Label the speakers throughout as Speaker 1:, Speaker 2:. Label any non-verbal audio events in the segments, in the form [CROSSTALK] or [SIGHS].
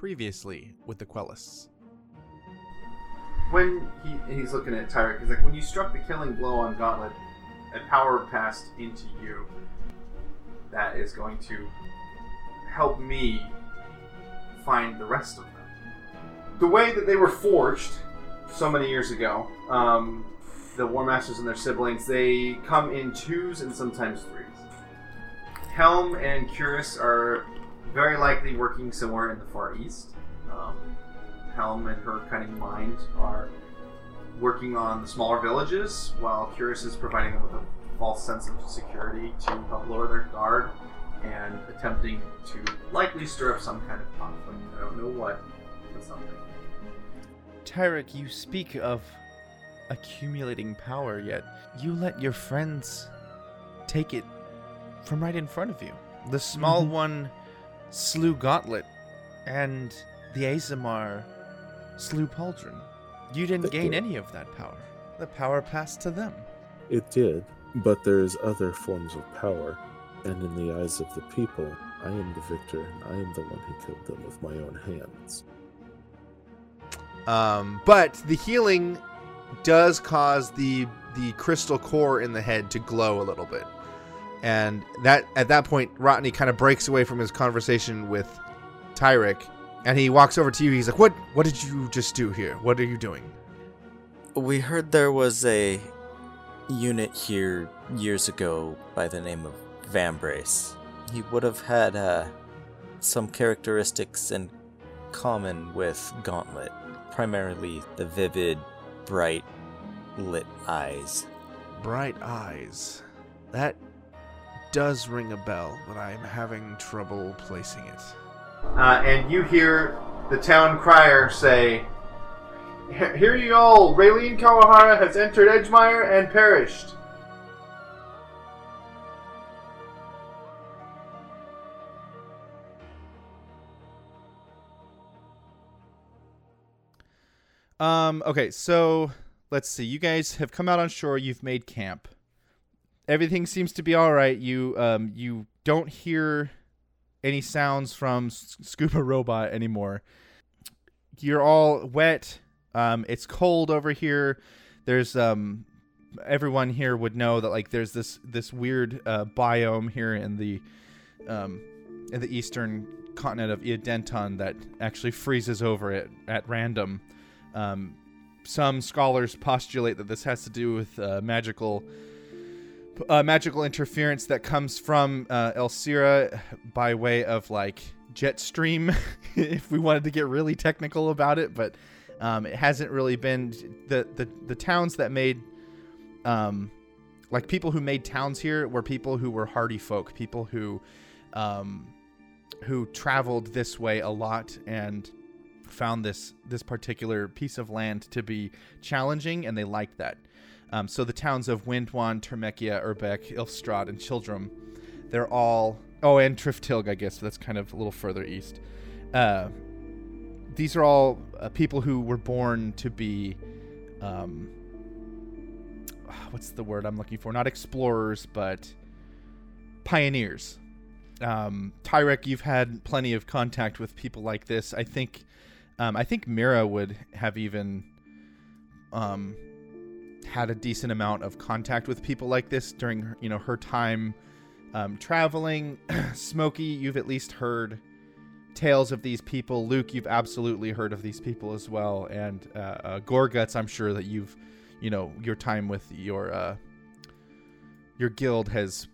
Speaker 1: previously with the Quellists.
Speaker 2: When he, he's looking at Tyrek, he's like, when you struck the killing blow on Gauntlet, a power passed into you that is going to help me find the rest of them. The way that they were forged so many years ago, um, the War Masters and their siblings, they come in twos and sometimes threes. Helm and Cuirass are very likely working somewhere in the Far East. Um, Helm and her cunning mind are working on the smaller villages, while Cuirass is providing them with a false sense of security to help lower their guard and attempting to likely stir up some kind of conflict. I don't know what, but something.
Speaker 1: Tyrek, you speak of accumulating power, yet you let your friends take it from right in front of you. The small
Speaker 3: Mhm.
Speaker 1: one slew Gauntlet, and the Azamar slew Pauldron. You didn't gain any of that power. The power passed to them.
Speaker 3: It did, but there's other forms of power, and in the eyes of the people, I am the victor, and I am the one who killed them with my own hands.
Speaker 4: Um, but the healing does cause the the crystal core in the head to glow a little bit, and that at that point, Rotney kind of breaks away from his conversation with Tyrek, and he walks over to you. He's like, "What? What did you just do here? What are you doing?"
Speaker 5: We heard there was a unit here years ago by the name of Vambrace. He would have had uh, some characteristics in common with Gauntlet, primarily the vivid, bright, lit eyes.
Speaker 4: Bright eyes. That does ring a bell, but I'm having trouble placing it.
Speaker 2: Uh, and you hear the town crier say, "He- Hear ye all, Raylene Kawahara has entered Edgemire and perished.
Speaker 1: Um, okay, so let's see. You guys have come out on shore, you've made camp. Everything seems to be all right. You um you don't hear any sounds from S- Scuba Robot anymore. You're all wet. Um it's cold over here. There's um everyone here would know that like there's this this weird uh, biome here in the um in the eastern continent of Eodenton that actually freezes over at, at random. Um, some scholars postulate that this has to do with uh, magical uh, magical interference that comes from uh, Elsira by way of like jet stream, [LAUGHS] if we wanted to get really technical about it. But um, it hasn't really been the the the towns that made um, like people who made towns here were people who were hardy folk, people who um, who traveled this way a lot and found this this particular piece of land to be challenging, and they liked that. Um, so the towns of Windwan, Termekia, Urbeck, Ilfstrad, and Childrum, they're all oh, and Triftilg, I guess that's kind of a little further east. Uh, these are all uh, people who were born to be, um, what's the word I'm looking for? Not explorers, but pioneers. Um, Tyrek, you've had plenty of contact with people like this. I think, um, I think Mirrah would have even, um, had a decent amount of contact with people like this during you know her time um, traveling. [CLEARS THROAT] Smokey, you've at least heard tales of these people. Luke, you've absolutely heard of these people as well, and uh, uh, Goreguts, I'm sure that you've you know your time with your uh, your guild has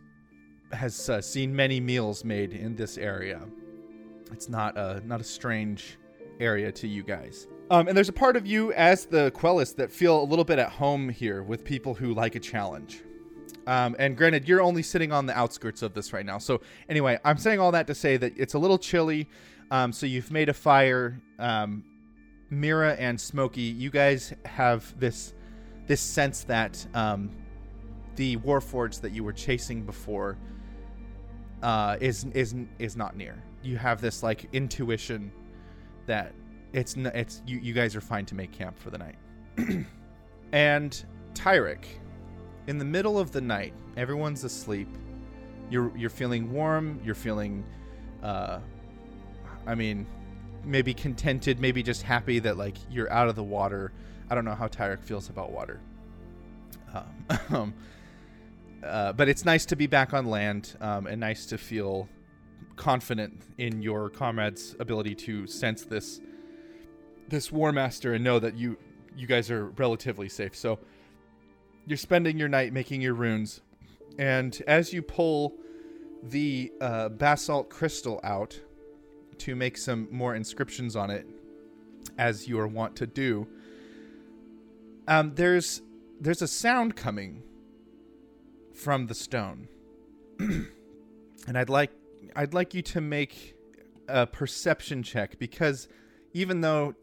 Speaker 1: has uh, seen many meals made in this area. It's not a not a strange area to you guys. Um, and there's a part of you as the Quellis that feel a little bit at home here with people who like a challenge. Um, and granted, you're only sitting on the outskirts of this right now. So anyway, I'm saying all that to say that it's a little chilly. Um, so you've made a fire. Um, Mirrah and Smokey, you guys have this this sense that um, the Warforged that you were chasing before uh, is is is not near. You have this like intuition that it's it's you, you guys are fine to make camp for the night. [CLEARS THROAT] and Tyrek, in the middle of the night, everyone's asleep. You're you're feeling warm. You're feeling, uh, I mean, maybe contented, maybe just happy that like you're out of the water. I don't know how Tyrek feels about water. Um, [LAUGHS] uh, but it's nice to be back on land um, and nice to feel confident in your comrades' ability to sense this this war master and know that you you guys are relatively safe. So you're spending your night making your runes, and as you pull the uh, basalt crystal out to make some more inscriptions on it, as you are wont to do, um, there's there's a sound coming from the stone, [CLEARS THROAT] and I'd like I'd like you to make a perception check because even though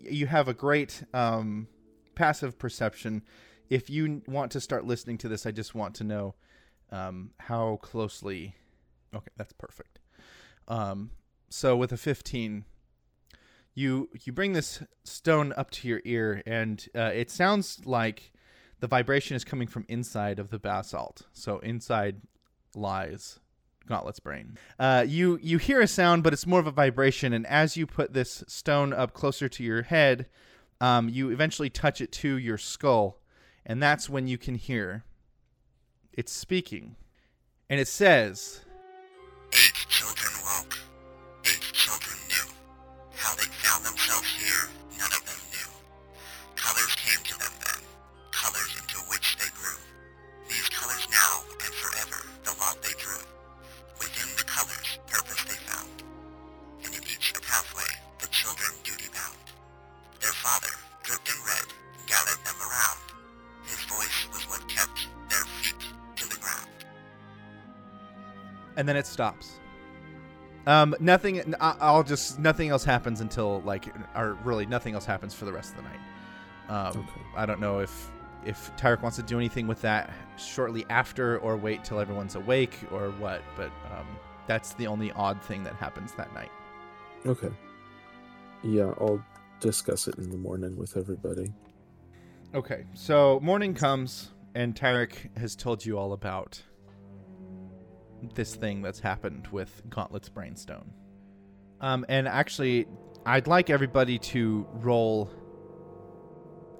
Speaker 1: you have a great um, passive perception, if you want to start listening to this, I just want to know um, how closely. Okay, that's perfect. Um, so with a 15, you you bring this stone up to your ear, and uh, it sounds like the vibration is coming from inside of the basalt. So inside lies Gauntlet's brain. Uh, you you hear a sound, but it's more of a vibration, and as you put this stone up closer to your head, um, you eventually touch it to your skull, and that's when you can hear. It's speaking, and it says.
Speaker 6: And
Speaker 1: then it stops. Um, nothing. I'll just nothing else happens until like, or really nothing else happens for the rest of the night. Um,
Speaker 3: Okay.
Speaker 1: I don't know if if Tyrek wants to do anything with that shortly after, or wait till everyone's awake, or what. But um, that's the only odd thing that happens that night.
Speaker 3: Okay. Yeah, I'll discuss it in the morning with everybody.
Speaker 1: Okay, so morning comes, and Tyrek has told you all about this thing that's happened with Gauntlet's Brainstone. Um, and actually, I'd like everybody to roll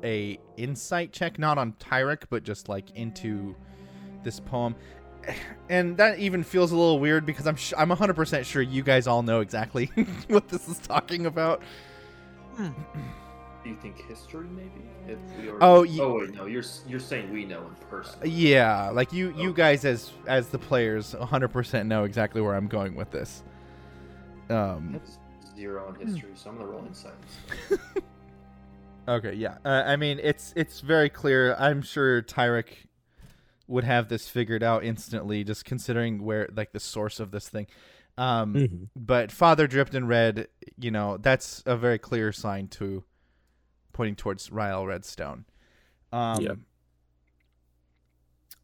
Speaker 1: a insight check, not on Tyrek, but just like into this poem. [SIGHS] And that even feels a little weird because I'm sh- I'm 100% sure you guys all know exactly [LAUGHS] what this is talking about.
Speaker 7: Do you think history, maybe? If we already...
Speaker 1: Oh, ye-
Speaker 7: oh wait, no. You're you're saying we know in person.
Speaker 1: Yeah, like you you
Speaker 7: Okay.
Speaker 1: guys as as the players 100% know exactly where I'm going with this. Um
Speaker 7: That's zero on history, so I'm gonna roll insight. [LAUGHS]
Speaker 1: okay, yeah. Uh, I mean, it's it's very clear. I'm sure Tyrek would have this figured out instantly just considering where like the source of this thing. Um
Speaker 3: Mm-hmm.
Speaker 1: but father dripped in red, you know, that's a very clear sign to pointing towards Ryle Redstone. Um
Speaker 3: Yep.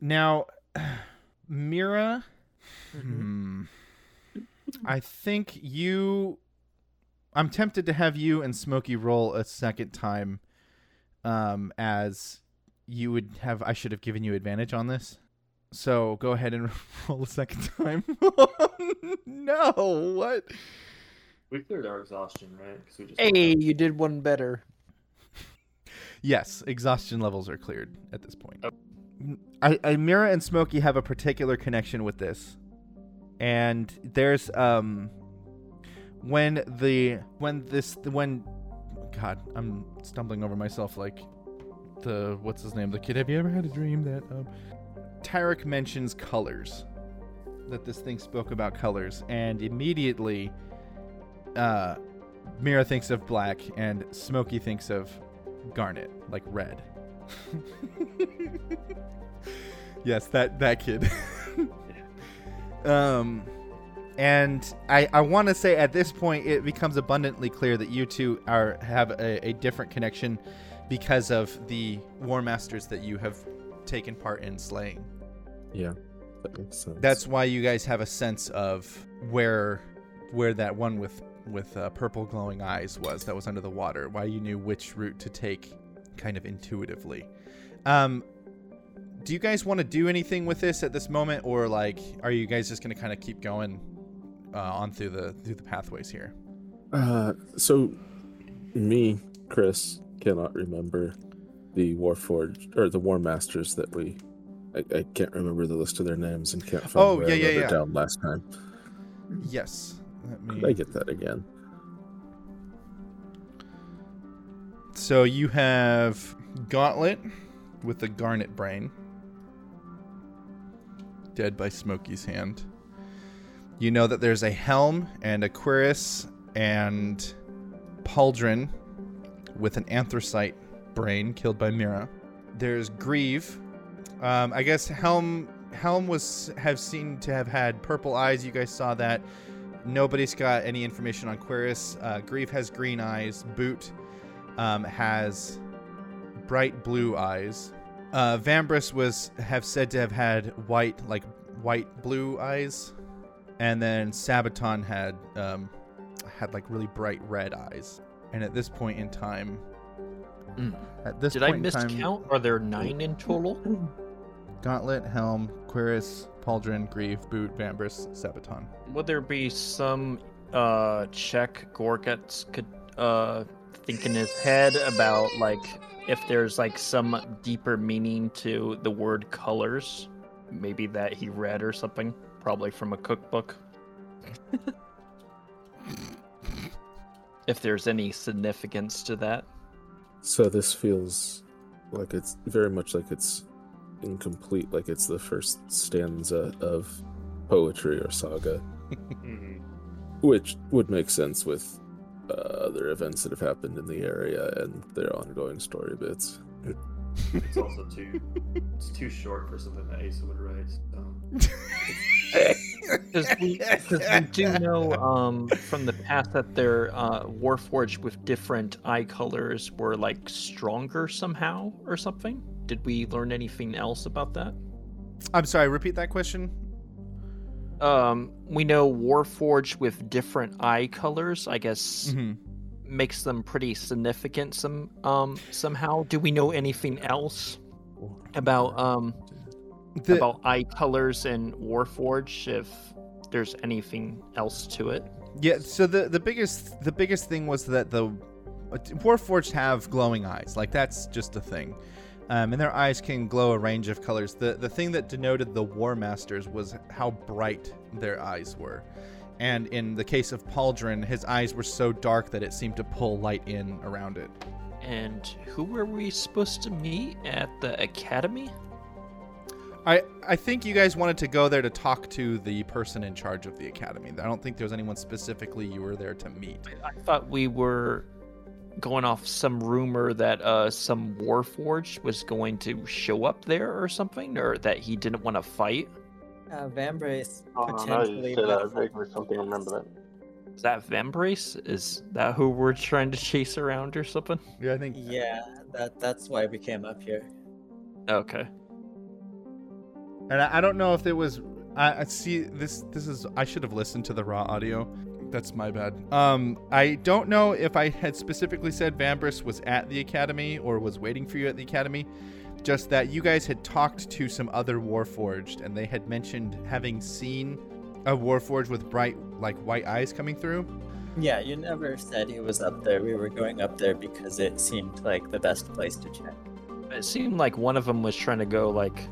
Speaker 1: Now, [SIGHS] Mirrah, hmm, I think you. I'm tempted to have you and Smokey roll a second time, um, as you would have. I should have given you advantage on this. So go ahead and [LAUGHS] roll a second time. [LAUGHS] no, what?
Speaker 7: We cleared our exhaustion, right? 'Cause we just
Speaker 8: Hey, you did one better.
Speaker 1: Yes, exhaustion levels are cleared at this point. I, I Mirrah and Smokey have a particular connection with this, and there's um when the when this when God I'm stumbling over myself like the what's his name the kid. Have you ever had a dream that um Tyrek mentions colors that this thing spoke about colors, and immediately uh Mirrah thinks of black and Smokey thinks of garnet, like red. [LAUGHS] yes, that that kid. [LAUGHS] um and I, I want to say at this point it becomes abundantly clear that you two are have a, a different connection because of the war masters that you have taken part in slaying.
Speaker 3: Yeah, that makes sense.
Speaker 1: That's why you guys have a sense of where where that one with with uh, purple glowing eyes was that was under the water. Why you knew which route to take, kind of intuitively. Um, do you guys want to do anything with this at this moment, or like, are you guys just gonna kind of keep going uh, on through the through the pathways here?
Speaker 3: Uh, so me, Chris, cannot remember the Warforged or the War Masters that we. I, I can't remember the list of their names and can't find
Speaker 1: Oh,
Speaker 3: where
Speaker 1: yeah,
Speaker 3: I
Speaker 1: yeah,
Speaker 3: wrote it
Speaker 1: yeah.
Speaker 3: down last time.
Speaker 1: Yes. Let me-
Speaker 3: I get that again?
Speaker 1: So you have Gauntlet with the Garnet Brain, dead by Smokey's hand. You know that there's a Helm and Aquarius and Pauldron with an Anthracite brain killed by Mirrah. There's Grieve. Um, I guess Helm Helm was have seen to have had purple eyes. You guys saw that. Nobody's got any information on Aquarius. Uh, Grieve has green eyes. Boot um, has bright blue eyes. Uh, Vambrace was have said to have had white, like white blue eyes, and then Sabaton had um, had like really bright red eyes. And at this point in time,
Speaker 8: Mm.
Speaker 1: at this
Speaker 8: Did I
Speaker 1: point in time,
Speaker 8: miscount? Are there nine in total? [LAUGHS]
Speaker 1: Gauntlet, Helm, Cuirass, Pauldron, Grieve, Boot, Vambrace, Sabaton.
Speaker 8: Would there be some uh check Goreguts could uh think in his head about like if there's like some deeper meaning to the word colors? Maybe that he read or something, probably from a cookbook. [LAUGHS] if there's any significance to that.
Speaker 3: So this feels like it's very much like it's incomplete, like it's the first stanza of poetry or saga,
Speaker 7: Mhm.
Speaker 3: which would make sense with uh, other events that have happened in the area and their ongoing story bits.
Speaker 7: It's also too it's too short for something that Asa would write. So.
Speaker 8: Because we do know um, from the past that their uh, Warforged with different eye colors were like stronger somehow or something. Did we learn anything else about that?
Speaker 1: I'm sorry. Repeat that question.
Speaker 8: Um, we know Warforged with different eye colors. I guess
Speaker 1: hmm
Speaker 8: makes them pretty significant. Some um somehow. Do we know anything else about um
Speaker 1: The,
Speaker 8: about eye colors and Warforged? If there's anything else to it.
Speaker 1: Yeah, so the the biggest the biggest thing was that the Warforged have glowing eyes. Like that's just a thing. Um, and their eyes can glow a range of colors. The the thing that denoted the War Masters was how bright their eyes were. And in the case of Pauldron, his eyes were so dark that it seemed to pull light in around it.
Speaker 8: And who were we supposed to meet at the academy?
Speaker 1: I, I think you guys wanted to go there to talk to the person in charge of the academy. I don't think there was anyone specifically you were there to meet.
Speaker 8: I thought we were going off some rumor that uh, some Warforged was going to show up there or something, or that he didn't want to fight.
Speaker 9: Uh, Vambrace
Speaker 10: Oh,
Speaker 9: potentially.
Speaker 10: you say that, I something remember that.
Speaker 8: Is that Vambrace? Is that who we're trying to chase around or something?
Speaker 1: Yeah, I think
Speaker 9: Yeah, that that's why we came up here.
Speaker 8: Okay.
Speaker 1: And I, I don't know if it was. I, I see this. This is. I should have listened to the raw audio. That's my bad. Um, I don't know if I had specifically said Vambrace was at the academy or was waiting for you at the academy. Just that you guys had talked to some other Warforged, and they had mentioned having seen a Warforged with bright, like white eyes coming through.
Speaker 9: Yeah, you never said he was up there. We were going up there because it seemed like the best place to check.
Speaker 8: It seemed like one of them was trying to go like,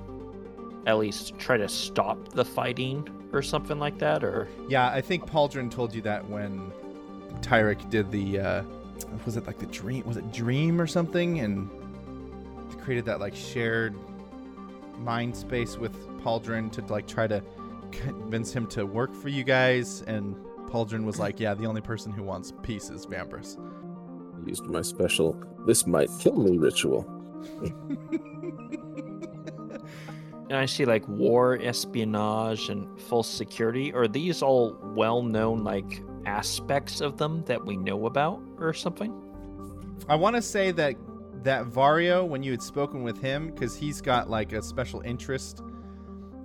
Speaker 8: at least try to stop the fighting or something like that, or
Speaker 1: Yeah, I think Pauldron told you that when Tyrek did the uh was it like the dream was it dream or something and created that like shared mind space with Pauldron to like try to convince him to work for you guys and Pauldron was like, "Yeah, the only person who wants peace is Vambrace."
Speaker 3: Used my special "This might kill me" ritual. [LAUGHS]
Speaker 8: And I see like war, espionage, and false security. Are these all well known like aspects of them that we know about or something?
Speaker 1: I want to say that that Vario, when you had spoken with him, because he's got like a special interest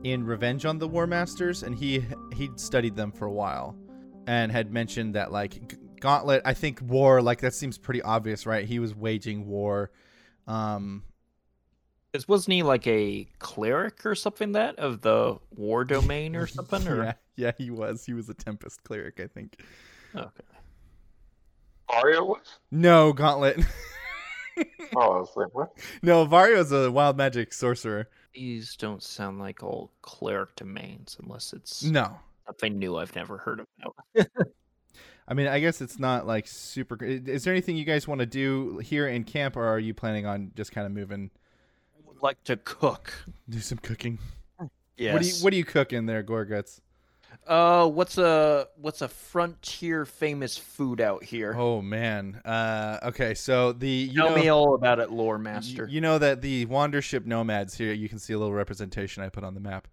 Speaker 1: in revenge on the War Masters, and he he'd studied them for a while, and had mentioned that like Gauntlet. I think war, like that seems pretty obvious, right? He was waging war. Um,
Speaker 8: Because wasn't he like a cleric or something that of the war domain or [LAUGHS] something? Or
Speaker 1: yeah, yeah, he was. He was a Tempest cleric, I think.
Speaker 8: okay.
Speaker 10: Vario was?
Speaker 1: No, Gauntlet. [LAUGHS]
Speaker 10: Oh, I was like, what?
Speaker 1: no, Vario's a wild magic sorcerer.
Speaker 8: These don't sound like old cleric domains unless it's
Speaker 1: No.
Speaker 8: something new I've never heard about. [LAUGHS]
Speaker 1: I mean, I guess it's not like super. Is there anything you guys want to do here in camp, or are you planning on just kind of moving,
Speaker 8: would like to cook.
Speaker 1: do some cooking?
Speaker 8: Yes.
Speaker 1: What do you What do you cook in there, Goreguts?
Speaker 8: Uh, what's a what's a frontier famous food out here?
Speaker 1: Oh man. Uh, okay, so the you
Speaker 8: Tell
Speaker 1: know,
Speaker 8: me all about it, lore master.
Speaker 1: You know that the Wandership nomads here. You can see a little representation I put on the map.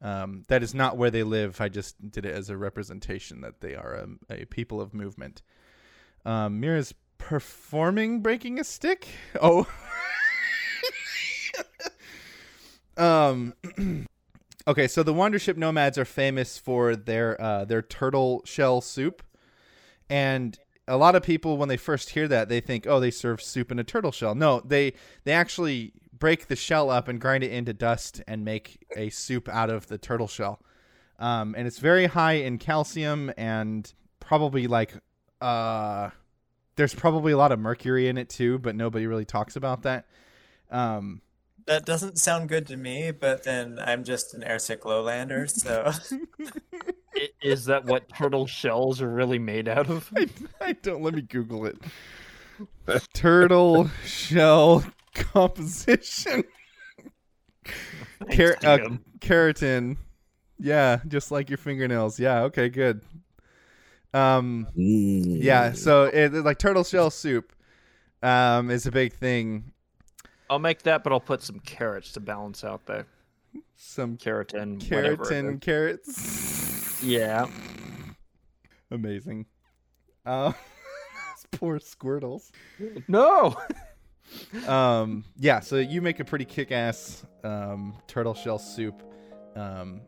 Speaker 1: Um, that is not where they live. I just did it as a representation that they are a, a people of movement. Um, Mirrah's performing breaking a stick. [LAUGHS] Oh. Um. [CLEARS THROAT] okay, so the Wandership nomads are famous for their uh, their turtle shell soup, and a lot of people when they first hear that they think, oh, they serve soup in a turtle shell. No, they they actually break the shell up and grind it into dust and make a soup out of the turtle shell. Um, and it's very high in calcium and probably like uh, there's probably a lot of mercury in it too, but nobody really talks about that. Um,
Speaker 9: That doesn't sound good to me, but then I'm just an airsick lowlander, so [LAUGHS]
Speaker 8: Is that what turtle shells are really made out of?
Speaker 1: I, I don't let me Google it. Turtle shell composition. [LAUGHS] Ker- uh, keratin. Yeah, just like your fingernails. Yeah, okay, good. Um yeah, so it like turtle shell soup um is a big thing.
Speaker 8: I'll make that, but I'll put some carrots to balance out the
Speaker 1: Some
Speaker 8: keratin.
Speaker 1: keratin carrots.
Speaker 8: Yeah.
Speaker 1: Amazing. Uh [LAUGHS] poor squirtles.
Speaker 8: No.
Speaker 1: um yeah so you make a pretty kick-ass um turtle shell soup um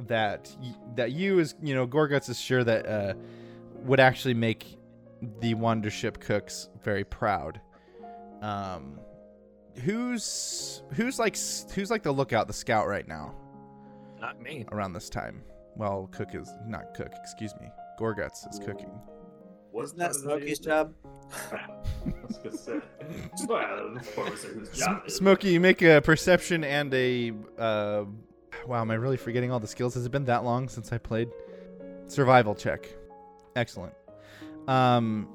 Speaker 1: that y- that you as you know Goreguts is sure that uh would actually make the Wandership cooks very proud um who's who's like who's like the lookout the scout right now
Speaker 8: Not me.
Speaker 1: around this time well cook is not cook excuse me Goreguts is cooking
Speaker 7: Wasn't
Speaker 9: that Smokey's job? [LAUGHS]
Speaker 7: I was gonna say. [LAUGHS] Well, of course, it was job. is.
Speaker 1: Smokey, you make a perception and a. Uh, wow, am I really forgetting all the skills? Has it been that long since I played? Survival check. Excellent. Um,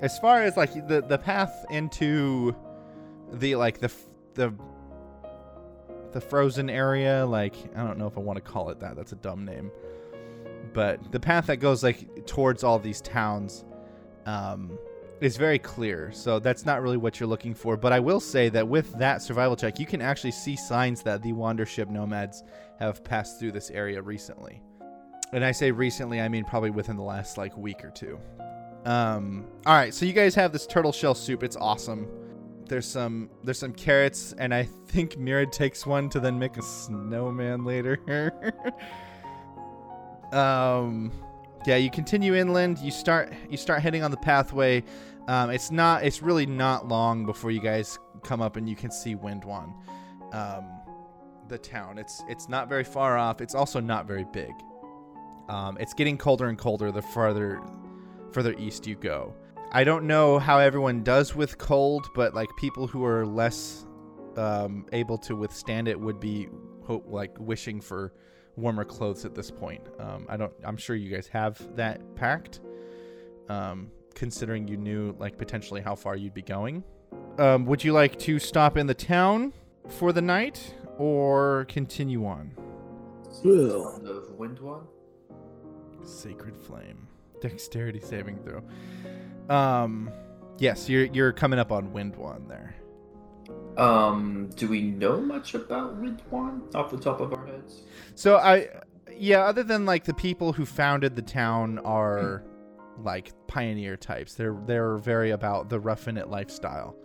Speaker 1: as far as like the the path into the like the the the frozen area, like I don't know if I want to call it that. That's a dumb name. But the path that goes like towards all these towns, um, is very clear. So that's not really what you're looking for. But I will say that with that survival check, you can actually see signs that the Wandership nomads have passed through this area recently. And I say recently, I mean probably within the last like week or two. Um, all right, so you guys have this turtle shell soup. It's awesome. There's some there's some carrots, and I think Mirrah takes one to then make a snowman later. [LAUGHS] um, yeah, you continue inland. You start you start heading on the pathway. Um, it's not it's really not long before you guys come up and you can see Windwan, um, the town. It's it's not very far off. It's also not very big. Um, it's getting colder and colder the farther further east you go. I don't know how everyone does with cold, but like people who are less um, able to withstand it would be hope like wishing for warmer clothes at this point. Um, I don't. I'm sure you guys have that packed. Um, considering you knew like potentially how far you'd be going. Um, would you like to stop in the town for the night or continue on?
Speaker 3: Well.
Speaker 7: Of Windwan.
Speaker 1: Sacred flame, dexterity saving throw. Um, yes, you're you're coming up on Windwan there.
Speaker 7: Um, do we know much about Windwan off the top of our heads?
Speaker 1: So I, yeah, other than like the people who founded the town are like pioneer types. They're they're very about the rough roughing it lifestyle,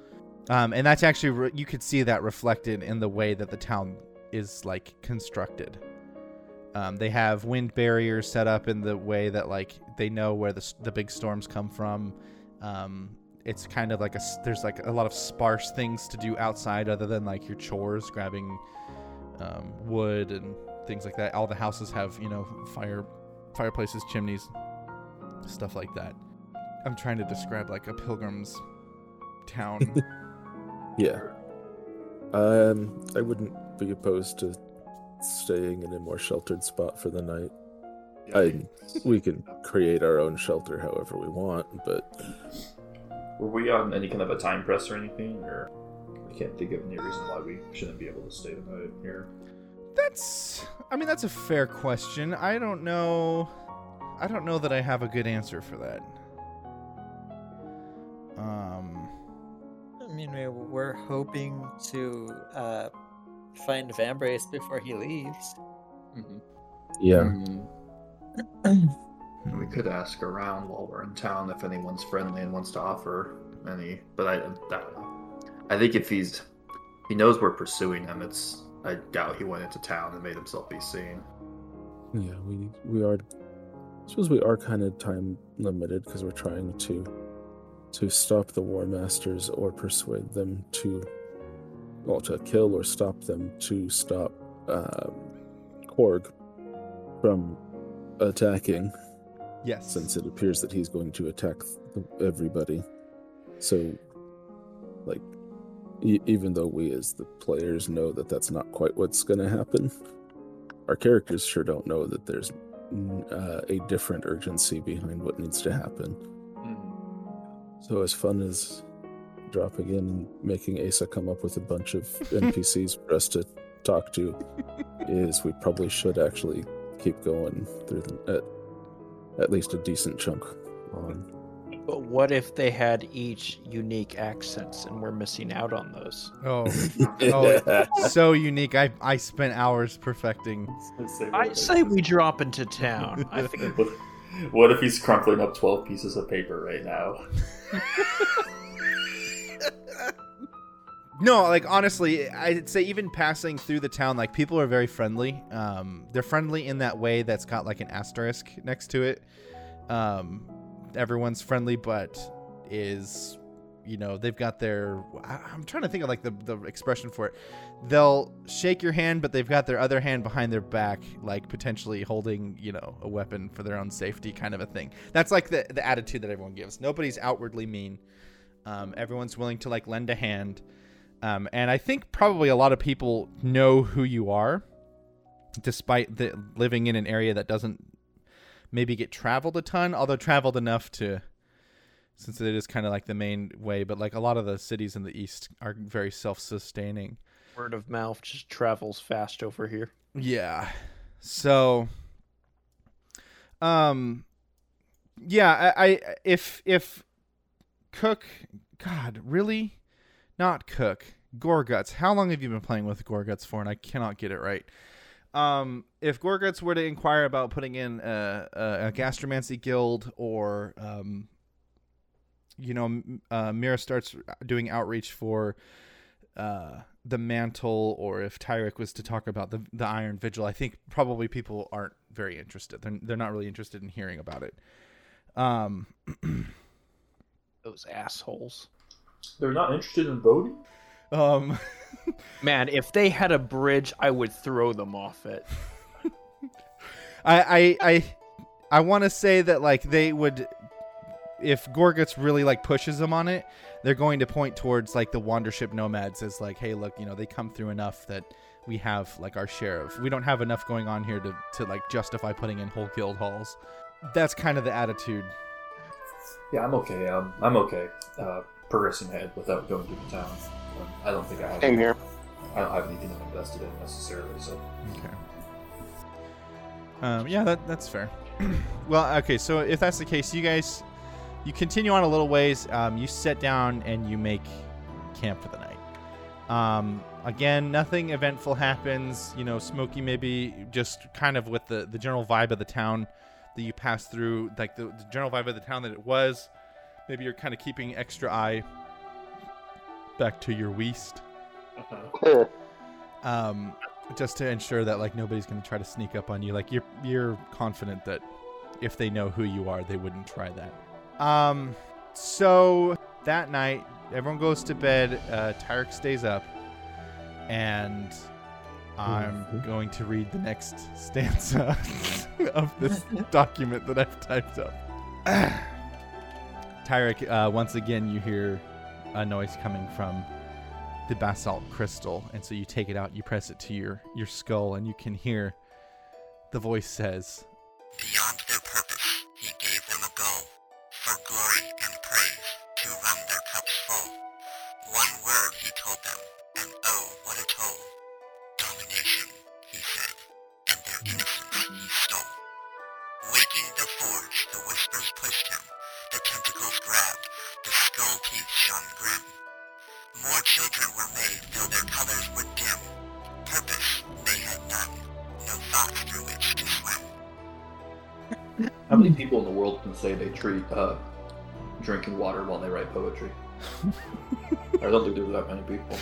Speaker 1: um, and that's actually re- you could see that reflected in the way that the town is like constructed. Um, they have wind barriers set up in the way that like they know where the the big storms come from. Um, it's kind of like a there's like a lot of sparse things to do outside other than like your chores, grabbing um, wood and things like that. All the houses have you know fire fireplaces, chimneys, stuff like that. I'm trying to describe like a pilgrim's town. [LAUGHS]
Speaker 3: Yeah. Um, I wouldn't be opposed to staying in a more sheltered spot for the night. I, we can create our own shelter however we want, but
Speaker 7: Were we on any kind of a time press or anything, or I can't think of any reason why we shouldn't be able to stay the night here?
Speaker 1: That's I mean that's a fair question. I don't know I don't know that I have a good answer for that. Um
Speaker 9: I mean, we- we're hoping to uh, find Vambrace before he leaves. Mm-hmm.
Speaker 3: yeah. Mm-hmm. [CLEARS THROAT]
Speaker 7: We could ask around while we're in town if anyone's friendly and wants to offer any, but I, I don't know. I think if he's he knows we're pursuing him, it's I doubt he went into town and made himself be seen.
Speaker 3: Yeah, we we are. I suppose we are kind of time limited because we're trying to to stop the war masters or persuade them to well to kill or stop them to stop um, Korg from attacking
Speaker 1: yes.
Speaker 3: since it appears that he's going to attack th- everybody. So, like, e- even though we as the players know that that's not quite what's going to happen, our characters sure don't know that there's uh, a different urgency behind what needs to happen. So, as fun as dropping in and making Asa come up with a bunch of [LAUGHS] NPCs for us to talk to [LAUGHS] is, we probably should actually keep going through the, at, at least a decent chunk on.
Speaker 8: But what if they had each unique accents and we're missing out on those?
Speaker 1: Oh, [LAUGHS] oh so unique. I I spent hours perfecting.
Speaker 8: I say we drop into town. I think
Speaker 7: What, what if he's crumpling up 12 pieces of paper right now? [LAUGHS]
Speaker 1: No, like honestly, I'd say even passing through the town, like people are very friendly. Um, they're friendly in that way that's got like an asterisk next to it. Um, everyone's friendly, but is you know they've got their. I'm trying to think of like the the expression for it. They'll shake your hand, but they've got their other hand behind their back, like potentially holding you know a weapon for their own safety, kind of a thing. That's like the the attitude that everyone gives. Nobody's outwardly mean. Um, everyone's willing to like lend a hand. Um, and I think probably a lot of people know who you are, despite the living in an area that doesn't maybe get traveled a ton, although traveled enough to, since it is kind of like the main way. But like a lot of the cities in the east are very self-sustaining.
Speaker 8: word of mouth just travels fast over here.
Speaker 1: Yeah. So um yeah, I, I if if Cook God, really? Not Cook. Goreguts. How long have you been playing with Goreguts for? And I cannot get it right. Um, if Goreguts were to inquire about putting in a, a, a gastromancy guild or, um, you know, uh, Mirrah starts doing outreach for uh, the mantle, or if Tyrek was to talk about the the Iron Vigil, I think probably people aren't very interested. They're they're not really interested in hearing about it. Um, [CLEARS THROAT]
Speaker 8: Those assholes.
Speaker 7: They're not interested in voting?
Speaker 1: um, [LAUGHS]
Speaker 8: Man, if they had a bridge, I would throw them off it.
Speaker 1: I I I, I want to say that like they would, if Goreguts really like pushes them on it, they're going to point towards like the Wandership nomads as like, hey, look, you know, they come through enough that we have like our share of. We don't have enough going on here to to like justify putting in whole guild halls. That's kind of the attitude.
Speaker 7: Yeah, I'm okay. Um, I'm okay uh, progressing ahead without going to the town. Um, I don't think I have.
Speaker 10: Same here.
Speaker 7: I don't have anything I'm invested in necessarily. So
Speaker 1: Okay. Um, yeah, that that's fair. [CLEARS THROAT] well, okay, so if that's the case, you guys, you continue on a little ways. Um, you sit down and you make camp for the night. Um, again, nothing eventful happens. You know, Smokey maybe just kind of with the the general vibe of the town that you pass through, like the, the general vibe of the town that it was. Maybe you're kind of keeping extra eye back to your west um, just to ensure that like nobody's going to try to sneak up on you. Like you're you're confident that if they know who you are, they wouldn't try that. Um, so that night, everyone goes to bed. Uh, Tyrek stays up, and I'm
Speaker 3: Mhm.
Speaker 1: going to read the next stanza [LAUGHS] of this [LAUGHS] document that I've typed up. [SIGHS] Tyrek, uh, once again, you hear a noise coming from the basalt crystal, and so you take it out, you press it to your your skull, and you can hear the voice says,
Speaker 7: treat uh, drinking water while they write poetry? [LAUGHS] I don't think there's that many people.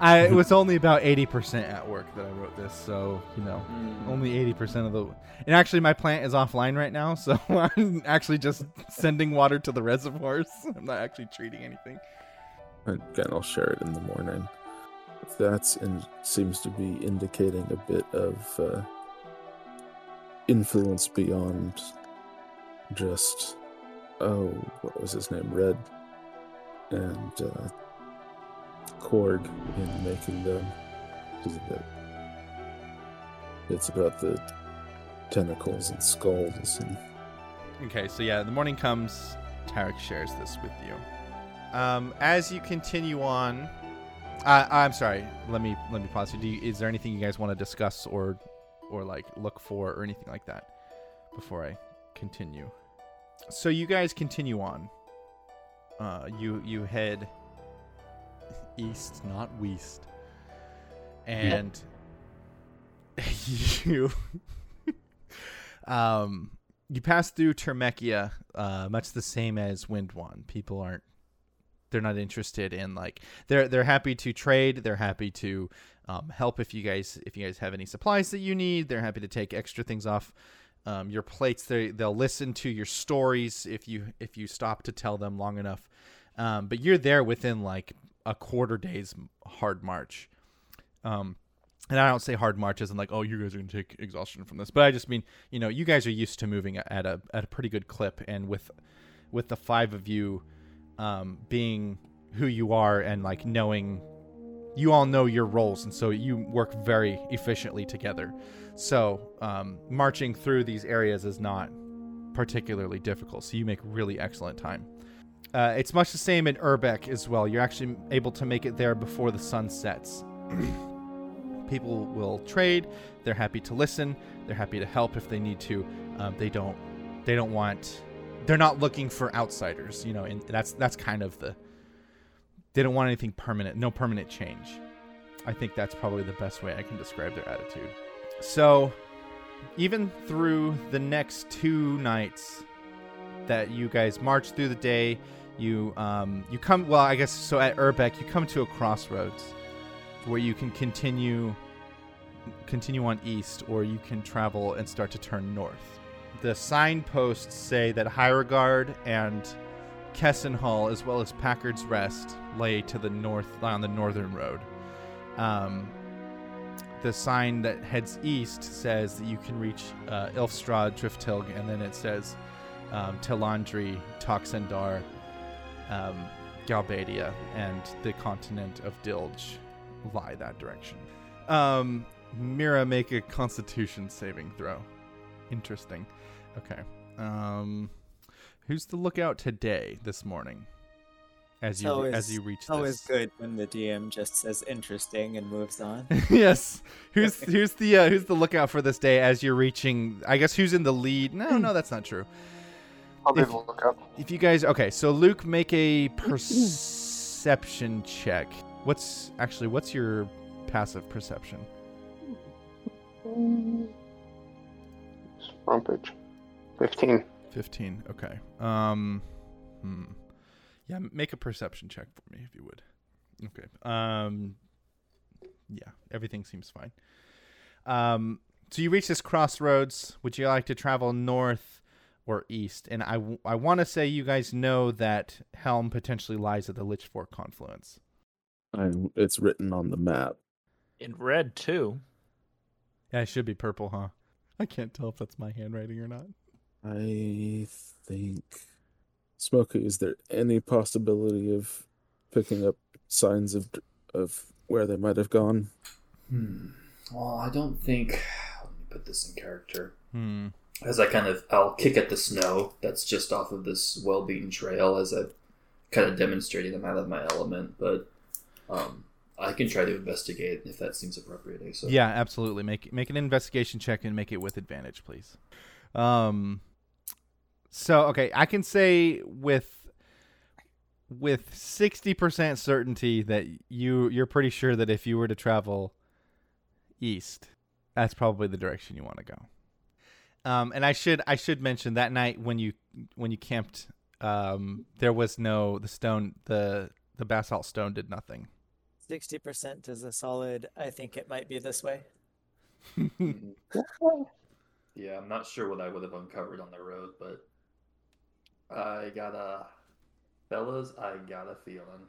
Speaker 1: I it was only about eighty percent at work that I wrote this, so you know, only eighty percent of the. And actually, my plant is offline right now, so [LAUGHS] I'm actually just sending water to the reservoirs. [LAUGHS] I'm not actually treating anything.
Speaker 3: Again, I'll share it in the morning. That in, seems to be indicating a bit of uh, influence beyond just, oh, what was his name? Red and uh, Korg in making them. It's about the tentacles and skulls and
Speaker 1: Okay, so yeah, the morning comes. Tyrek shares this with you. Um, as you continue on, uh, I'm sorry. Let me let me pause. you, is there anything you guys want to discuss or or like look for or anything like that before I continue? So you guys continue on. Uh, you you head east, not west, and [LAUGHS] you um you pass through Termekia, uh, much the same as Windwan. People aren't they're not interested in like they're they're happy to trade. They're happy to um, help if you guys if you guys have any supplies that you need. They're happy to take extra things off um, your plates. They they'll listen to your stories if you if you stop to tell them long enough. Um, but you're there within like a quarter day's hard march. Um, and I don't say hard marches and like, oh, you guys are gonna take exhaustion from this, but I just mean, you know, you guys are used to moving at a at a pretty good clip, and with with the five of you um, being who you are and like knowing you all know your roles and so you work very efficiently together so um, marching through these areas is not particularly difficult so you make really excellent time. Uh, it's much the same in Urbeck as well. You're actually able to make it there before the sun sets. [CLEARS THROAT] People will trade they're happy to listen they're happy to help if they need to. Um, they don't they don't want they're not looking for outsiders you know and that's that's kind of the they don't want anything permanent no permanent change. I think that's probably the best way i can describe their attitude so even through the next two nights that you guys march through the day you um you come well i guess so at urbeck you come to a crossroads where you can continue continue on east or you can travel and start to turn north the signposts say that Hierogard and Kessenhall, as well as Packard's Rest, lay to the north, on the northern road. Um, the sign that heads east says that you can reach uh, Ilfstrad, Driftilg, and then it says um, Telandri, Toxendar, um, Galbadia, and the continent of Dilge lie that direction. Um, Mirrah, make a Constitution saving throw. Interesting. Okay. Um, who's the lookout today? This morning, as you
Speaker 9: It's always-
Speaker 1: as you reach
Speaker 9: It's always good when the DM just says interesting and moves on. [LAUGHS]
Speaker 1: yes. Who's [LAUGHS] who's the uh, who's the lookout for this day as you're reaching? I guess who's in the lead? No, no, that's not true.
Speaker 10: I'll be
Speaker 1: If-
Speaker 10: the lookout.
Speaker 1: If you guys, okay, so Luke, make a perception check. What's actually what's your passive perception?
Speaker 10: Front page. 15.
Speaker 1: 15. Okay. Um hmm. Yeah, make a perception check for me if you would. Okay. Um yeah, everything seems fine. Um so you reach this crossroads. Would you like to travel north or east? And I, w- I want to say you guys know that Helm potentially lies at the Lich Fork confluence.
Speaker 3: I'm, it's written on the map.
Speaker 8: In red too.
Speaker 1: Yeah, it should be purple, huh? I can't tell if that's my handwriting or not.
Speaker 3: I think Smokey, is there any possibility of picking up signs of of where they might have gone?
Speaker 7: Hmm. Well, I don't think. Let me put this in character.
Speaker 1: Hmm.
Speaker 7: As I kind of, I'll kick at the snow that's just off of this well-beaten trail as I'm kind of demonstrating I'm out of my element. But um, I can try to investigate if that seems appropriate. So
Speaker 1: Yeah, absolutely. Make make an investigation check and make it with advantage, please. Um so okay, I can say with with 60% certainty that you you're pretty sure that if you were to travel east, that's probably the direction you want to go. Um and I should I should mention that night when you when you camped um there was no the stone the the basalt stone did nothing.
Speaker 9: 60% is a solid, I think it might be this way. [LAUGHS] [LAUGHS]
Speaker 7: Yeah, I'm not sure what I would have uncovered on the road, but I got a fellas. I got a feeling.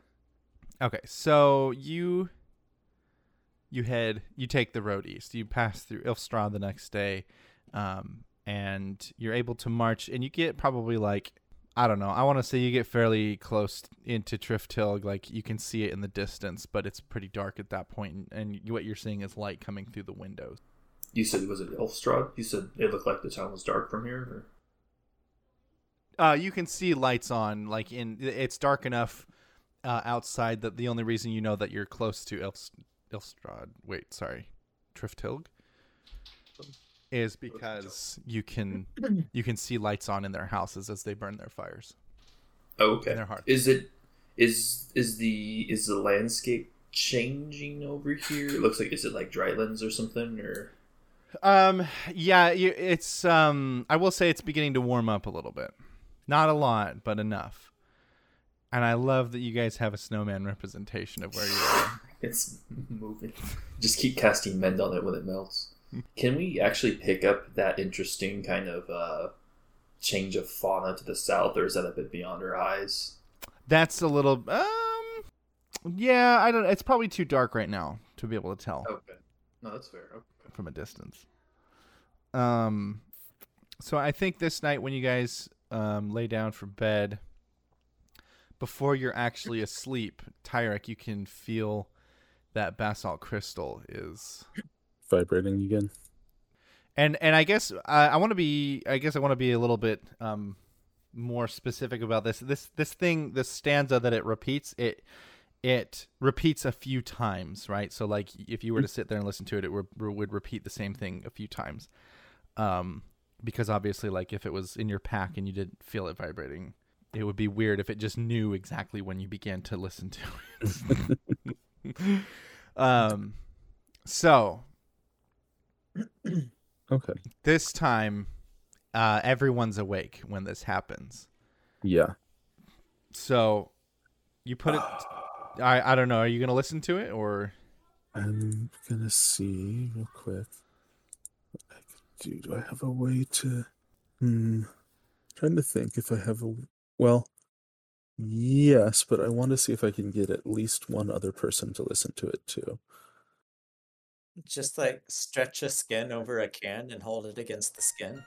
Speaker 1: Okay, so you you head you take the road east. You pass through Ilfstrad the next day, um, and you're able to march. And you get probably like I don't know. I want to say you get fairly close into Triftilg. Like you can see it in the distance, but it's pretty dark at that point, and, and what you're seeing is light coming through the windows.
Speaker 7: You said was it Elfstrad? You said it looked like the town was dark from here. Or?
Speaker 1: Uh, you can see lights on. Like in it's dark enough uh, outside that the only reason you know that you're close to Ilst- Ilstrad, wait, sorry, Triftilg, is because you can [CLEARS THROAT] you can see lights on in their houses as they burn their fires.
Speaker 7: Oh, okay.
Speaker 1: in their hearts.
Speaker 7: Is it is is the is the landscape changing over here? It looks like is it like drylands or something or
Speaker 1: Um, yeah, it's um, I will say it's beginning to warm up a little bit, not a lot, but enough. And I love that you guys have a snowman representation of where you are. [LAUGHS]
Speaker 7: it's moving. Just keep casting mend on it when it melts. Can we actually pick up that interesting kind of uh, change of fauna to the south, or is that a bit beyond our eyes?
Speaker 1: That's a little um yeah, I don't it's probably too dark right now to be able to tell
Speaker 7: Okay, no, that's fair. Okay.
Speaker 1: from a distance. Um so I think this night when you guys um lay down for bed before you're actually asleep, Tyrek, you can feel that basalt crystal is
Speaker 3: Vibrating again.
Speaker 1: and and I guess I, I want to be I guess I want to be a little bit um more specific about this. This this thing this stanza that it repeats it it repeats a few times, right? So like if you were to sit there and listen to it, it would, would repeat the same thing a few times. Um, because obviously, like if it was in your pack and you didn't feel it vibrating, it would be weird if it just knew exactly when you began to listen to it. [LAUGHS] um, so [CLEARS THROAT]
Speaker 3: Okay.
Speaker 1: this time, uh, everyone's awake when this happens.
Speaker 3: Yeah.
Speaker 1: So you put it. I I don't know. Are you gonna listen to it or?
Speaker 3: I'm gonna see real quick what I can do. Do I have a way to? Hmm. Trying to think if I have a. Well, yes, but I want to see if I can get at least one other person to listen to it too.
Speaker 9: Just like stretch a skin over a can and hold it against the skin.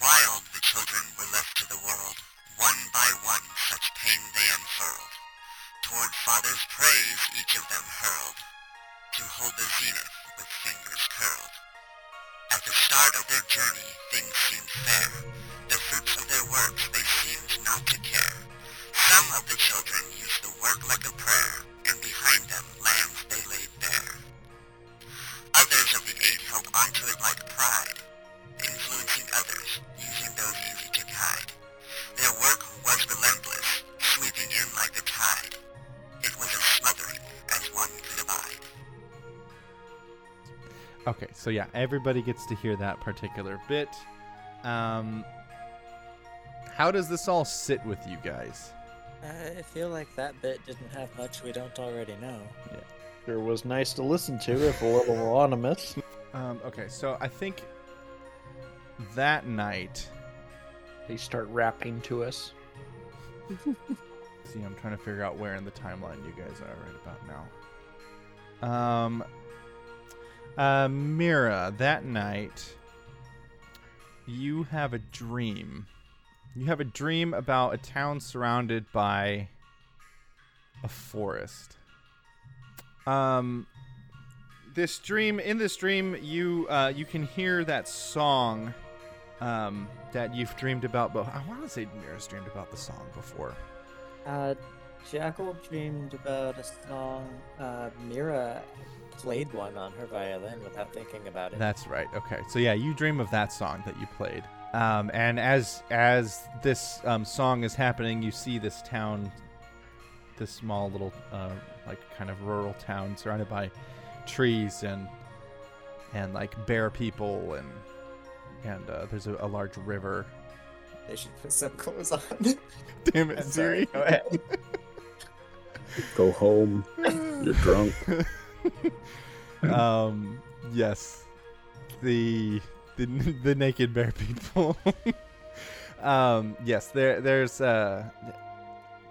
Speaker 6: Wild the children were left to the world, one by one such pain they unfurled. Toward father's praise each of them hurled, to hold the zenith with fingers curled. At the start of their journey, things seemed fair. The fruits of their works they seemed not to care. Some of the children used the work like a prayer, and behind them lands they laid bare. Others of the eight held onto it like pride, influencing others, using those easy to guide. Their work was relentless, sweeping in like a tide. It was as smothering as one could abide.
Speaker 1: Okay, so yeah, everybody gets to hear that particular bit. Um, how does this all sit with you guys?
Speaker 9: I feel like that bit didn't have much we don't already know. Yeah.
Speaker 8: Sure was nice to listen to, if a little anonymous.
Speaker 1: Um, okay, so I think that night.
Speaker 8: They start rapping to us. [LAUGHS]
Speaker 1: See, I'm trying to figure out where in the timeline you guys are right about now. Um, uh, Mirrah, that night, you have a dream you have a dream about a town surrounded by a forest. Um, this dream, in this dream, you uh, you can hear that song um, that you've dreamed about. But I want to say Mirrah's dreamed about the song before.
Speaker 9: Uh, Jackal dreamed about a song. Uh, Mirrah played one on her violin without thinking about it.
Speaker 1: That's right. Okay, so yeah, you dream of that song that you played. Um, and as as this um, song is happening, you see this town, this small little uh, like kind of rural town surrounded by trees and and like bear people and and uh, there's a, a large river.
Speaker 9: They should put some clothes on. [LAUGHS]
Speaker 1: Damn it, Siri.
Speaker 9: go ahead. [LAUGHS]
Speaker 3: Go home. You're drunk. [LAUGHS]
Speaker 1: um, yes, the the [LAUGHS] the naked bear people. [LAUGHS] um, yes, there there's uh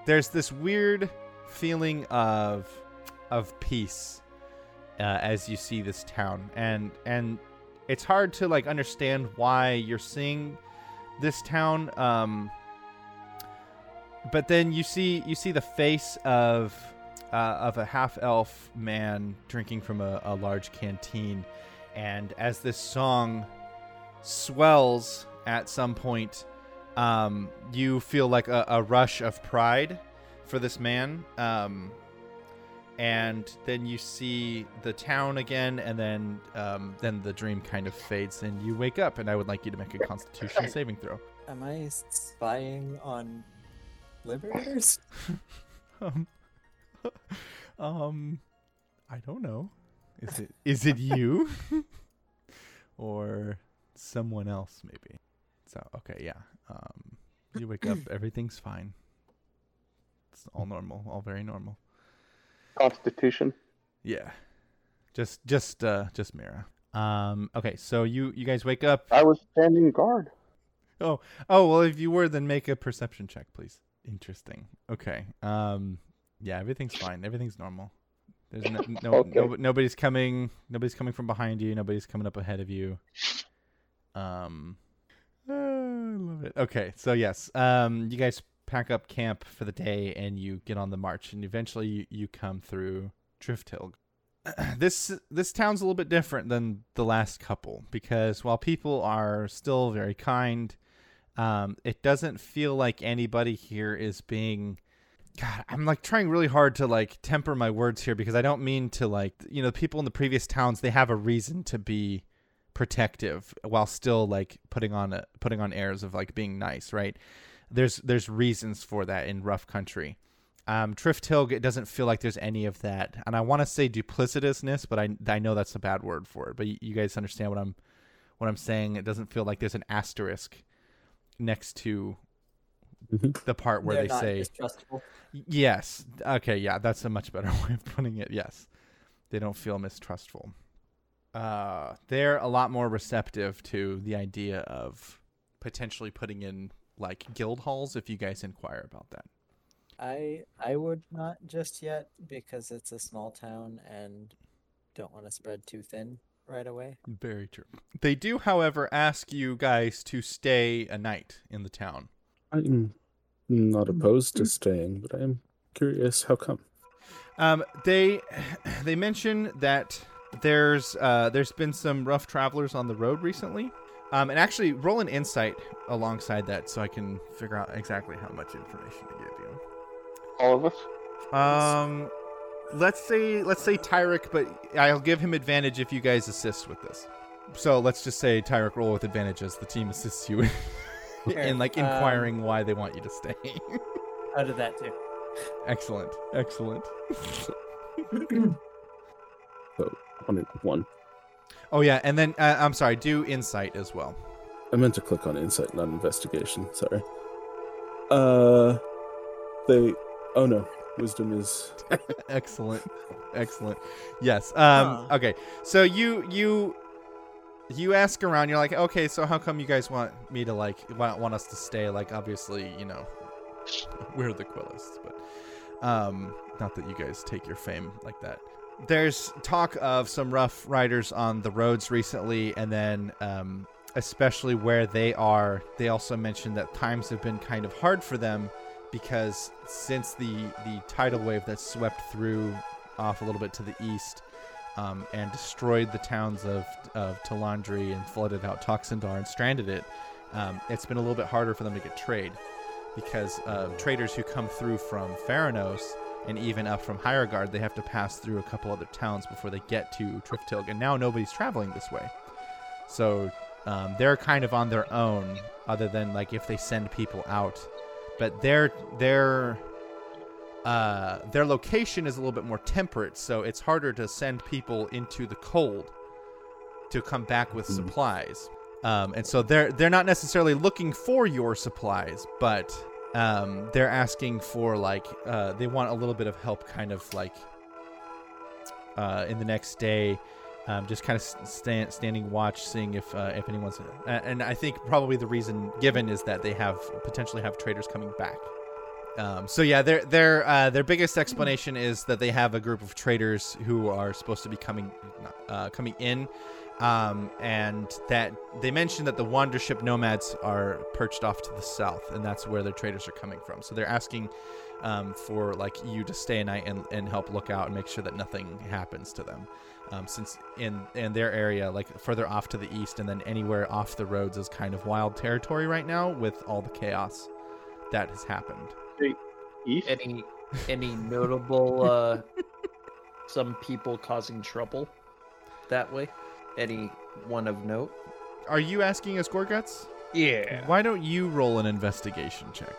Speaker 1: there's this weird feeling of of peace uh, as you see this town, and and it's hard to like understand why you're seeing this town. Um, but then you see you see the face of uh, of a half elf man drinking from a, a large canteen, and as this song swells at some point, um, you feel like a, a rush of pride for this man. Um, and then you see the town again, and then um, then the dream kind of fades, and you wake up. And I would like you to make a Constitution saving throw.
Speaker 9: Am I spying on liberators? [LAUGHS]
Speaker 1: um, [LAUGHS] um, I don't know. Is it [LAUGHS] is it you or someone else maybe? So okay, yeah. Um, you wake up, [CLEARS THROAT] everything's fine. It's all normal, all very normal.
Speaker 10: Constitution.
Speaker 1: Yeah, just just uh just Mirrah. Um, okay, so you you guys wake up.
Speaker 10: I was standing guard.
Speaker 1: Oh, oh well, if you were, then make a perception check, please. Interesting. Okay. Um, yeah, everything's fine. Everything's normal. There's no, [LAUGHS] no,
Speaker 10: Okay.
Speaker 1: no nobody's coming. Nobody's coming from behind you. Nobody's coming up ahead of you. Um, ah, I love it. Okay, so yes, um, you guys pack up camp for the day and you get on the march, and eventually you, you come through Drifthill. [CLEARS THROAT] this this town's a little bit different than the last couple because while people are still very kind, um, it doesn't feel like anybody here is being. God, I'm like trying really hard to like temper my words here because I don't mean to like you know people in the previous towns they have a reason to be protective while still like putting on a, putting on airs of like being nice, right? There's there's reasons for that in rough country. Um, Trift it doesn't feel like there's any of that, and I want to say duplicitousness, but I I know that's a bad word for it. But you guys understand what I'm what I'm saying? It doesn't feel like there's an asterisk next to
Speaker 3: Mhm.
Speaker 1: the part where
Speaker 9: They're
Speaker 1: they say
Speaker 9: distrustful.
Speaker 1: yes. Okay, yeah, that's a much better [LAUGHS] way of putting it. Yes, they don't feel mistrustful. Uh, they're a lot more receptive to the idea of potentially putting in like guild halls if you guys inquire about that.
Speaker 9: I I would not just yet because it's a small town and don't want to spread too thin right away.
Speaker 1: Very true. They do, however, ask you guys to stay a night in the town.
Speaker 3: I'm not opposed to staying, but I am curious how come.
Speaker 1: Um, they they mention that there's uh, there's been some rough travelers on the road recently. Um, and actually, roll an insight alongside that so I can figure out exactly how much information to give you.
Speaker 10: All of us.
Speaker 1: Um, let's say let's say Tyrek, but I'll give him advantage if you guys assist with this. So let's just say Tyrek roll with advantage as the team assists you [LAUGHS] in,
Speaker 9: Sure.
Speaker 1: like
Speaker 9: Um,
Speaker 1: inquiring why they want you to stay. [LAUGHS]
Speaker 9: How did that too?
Speaker 1: excellent, excellent.
Speaker 3: So one, one.
Speaker 1: Oh yeah, and then uh, I'm sorry, do insight as well.
Speaker 3: I meant to click on insight, not investigation. Sorry. Uh, they. Oh no, wisdom is. [LAUGHS]
Speaker 1: excellent excellent yes um
Speaker 9: Huh.
Speaker 1: okay so you you you ask around you're like okay so how come you guys want me to like want, want us to stay like obviously you know [LAUGHS] we're the Quellists but um not that you guys take your fame like that there's talk of some rough riders on the roads recently and then um especially where they are. They also mentioned that times have been kind of hard for them because since the the tidal wave that swept through off a little bit to the east um, and destroyed the towns of of Talandri and flooded out Toxindar and stranded it, um, it's been a little bit harder for them to get trade because uh, traders who come through from Theranos and even up from Hierogard, they have to pass through a couple other towns before they get to Triftilg, and now nobody's traveling this way. So um, they're kind of on their own, other than like if they send people out. But their their uh, their location is a little bit more temperate, so it's harder to send people into the cold to come back with supplies. Um, and so they're they're not necessarily looking for your supplies, but um, they're asking for like uh, they want a little bit of help, kind of like uh, in the next day, um, just kind of stand, standing watch, seeing if uh, if anyone's. Uh, and I think probably the reason given is that they have potentially have traders coming back. Um, so yeah, their their uh, their biggest explanation is that they have a group of traders who are supposed to be coming uh, coming in, um, and that they mentioned that the Wandership nomads are perched off to the south, and that's where their traders are coming from. So they're asking um, for like you to stay a night and, and help look out and make sure that nothing happens to them. Um, since in in their area, like further off to the east, and then anywhere off the roads is kind of wild territory right now with all the chaos that has happened.
Speaker 10: East?
Speaker 8: Any any notable uh [LAUGHS] some people causing trouble that way? Any one of note?
Speaker 1: Are you asking us, Goreguts?
Speaker 8: Yeah.
Speaker 1: Why don't you roll an investigation check?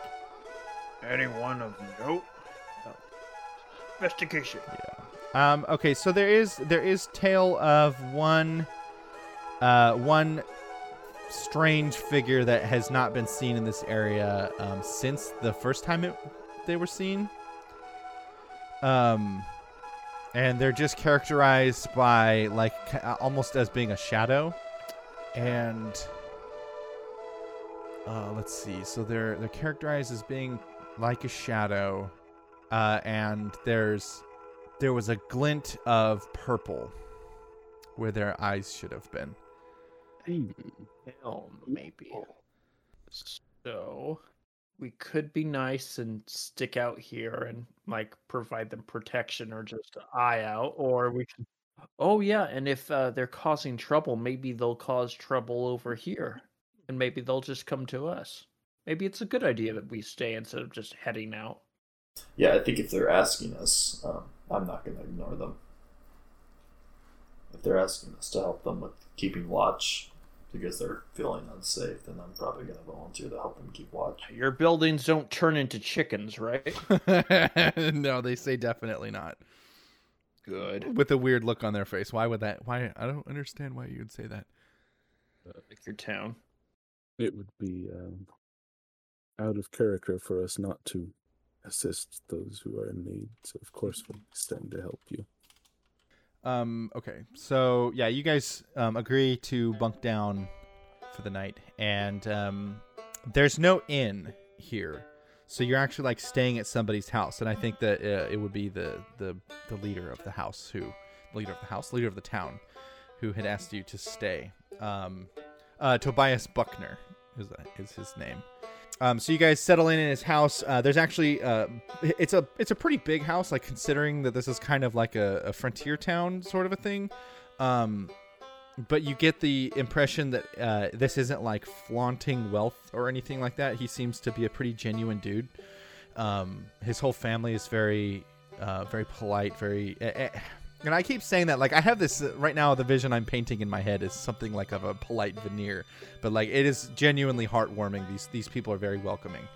Speaker 8: Any one of note? Investigation.
Speaker 1: Um, okay, so there is there is tale of one uh, one strange figure that has not been seen in this area um, since the first time it, they were seen. Um, and they're just characterized by like almost as being a shadow, and uh, let's see. So they're they're characterized as being like a shadow, uh, and there's there was a glint of purple where their eyes should have been.
Speaker 8: Hell, maybe. So we could be nice and stick out here and like provide them protection or just an eye out, or we can. Oh yeah, and if uh, they're causing trouble, maybe they'll cause trouble over here, and maybe they'll just come to us. Maybe it's a good idea that we stay instead of just heading out.
Speaker 11: Yeah, I think if they're asking us, um, I'm not going to ignore them. If they're asking us to help them with keeping watch because they're feeling unsafe, then I'm probably going to volunteer to help them keep watch. [LAUGHS]
Speaker 8: Your buildings don't turn into chickens, right? [LAUGHS]
Speaker 1: no, they say definitely not.
Speaker 8: Good.
Speaker 1: With a weird look on their face. Why would that? Why? I don't understand why you would say that.
Speaker 8: Like your town.
Speaker 3: It would be um, out of character for us not to assist those who are in need. So of course we'll stand to help you.
Speaker 1: Um. Okay. So yeah, you guys um, agree to bunk down for the night, and um, there's no inn here, so you're actually like staying at somebody's house, and I think that uh, it would be the the the leader of the house who, leader of the house, leader of the town, who had asked you to stay. Um, uh, Tobias Buckner is is his name. Um, so you guys settle in in his house. Uh, there's actually uh, it's a it's a pretty big house, like considering that this is kind of like a, a frontier town sort of a thing. Um, but you get the impression that uh, this isn't like flaunting wealth or anything like that. He seems to be a pretty genuine dude. Um, his whole family is very uh, very polite, very. eh, eh, and I keep saying that, like I have this uh, right now. The vision I'm painting in my head is something like of a polite veneer, but like it is genuinely heartwarming. These these people are very welcoming,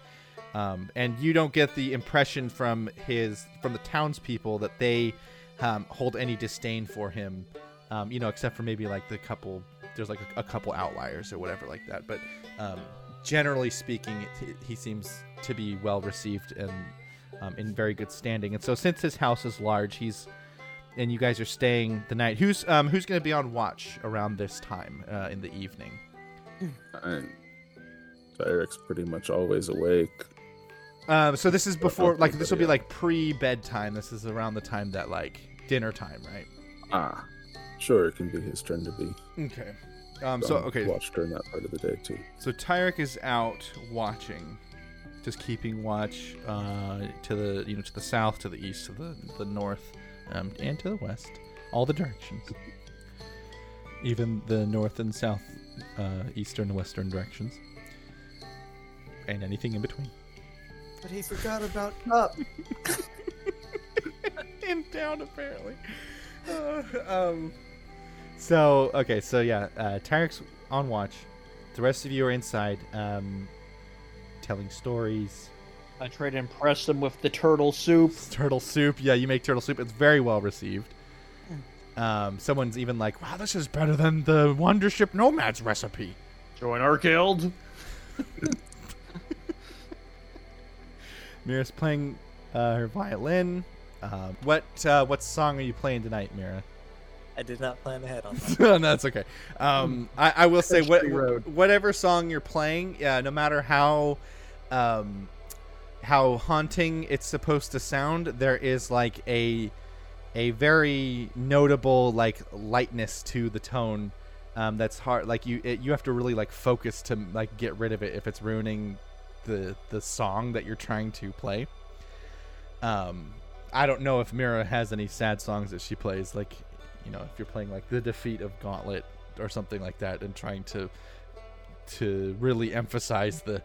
Speaker 1: um, and you don't get the impression from his from the townspeople that they um, hold any disdain for him. Um, you know, except for maybe like the couple. There's like a, a couple outliers or whatever like that, but um, generally speaking, he seems to be well received and um, in very good standing. And so, since his house is large, he's and you guys are staying the night. Who's um who's going to be on watch around this time uh, in the evening?
Speaker 3: Eric's pretty much always awake.
Speaker 1: Um, so this is before like this will be like pre bedtime. This is around the time that like dinner time, right?
Speaker 3: Ah, sure, it can be his turn to be.
Speaker 1: Okay. Um, so
Speaker 3: um,
Speaker 1: okay,
Speaker 3: watch during that part of the day too.
Speaker 1: So Tyrek is out watching, just keeping watch uh, to the you know to the south, to the east, to the the north, um, and to the west, all the directions, even the north and south, uh, eastern and western directions, and anything in between.
Speaker 9: But he forgot about up. [LAUGHS]
Speaker 1: and down apparently. Uh, um. So okay, so yeah, uh, Tyrek's on watch. The rest of you are inside, um, telling stories.
Speaker 8: I try to impress them with the turtle soup. [LAUGHS]
Speaker 1: Turtle soup, yeah, you make turtle soup. It's very well received. Um, someone's even like, "Wow, this is better than the Wandership Nomads recipe."
Speaker 8: Join our guild. [LAUGHS]
Speaker 1: Mirrah's playing uh, her violin. Um, what uh, what song are you playing tonight, Mirrah?
Speaker 9: I did not plan ahead on [LAUGHS] that.
Speaker 1: no, that's okay. Um, I, I will say what, whatever song you're playing, yeah, no matter how um, how haunting it's supposed to sound, there is like a a very notable like lightness to the tone um, that's hard. Like you it, you have to really like focus to like get rid of it if it's ruining the the song that you're trying to play. Um, I don't know if Mirrah has any sad songs that she plays. Like, you know, if you're playing like the defeat of Gauntlet or something like that, and trying to to really emphasize the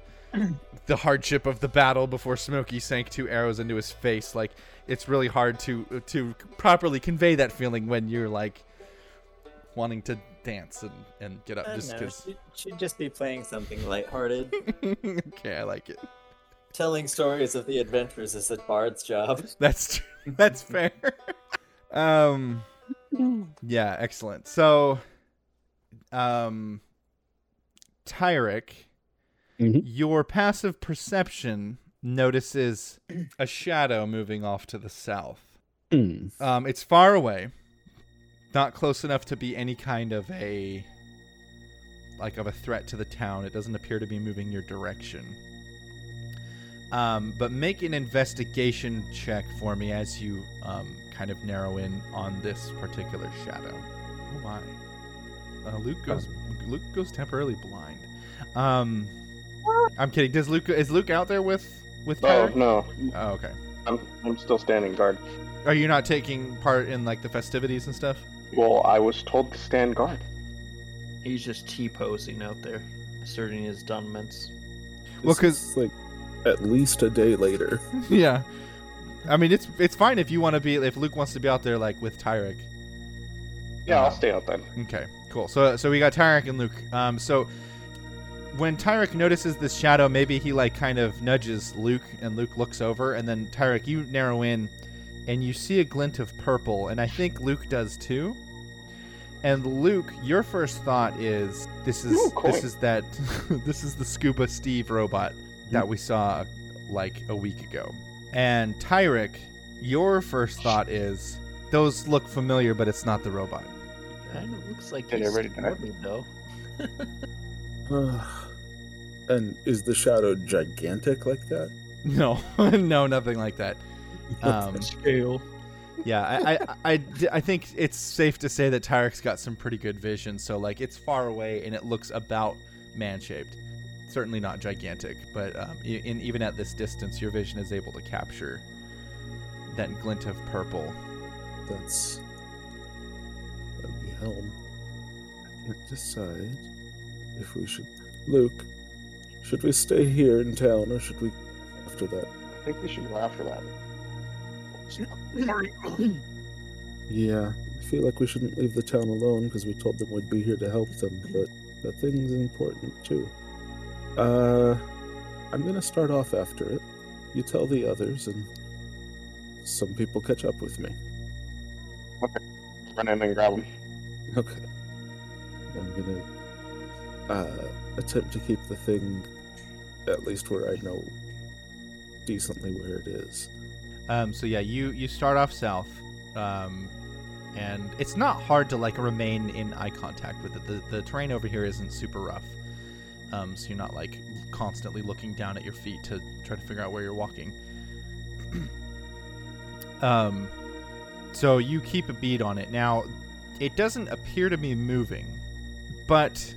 Speaker 1: the hardship of the battle before Smokey sank two arrows into his face. Like, it's really hard to to properly convey that feeling when you're like wanting to dance and, and get up just because.
Speaker 9: she should just be playing something lighthearted. [LAUGHS]
Speaker 1: okay, I like it.
Speaker 9: Telling stories of the adventures is a bard's job. [LAUGHS]
Speaker 1: That's true. That's fair. [LAUGHS] um yeah, excellent. So um Tyrek,
Speaker 3: Mhm.
Speaker 1: your passive perception notices a shadow moving off to the south.
Speaker 3: Hmm.
Speaker 1: Um it's far away. Not close enough to be any kind of a like of a threat to the town. It doesn't appear to be moving your direction. Um, but make an investigation check for me as you um, kind of narrow in on this particular shadow. Oh my! Uh, Luke goes. Luke goes temporarily blind. Um, I'm kidding. Does Luke is Luke out there with with
Speaker 10: Oh
Speaker 1: Tyler?
Speaker 10: no,
Speaker 1: Oh, okay.
Speaker 10: I'm I'm still standing guard.
Speaker 1: Are you not taking part in like the festivities and stuff?
Speaker 10: Well, I was told to stand guard.
Speaker 8: He's just T posing out there, asserting his dominance.
Speaker 1: Well,
Speaker 3: This
Speaker 1: 'cause-
Speaker 3: is, like at least a day later. [LAUGHS] [LAUGHS]
Speaker 1: yeah. I mean, it's it's fine if you want to be if Luke wants to be out there like with Tyrek.
Speaker 10: Yeah,
Speaker 1: Uh,
Speaker 10: I'll stay out then.
Speaker 1: Okay, cool. So so we got Tyrek and Luke. Um, so when Tyrek notices this shadow, maybe he like kind of nudges Luke, and Luke looks over, and then Tyrek, you narrow in, and you see a glint of purple, and I think Luke does too. And Luke, your first thought is this is
Speaker 10: Ooh, coin.
Speaker 1: this is that [LAUGHS] this is the Scuba Steve robot that we saw like a week ago. And Tyrek, your first thought is those look familiar, but it's not the robot.
Speaker 8: Kind of looks like
Speaker 10: Did
Speaker 8: he's
Speaker 10: everybody die?
Speaker 8: squirmy, though. [LAUGHS]
Speaker 3: and is the shadow gigantic like that?
Speaker 1: No, [LAUGHS] no, nothing like that. [LAUGHS] Um,
Speaker 8: Scale.
Speaker 1: yeah, I, I, I think it's safe to say that Tyrek's got some pretty good vision. So like, it's far away and it looks about man-shaped. Certainly not gigantic, but um, in, even at this distance, your vision is able to capture that glint of purple.
Speaker 3: That's that'd be Helm. I can't decide if we should. Luke, should we stay here in town or should we after that?
Speaker 10: I think we should go after that.
Speaker 3: Yeah, I feel like we shouldn't leave the town alone because we told them we'd be here to help them, but that thing's important too. Uh, I'm gonna start off after it. You tell the others, and some people catch up with me.
Speaker 10: Okay, Run in and grab him.
Speaker 3: Okay. I'm gonna uh, attempt to keep the thing at least where I know decently where it is.
Speaker 1: Um, so yeah, you you start off south, um, and it's not hard to like remain in eye contact with it. The the terrain over here isn't super rough, um, so you're not like constantly looking down at your feet to try to figure out where you're walking. [CLEARS THROAT] um, so you keep a bead on it. Now, it doesn't appear to be moving, but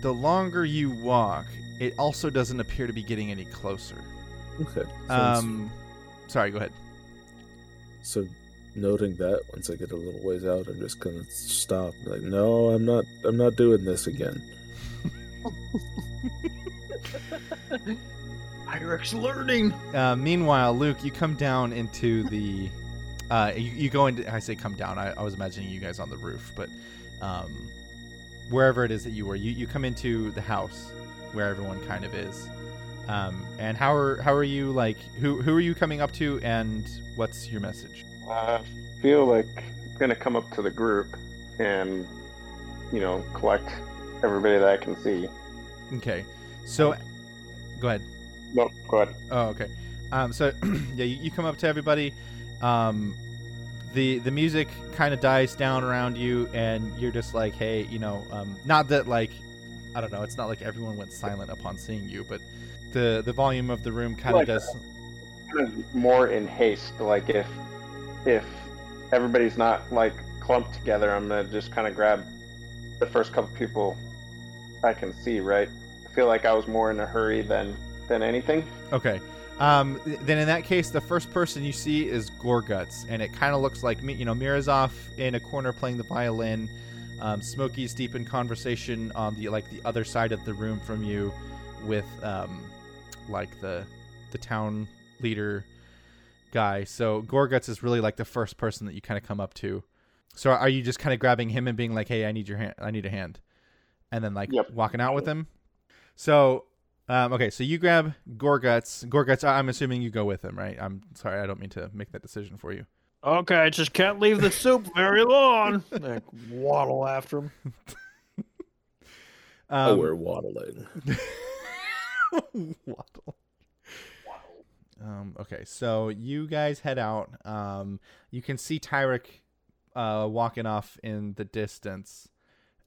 Speaker 1: the longer you walk, it also doesn't appear to be getting any closer.
Speaker 3: Okay.
Speaker 1: Um, sorry, go ahead.
Speaker 3: So, noting that, once I get a little ways out, I'm just gonna stop. Like, no, I'm not. I'm not doing this again. [LAUGHS]
Speaker 8: Pyrex learning.
Speaker 1: Uh, meanwhile, Luke, you come down into the. [LAUGHS] Uh, you, you go into. I say come down. I, I was imagining you guys on the roof, but um, wherever it is that you were, you, you come into the house where everyone kind of is. Um, and how are how are you like? Who who are you coming up to, and what's your message?
Speaker 10: I feel like I'm gonna come up to the group and, you know, collect everybody that I can see.
Speaker 1: Okay, so go ahead.
Speaker 10: No, go ahead.
Speaker 1: Oh, okay. Um, so [CLEARS THROAT] yeah, you, you come up to everybody. Um, the the music kind of dies down around you, and you're just like, hey, you know, um, not that like, I don't know, it's not like everyone went silent upon seeing you, but the the volume of the room kind of
Speaker 10: Like,
Speaker 1: does.
Speaker 10: Kind of more in haste. Like if if everybody's not like clumped together, I'm gonna just kind of grab the first couple people I can see. Right. I feel like I was more in a hurry than than anything.
Speaker 1: Okay. Um, then in that case, the first person you see is Goreguts, and it kind of looks like. You know, Mirrah's off in a corner playing the violin. Um, Smokey's deep in conversation on the like the other side of the room from you, with um, like the the town leader guy. So Goreguts is really like the first person that you kind of come up to. So are you just kind of grabbing him and being like, "Hey, I need your hand. I need a hand," and then like
Speaker 10: Yep.
Speaker 1: walking out with him? So um, okay, so you grab Goreguts. Goreguts, I- I'm assuming you go with him, right? I'm sorry, I don't mean to make that decision for you.
Speaker 8: Okay, I just can't leave the soup very long. [LAUGHS] like waddle after him.
Speaker 3: oh, [LAUGHS]
Speaker 1: Um,
Speaker 3: we're waddling. [LAUGHS]
Speaker 1: Waddle. Um, okay, so you guys head out. Um, you can see Tyrek uh, walking off in the distance.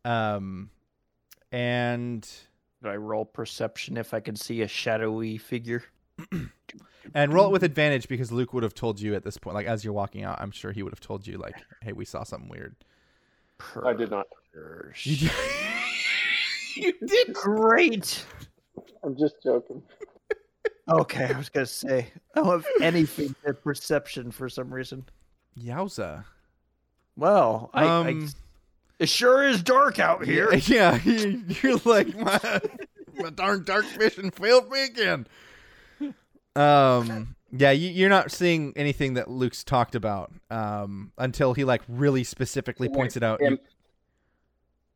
Speaker 1: Um, and
Speaker 8: Did I roll perception if I can see a shadowy figure?
Speaker 1: And roll it with advantage because Luke would have told you at this point, like as you're walking out, I'm sure he would have told you, like, "Hey, we saw something weird."
Speaker 10: I did not.
Speaker 1: You, [LAUGHS]
Speaker 8: You did great.
Speaker 10: I'm just joking.
Speaker 8: Okay, I was gonna say I don't have anything at perception for some reason.
Speaker 1: Yowza!
Speaker 8: Well, I,
Speaker 1: Um,
Speaker 8: I it sure is dark out here. [LAUGHS]
Speaker 1: Yeah, you- [LAUGHS] you're like my my darn dark vision failed me again. Um, yeah, you, you're not seeing anything that Luke's talked about um, until he like really specifically points it out.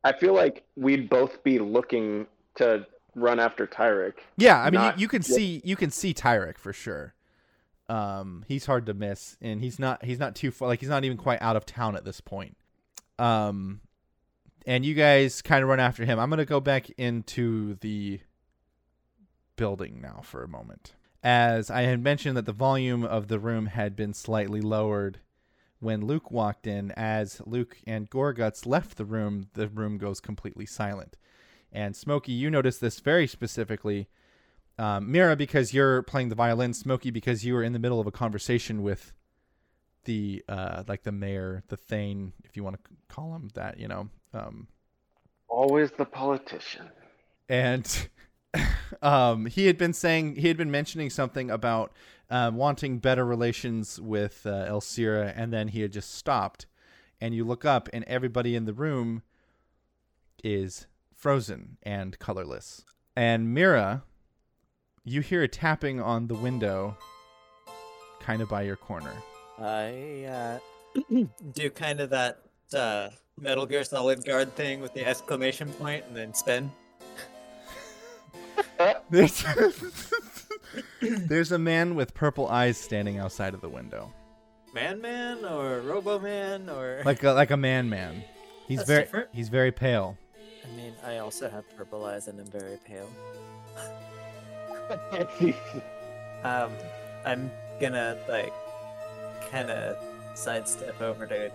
Speaker 10: I feel like we'd both be looking to run after Tyrek.
Speaker 1: yeah, I mean, you, you can see you can see Tyrek for sure. Um, he's hard to miss, and he's not he's not too far. Like he's not even quite out of town at this point. Um, and you guys kind of run after him. I'm gonna go back into the building now for a moment. As I had mentioned that the volume of the room had been slightly lowered when Luke walked in. As Luke and Goreguts left the room, the room goes completely silent. And Smokey, you notice this very specifically. Um, Mirrah, because you're playing the violin. Smokey, because you were in the middle of a conversation with the uh, like the mayor, the Thane, if you want to call him that, you know. Um,
Speaker 10: Always the politician.
Speaker 1: and [LAUGHS] [LAUGHS] um, he had been saying he had been mentioning something about um, wanting better relations with uh, and then he had just stopped. And you look up, and everybody in the room is frozen and colorless. And Mirrah, you hear a tapping on the window, kind of by your corner.
Speaker 9: I uh, do kind of that uh, Metal Gear Solid Guard thing with the exclamation point and then spin. [LAUGHS]
Speaker 1: There's, there's a man with purple eyes standing outside of the window.
Speaker 9: Man Man or Robo Man or. [LAUGHS]
Speaker 1: like a, like a man man. He's
Speaker 9: That's
Speaker 1: very
Speaker 9: different.
Speaker 1: he's very pale.
Speaker 9: I mean, I also have purple eyes and I'm very pale. [LAUGHS] Um, I'm gonna like kind of sidestep over to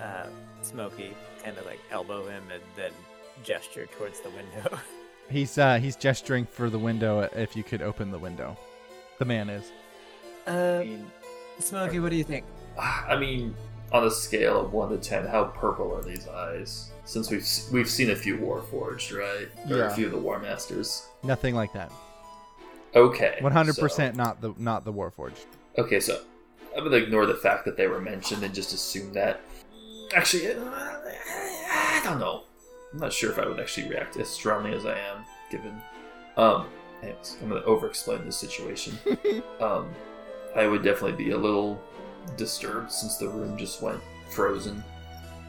Speaker 9: uh, Smokey, kind of like elbow him and then gesture towards the window.
Speaker 1: He's uh he's gesturing for the window if you could open the window. The man is.
Speaker 9: Uh, Smokey, what do you think?
Speaker 11: I mean,
Speaker 7: on a scale of one to ten, how purple are these eyes? Since we've we've seen a few Warforged, right? Or
Speaker 1: Yeah.
Speaker 7: a few of the Warmasters.
Speaker 1: Nothing like that.
Speaker 7: Okay.
Speaker 1: One hundred percent not the not the Warforged.
Speaker 7: Okay, so I'm gonna ignore the fact that they were mentioned and just assume that. Actually, uh, I don't know. I'm not sure if I would actually react as strongly as I am, given. Um, anyways, I'm gonna over-explain this situation. [LAUGHS] um, I would definitely be a little disturbed since the room just went frozen,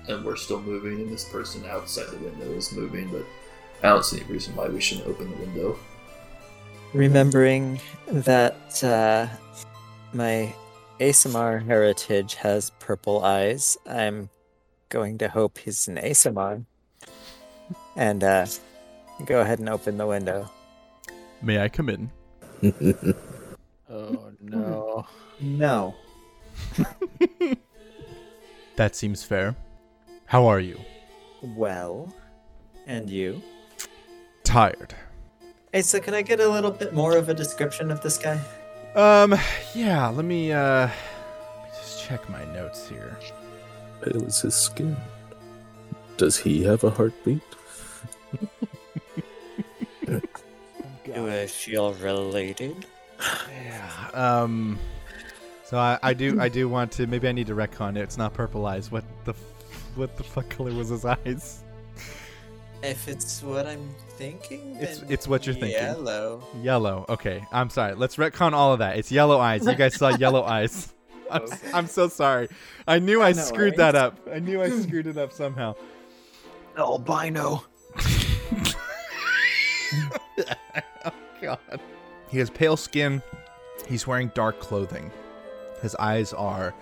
Speaker 7: and we're still moving, and this person outside the window is moving. But I don't see any reason why we shouldn't open the window.
Speaker 9: Remembering that uh, my Aasimar heritage has purple eyes, I'm going to hope he's an Aasimar. And uh, go ahead and open the window.
Speaker 1: May I come in? [LAUGHS]
Speaker 8: Oh no.
Speaker 9: No. [LAUGHS]
Speaker 1: That seems fair. How are you?
Speaker 9: Well, and you?
Speaker 1: Tired.
Speaker 9: Hey, so can I get a little bit more of a description of this guy?
Speaker 1: Um, yeah. Let me uh, let me just check my notes here.
Speaker 3: Pale is his skin. Does he have a heartbeat?
Speaker 9: Do I feel related?
Speaker 1: Yeah. Um. So I, I do I do want to maybe I need to retcon it. It's not purple eyes. What the f- what the fuck color was his eyes?
Speaker 9: If it's what I'm thinking,
Speaker 1: It's it's what you're thinking.
Speaker 9: Yellow.
Speaker 1: Yellow. Okay. I'm sorry. Let's retcon all of that. It's yellow eyes. You guys saw [LAUGHS] yellow eyes. I'm, I'm so sorry. I knew I
Speaker 9: No
Speaker 1: screwed that up. I knew I screwed it up somehow.
Speaker 8: Albino.
Speaker 1: Oh god. He has pale skin. He's wearing dark clothing. His eyes are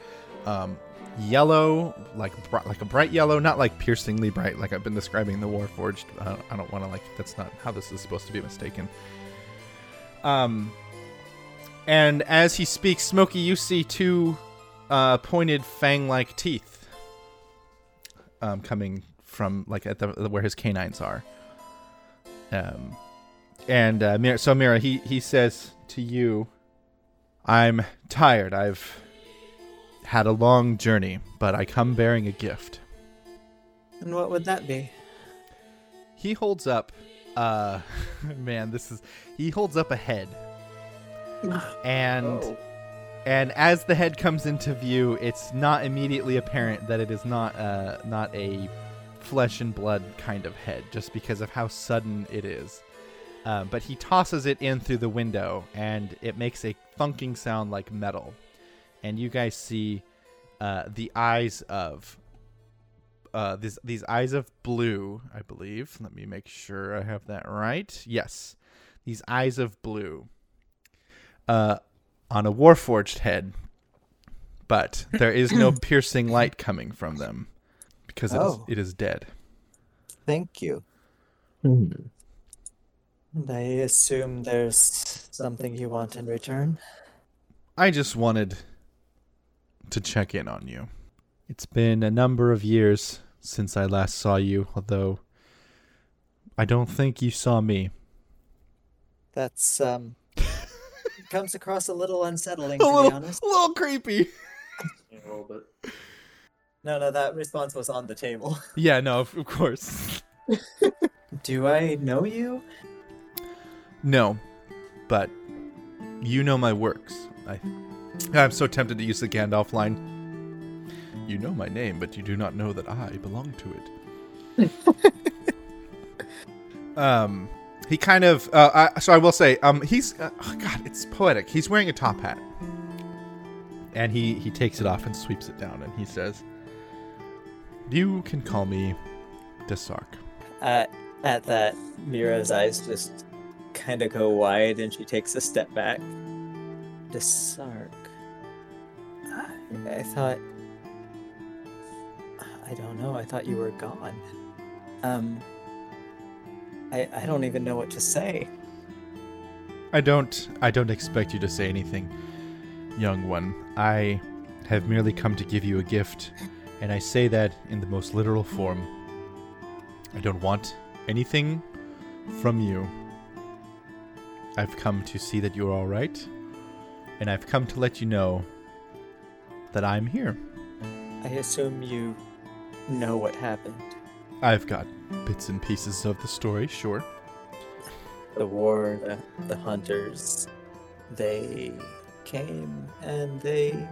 Speaker 1: um, yellow, like like a bright yellow, not like piercingly bright, like I've been describing the Warforged. Uh, I don't want to like. That's not how this is supposed to be mistaken. Um, and as he speaks, Smokey, you see two uh, pointed fang-like teeth um, coming from like at the where his canines are. Um, and uh, Mirrah, so Mirrah, he he says to you, "I'm tired. I've had a long journey, but I come bearing a gift."
Speaker 9: And what would that be?
Speaker 1: He holds up, uh, [LAUGHS] man, this is he holds up a head, [SIGHS] and
Speaker 7: Oh.
Speaker 1: and as the head comes into view, it's not immediately apparent that it is not uh not a flesh and blood kind of head, just because of how sudden it is. Um, but he tosses it in through the window, and it makes a thunking sound like metal. And you guys see uh, the eyes of uh, these these eyes of blue, I believe. Let me make sure I have that right. Yes, these eyes of blue uh, on a warforged head, but there is no [COUGHS] piercing light coming from them because it is
Speaker 9: Oh.
Speaker 1: it is dead.
Speaker 9: Thank you. And I assume there's something you want in return.
Speaker 1: I just wanted to check in on you. It's been a number of years since I last saw you, although I don't think you saw me.
Speaker 9: That's um [LAUGHS] comes across a little unsettling
Speaker 1: A
Speaker 9: to
Speaker 1: little,
Speaker 9: be honest.
Speaker 1: a little creepy.
Speaker 7: A little bit.
Speaker 9: No, no, that response was on the table. [LAUGHS]
Speaker 1: Yeah, no, of, of course. [LAUGHS]
Speaker 9: Do I know you?
Speaker 1: No, but you know my works. I, I'm so tempted to use the Gandalf line. You know my name, but you do not know that I belong to it. [LAUGHS] um, he kind of. Uh, I, so I will say, um, he's. Uh, oh God, it's poetic. He's wearing a top hat, and he he takes it off and sweeps it down, and he says, "You can call me Desark."
Speaker 9: Uh, at that, Mirrah's eyes just kind of go wide and she takes a step back. Desark. I, I thought. I don't know. I thought you were gone. Um. I, I don't even know what to say.
Speaker 1: I don't I don't expect you to say anything, young one. I have merely come to give you a gift, and I say that in the most literal form. I don't want anything from you. I've come to see that you're all right, and I've come to let you know that I'm here.
Speaker 9: I assume you know what happened.
Speaker 1: I've got bits and pieces of the story, sure.
Speaker 9: The war, the, the hunters, they came and they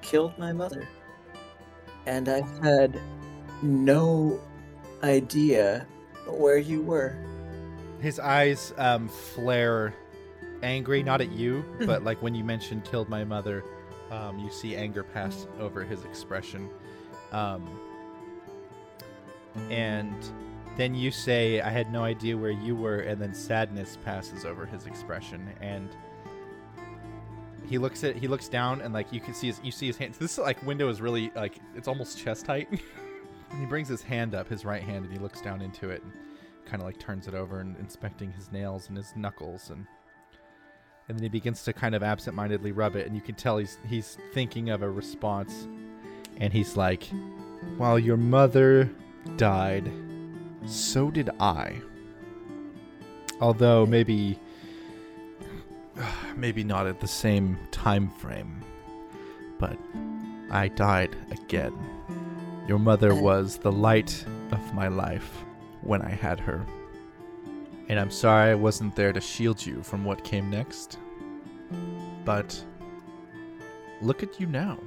Speaker 9: killed my mother. And I had no idea where you were.
Speaker 1: His eyes um, flare angry, not at you, [LAUGHS] but like when you mentioned killed my mother, um, you see anger pass over his expression. Um, and then you say, I had no idea where you were, and then sadness passes over his expression. And he looks at he looks down and like you can see his you see his hands. this like window is really like it's almost chest height [LAUGHS] and he brings his hand up his right hand and he looks down into it and kind of like turns it over and inspecting his nails and his knuckles and and then he begins to kind of absentmindedly rub it and you can tell he's he's thinking of a response and he's like while your mother died so did i although maybe [SIGHS] maybe not at the same time frame but i died again. Your mother was the light of my life when i had her. And i'm sorry i wasn't there to shield you from what came next but look at you now.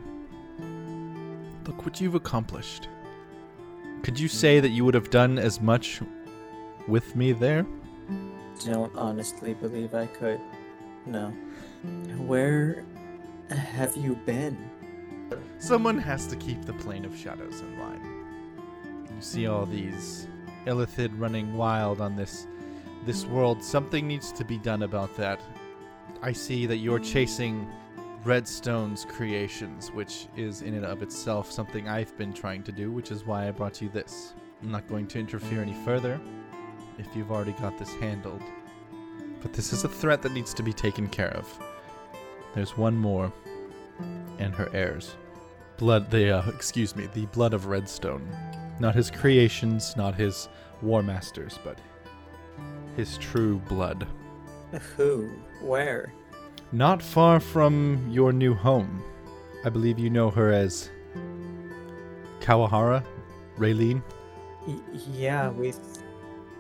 Speaker 1: Look what you've accomplished. Could you say that you would have done as much with me there?
Speaker 9: Don't honestly believe I could. No. Where have you been?
Speaker 1: Someone has to keep the plane of shadows in line. You see all these Illithid running wild on this this world. Something needs to be done about that. I see that you're chasing Redstone's creations, which is in and of itself something I've been trying to do, which is why I brought you this. I'm not going to interfere any further if you've already got this handled. But this is a threat that needs to be taken care of. There's one more, and her heirs. Blood, the, uh, excuse me, the blood of Redstone. Not his creations, not his Warmasters, but his true blood.
Speaker 9: Who? Where?
Speaker 1: Not far from your new home. I believe you know her as Kawahara, Raylene.
Speaker 9: Y- yeah, we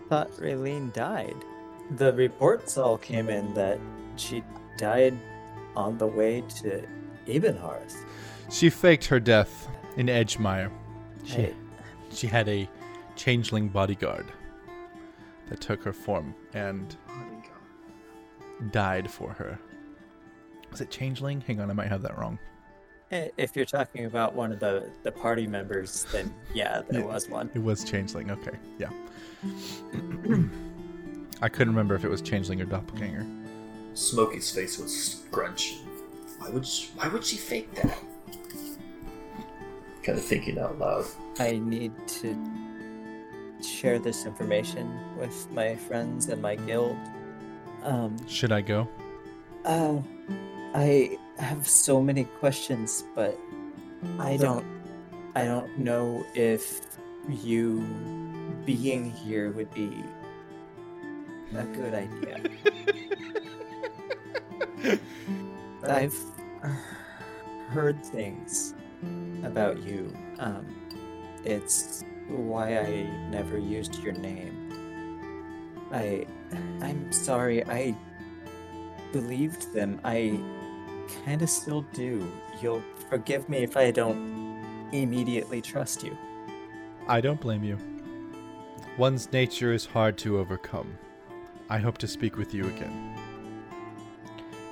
Speaker 9: thought Raylene died. The reports all came in that she died on the way to Ebenharth.
Speaker 1: She faked her death in Edgemire. She,
Speaker 9: Hey,
Speaker 1: she had a changeling bodyguard that took her form and died for her. Was it changeling? Hang on, I might have that wrong.
Speaker 9: Eh, if you're talking about one of the, the party members, then yeah, there
Speaker 1: Yeah.
Speaker 9: was one.
Speaker 1: It was changeling. Okay, yeah. [CLEARS THROAT] I couldn't remember if it was changeling or doppelganger.
Speaker 7: Smokey's face was scrunched. Why would she, why would she fake that? Kind of thinking out loud.
Speaker 9: I need to share this information with my friends and my guild. Um,
Speaker 1: Should I go?
Speaker 9: uh, I have so many questions, but I don't, I don't know if you being here would be a good idea. [LAUGHS] I've heard things about you. Um, it's why I never used your name. I, I'm sorry. I believed them. I kind of still do. You'll forgive me if I don't immediately trust you.
Speaker 1: I don't blame you. One's nature is hard to overcome. I hope to speak with you again.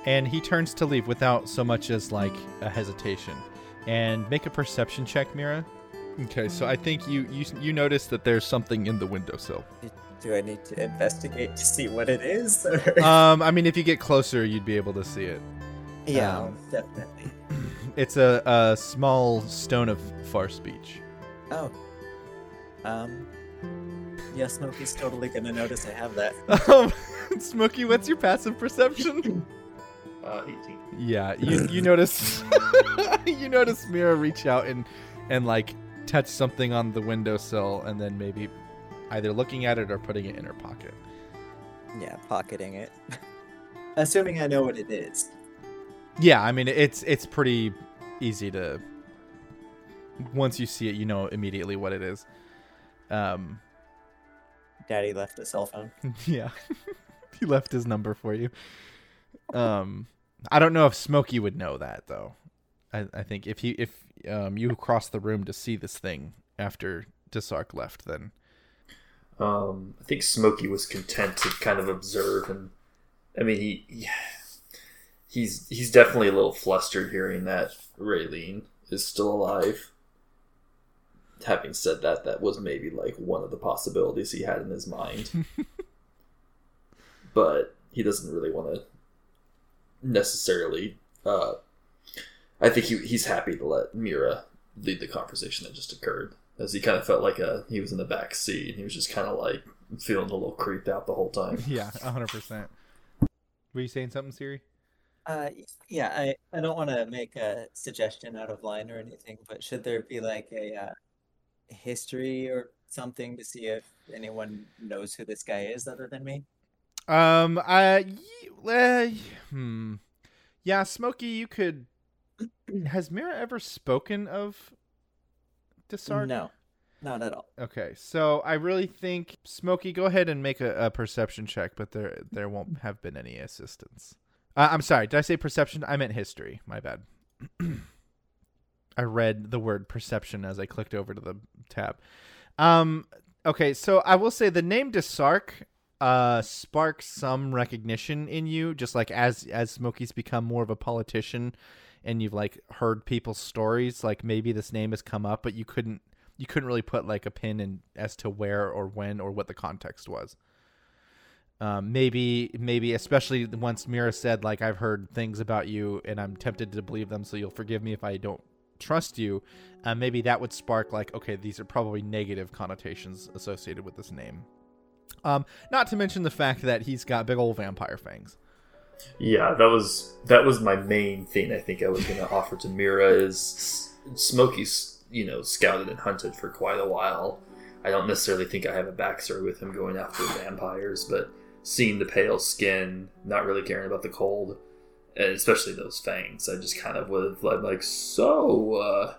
Speaker 1: And he turns to leave without so much as like a hesitation. And make a perception check, Mirrah. Okay, so I think you you you notice that there's something in the windowsill.
Speaker 9: Do I need to investigate to see what it is? or-
Speaker 1: Um, I mean, if you get closer, you'd be able to see it.
Speaker 9: yeah,
Speaker 1: um,
Speaker 9: definitely. [CLEARS THROAT]
Speaker 1: It's a, a small stone of far speech.
Speaker 9: Oh. Um. Yeah, Smokey's totally gonna notice I have that. [LAUGHS]
Speaker 1: Um, [LAUGHS] Smokey, what's your passive perception?
Speaker 7: Uh, 18.
Speaker 1: Yeah, you you notice [LAUGHS] you notice Mirrah reach out and and like touch something on the windowsill and then maybe either looking at it or putting it in her pocket.
Speaker 9: Yeah, pocketing it. Assuming I know what it is.
Speaker 1: Yeah, I mean it's it's pretty easy to once you see it, you know immediately what it is. Um,
Speaker 9: Daddy left a cell phone. [LAUGHS]
Speaker 1: yeah, [LAUGHS] he left his number for you. Um, I don't know if Smokey would know that though. I, I think if he if um you crossed the room to see this thing after Desark left, then
Speaker 7: Um, I think Smokey was content to kind of observe, and I mean, he, he he's he's definitely a little flustered hearing that Raylene is still alive. Having said that, that was maybe like one of the possibilities he had in his mind, [LAUGHS] but he doesn't really want to necessarily. Uh, I think he, he's happy to let Mirrah lead the conversation that just occurred, as he kind of felt like a he was in the back seat and he was just kind of like feeling a little creeped out the whole time. [LAUGHS]
Speaker 1: yeah, hundred percent. Were you saying something, Siri?
Speaker 9: Uh, yeah, I, I don't want to make a suggestion out of line or anything, but should there be like a uh, history or something to see if anyone knows who this guy is other than me?
Speaker 1: Um, I, uh, hmm, yeah, Smokey, you could. [CLEARS THROAT] Has Mirrah ever spoken of Desark?
Speaker 9: No, not at all.
Speaker 1: Okay, so I really think Smokey, go ahead and make a, a perception check, but there there won't have been any assistance. Uh, I'm sorry, did I say perception? I meant history. My bad. [CLEARS THROAT] I read the word perception as I clicked over to the tab. Um, okay, so I will say the name Desark uh sparks some recognition in you, just like as as Smokey's become more of a politician, and you've like heard people's stories. Like maybe this name has come up, but you couldn't you couldn't really put like a pin in as to where or when or what the context was. Um, maybe maybe especially once Mirrah said like I've heard things about you and I'm tempted to believe them, so you'll forgive me if I don't trust you. Uh, maybe that would spark like okay, these are probably negative connotations associated with this name. Um, not to mention the fact that he's got big old vampire fangs.
Speaker 7: Yeah, that was that was my main thing. I think I was going to offer to Mirrah is Smokey's you know scouted and hunted for quite a while. I don't necessarily think I have a backstory with him going after vampires, but seeing the pale skin, not really caring about the cold, and especially those fangs, I just kind of would have led like, so uh,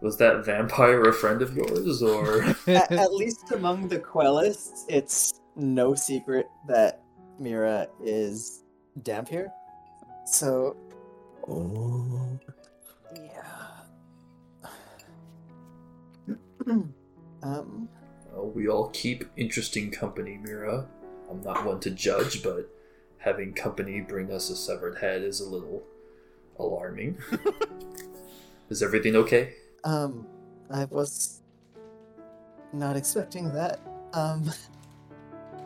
Speaker 7: was that vampire a friend of yours or? [LAUGHS]
Speaker 9: at, at least among the Quellists, it's no secret that Mirrah is Dhampir. So,
Speaker 3: Oh,
Speaker 9: yeah. [CLEARS THROAT] um,
Speaker 7: Well, we all keep interesting company, Mirrah. I'm not one to judge, but having company bring us a severed head is a little alarming. [LAUGHS] is everything okay?
Speaker 9: um, I was not expecting that. Um,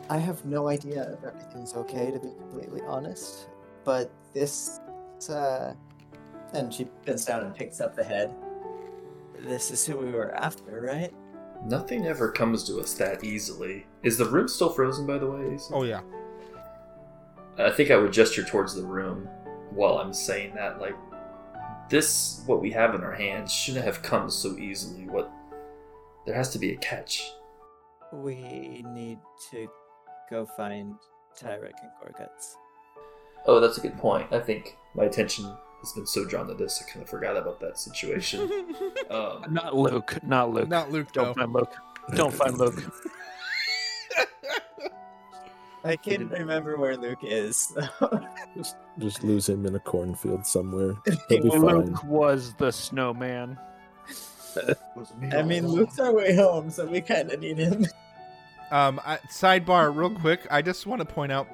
Speaker 9: I have no idea if everything's okay, to be completely honest. But this, uh, and she bends down and picks up the head. This is who we were after, right?
Speaker 7: Nothing ever comes to us that easily. Is the room still frozen, by the way? Asa?
Speaker 1: Oh yeah.
Speaker 7: I think I would gesture towards the room while I'm saying that. Like, this, what we have in our hands, shouldn't have come so easily. What? There has to be a catch.
Speaker 9: We need to go find Tyrek and Goreguts.
Speaker 7: Oh, that's a good point. I think my attention has been so drawn to this, I kind of forgot about that situation. [LAUGHS] um,
Speaker 8: Not Luke. Not Luke.
Speaker 1: Not Luke.
Speaker 8: Don't
Speaker 1: though.
Speaker 8: find Luke. Don't find Luke. [LAUGHS]
Speaker 9: I can't remember where Luke is. [LAUGHS]
Speaker 3: just just lose him in a cornfield somewhere. [LAUGHS] He'll be fine.
Speaker 8: Luke was the snowman. [LAUGHS]
Speaker 9: I mean, Luke's our way home, so we kind of need him.
Speaker 1: Um, I, sidebar, real quick. I just want to point out,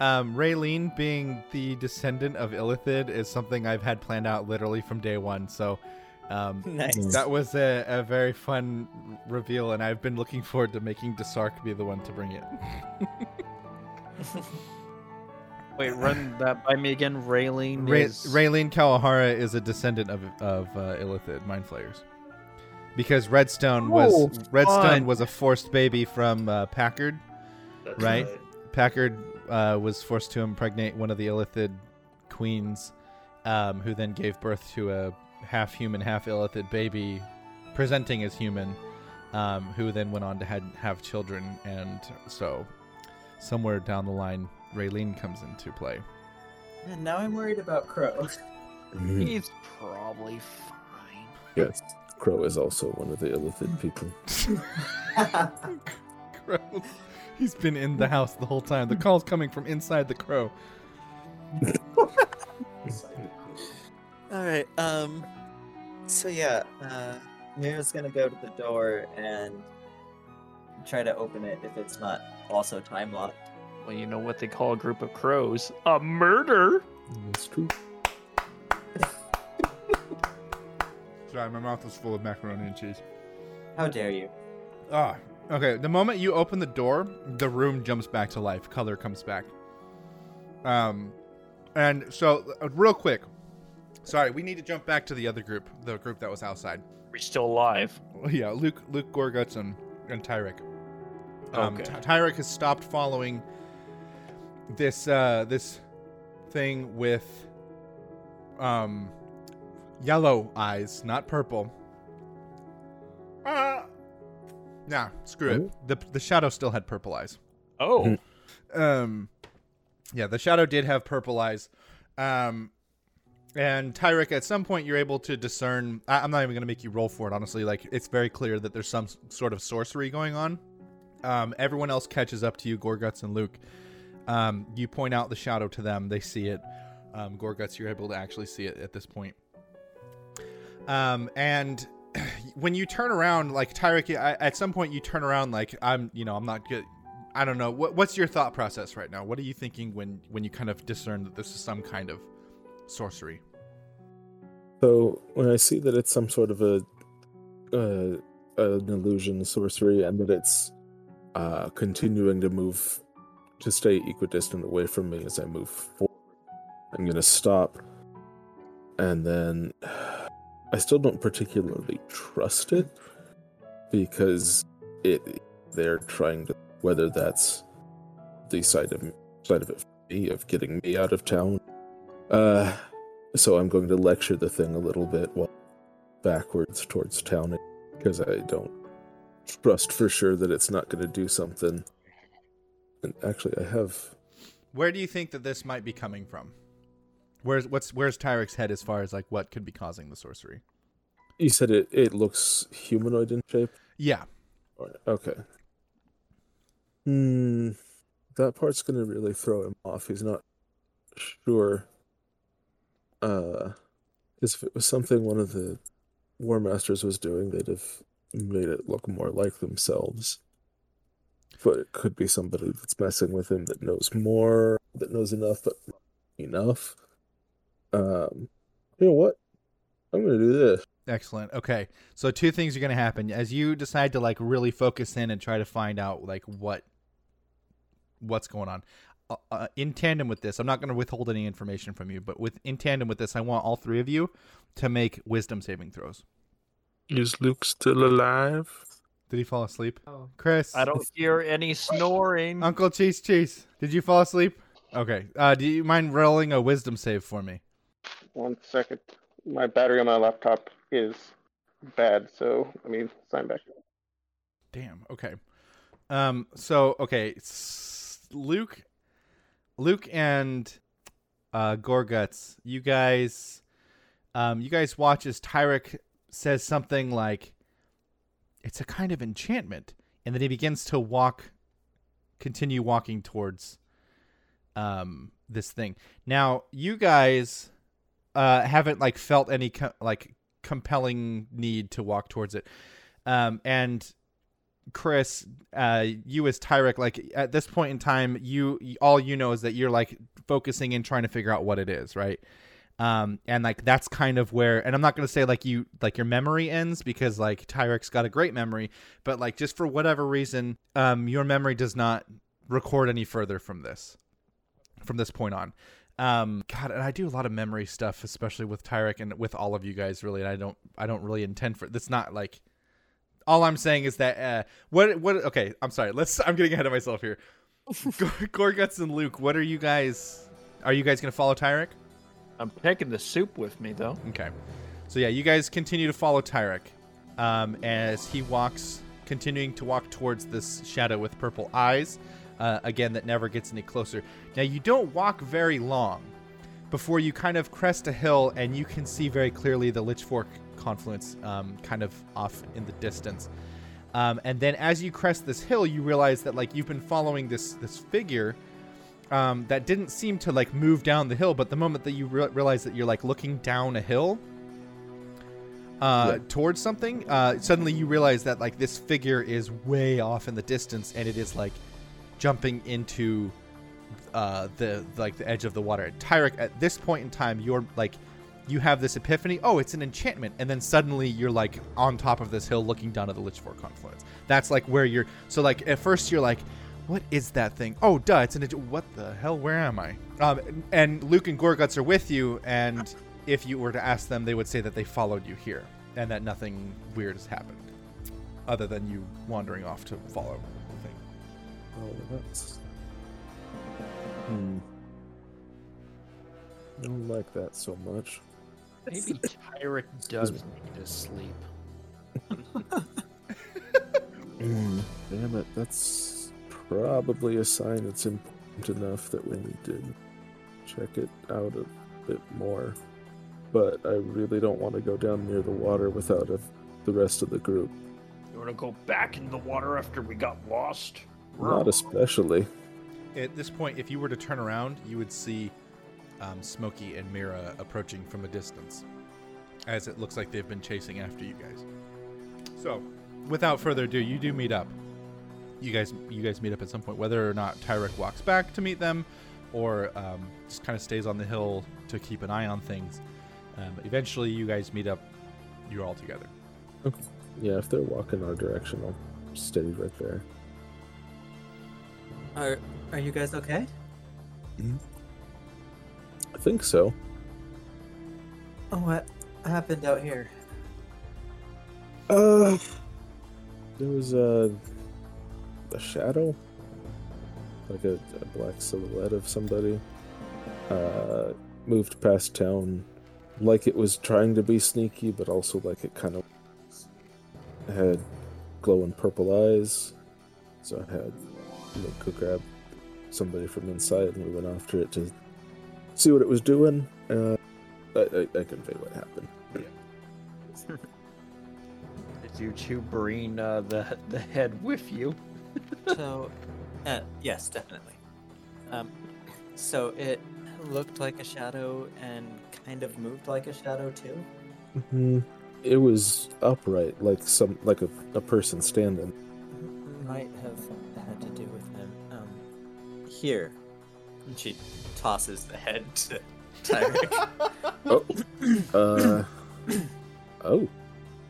Speaker 1: um, Raylene being the descendant of Illithid is something I've had planned out literally from day one. So, um,
Speaker 9: nice.
Speaker 1: that was a, a very fun reveal, and I've been looking forward to making Desark be the one to bring it. [LAUGHS]
Speaker 8: Wait, run that by me again. Raylene
Speaker 1: Ray,
Speaker 8: is
Speaker 1: Raylene Kawahara is a descendant of of uh, Illithid mind flayers, because Redstone was
Speaker 8: Oh,
Speaker 1: Redstone
Speaker 8: fun.
Speaker 1: was a forced baby from uh, Packard.
Speaker 7: that's
Speaker 1: Right. Packard uh, was forced to impregnate one of the Illithid queens, um, who then gave birth to a half human, half Illithid baby, presenting as human, um, who then went on to had, have children. And so, somewhere down the line, Raylene comes into play.
Speaker 9: And now I'm worried about Crow. [LAUGHS]
Speaker 3: Mhm.
Speaker 8: He's probably fine.
Speaker 3: Yes. Crow is also one of the illithid people. [LAUGHS]
Speaker 1: Crow. He's been in the house the whole time. The call's coming from inside the crow. [LAUGHS]
Speaker 5: All right. Um. So yeah, uh,
Speaker 9: Mirrah's gonna go to the door and try to open it if it's not also time locked.
Speaker 8: Well, you know what they call a group of crows? A murder.
Speaker 3: That's true. [LAUGHS]
Speaker 1: Sorry, my mouth was full of macaroni and cheese.
Speaker 9: How dare you?
Speaker 1: Ah, okay. The moment you open the door, the room jumps back to life. Color comes back. Um, and so uh, real quick. Sorry, we need to jump back to the other group, the group that was outside.
Speaker 8: We're still alive. [LAUGHS]
Speaker 1: Yeah, Luke, Luke Goreguts and and Tyrek. Um,
Speaker 8: Okay.
Speaker 1: Ty- Tyrek has stopped following this uh this thing with um yellow eyes, not purple. Uh, nah, screw it. The the shadow still had purple eyes.
Speaker 8: Oh.
Speaker 1: Um, yeah, the shadow did have purple eyes. Um, and Tyrek, at some point, you're able to discern. I, I'm not even going to make you roll for it, honestly. Like, it's very clear that there's some sort of sorcery going on. Um, everyone else catches up to you, Goreguts and Luke. Um, you point out the shadow to them. They see it. Um, Goreguts, you're able to actually see it at this point. Um, and [CLEARS THROAT] when you turn around, like Tyrek, at some point you turn around, like I'm, you know, I'm not good. I don't know. What, what's your thought process right now? What are you thinking when when you kind of discern that this is some kind of sorcery?
Speaker 3: So when I see that it's some sort of a uh, an illusion sorcery and that it's uh, continuing to move to stay equidistant away from me as I move forward, I'm gonna stop, and then [SIGHS] I still don't particularly trust it because it they're trying to whether that's the side of side of it me of getting me out of town. Uh, so I'm going to lecture the thing a little bit while backwards towards town because I don't trust for sure that it's not going to do something. And actually, I have.
Speaker 1: Where do you think that this might be coming from? Where's what's where's Tyrek's head as far as like what could be causing the sorcery?
Speaker 3: You said it. It looks humanoid in shape.
Speaker 1: Yeah.
Speaker 3: Okay. Hmm. That part's gonna really throw him off. He's not sure. Uh, because if it was something one of the Warmasters was doing, they'd have made it look more like themselves. But it could be somebody that's messing with him that knows more, that knows enough, but enough. Um, you know what? I'm gonna do this.
Speaker 1: Excellent. Okay. So two things are to happen as you decide to like really focus in and try to find out like what what's going on. Uh, uh, in tandem with this, I'm not going to withhold any information from you, but with in tandem with this, I want all three of you to make wisdom saving throws.
Speaker 12: Is Luke still alive?
Speaker 1: Did he fall asleep? Oh. Chris,
Speaker 8: I don't hear any snoring.
Speaker 1: Uncle Cheese Cheese, did you fall asleep? Okay. Uh, do you mind rolling a wisdom save for me?
Speaker 10: One second. My battery on my laptop is bad, so let me sign back.
Speaker 1: Damn. Okay. Um. So okay, s- Luke, Luke and uh, Goreguts, you guys, um, you guys watch as Tyrek says something like, "It's a kind of enchantment," and then he begins to walk, continue walking towards, um, this thing. Now, you guys, uh, haven't like felt any co- like compelling need to walk towards it, um, and Chris, uh, you as Tyrek, like at this point in time, you all you know is that you're like focusing and trying to figure out what it is, right? Um, and like that's kind of where, and I'm not gonna say like you like your memory ends because like Tyrek's got a great memory, but like just for whatever reason, um, your memory does not record any further from this, from this point on. Um, God, and I do a lot of memory stuff, especially with Tyrek and with all of you guys, really. And I don't, I don't really intend for that's not like all I'm saying is that uh, what what okay, I'm sorry. Let's I'm getting ahead of myself here. [LAUGHS] Goreguts and Luke, what are you guys are you guys going to follow Tyrek?
Speaker 8: I'm taking the soup with me though.
Speaker 1: Okay. So yeah, you guys continue to follow Tyrek um, as he walks continuing to walk towards this shadow with purple eyes. Uh, again, that never gets any closer. Now, you don't walk very long before you kind of crest a hill and you can see very clearly the Lich Fork confluence, um, kind of off in the distance. Um, and then as you crest this hill, you realize that like you've been following this this figure um, that didn't seem to like move down the hill, but the moment that you re- realize that you're like looking down a hill uh, towards something, uh, suddenly you realize that like this figure is way off in the distance, and it is like jumping into uh, the like the edge of the water. Tyrek, at this point in time, you're like you have this epiphany. Oh, it's an enchantment, and then suddenly you're like on top of this hill, looking down at the Lich Fork confluence. That's like where you're. So like at first you're like, what is that thing? Oh, duh, it's an. ench- What the hell? Where am I? Um, and Luke and Goreguts are with you, and if you were to ask them, they would say that they followed you here, and that nothing weird has happened, other than you wandering off to follow the thing.
Speaker 3: Oh, that's. Hmm. I don't like that so much.
Speaker 8: Maybe [LAUGHS] Tyrek does need to sleep. [LAUGHS]
Speaker 3: Hmm. Damn it, that's probably a sign it's important enough that we need to check it out a bit more. But I really don't want to go down near the water without a, the rest of the group.
Speaker 8: You want to go back in the water after we got lost?
Speaker 3: Not especially.
Speaker 1: At this point, if you were to turn around, you would see um, Smokey and Mirrah approaching from a distance, as it looks like they've been chasing after you guys. So, without further ado, you do meet up. You guys, you guys meet up at some point, whether or not Tyrek walks back to meet them, or um, just kind of stays on the hill to keep an eye on things. Um, eventually, you guys meet up. You're all together. Okay.
Speaker 3: Yeah, if they're walking our direction, I'll stay right there.
Speaker 9: Are Are you guys okay?
Speaker 3: I think so.
Speaker 9: Oh, what happened out here?
Speaker 3: Uh, there was a a shadow, like a, a black silhouette of somebody, uh, moved past town, like it was trying to be sneaky, but also like it kind of had glowing purple eyes. So I had Luke go grab somebody from inside, and we went after it to see what it was doing. Uh, I, I, I convey what happened. [LAUGHS]
Speaker 8: Did you two bring uh, the the head with you?
Speaker 9: So, uh, yes, definitely. Um, so it looked like a shadow and kind of moved like a shadow too.
Speaker 3: hmm It was upright, like some like a, a person standing.
Speaker 9: Might have had to do with him. Um, here. And she tosses the head to Tyrek. [LAUGHS]
Speaker 3: Oh, uh, oh,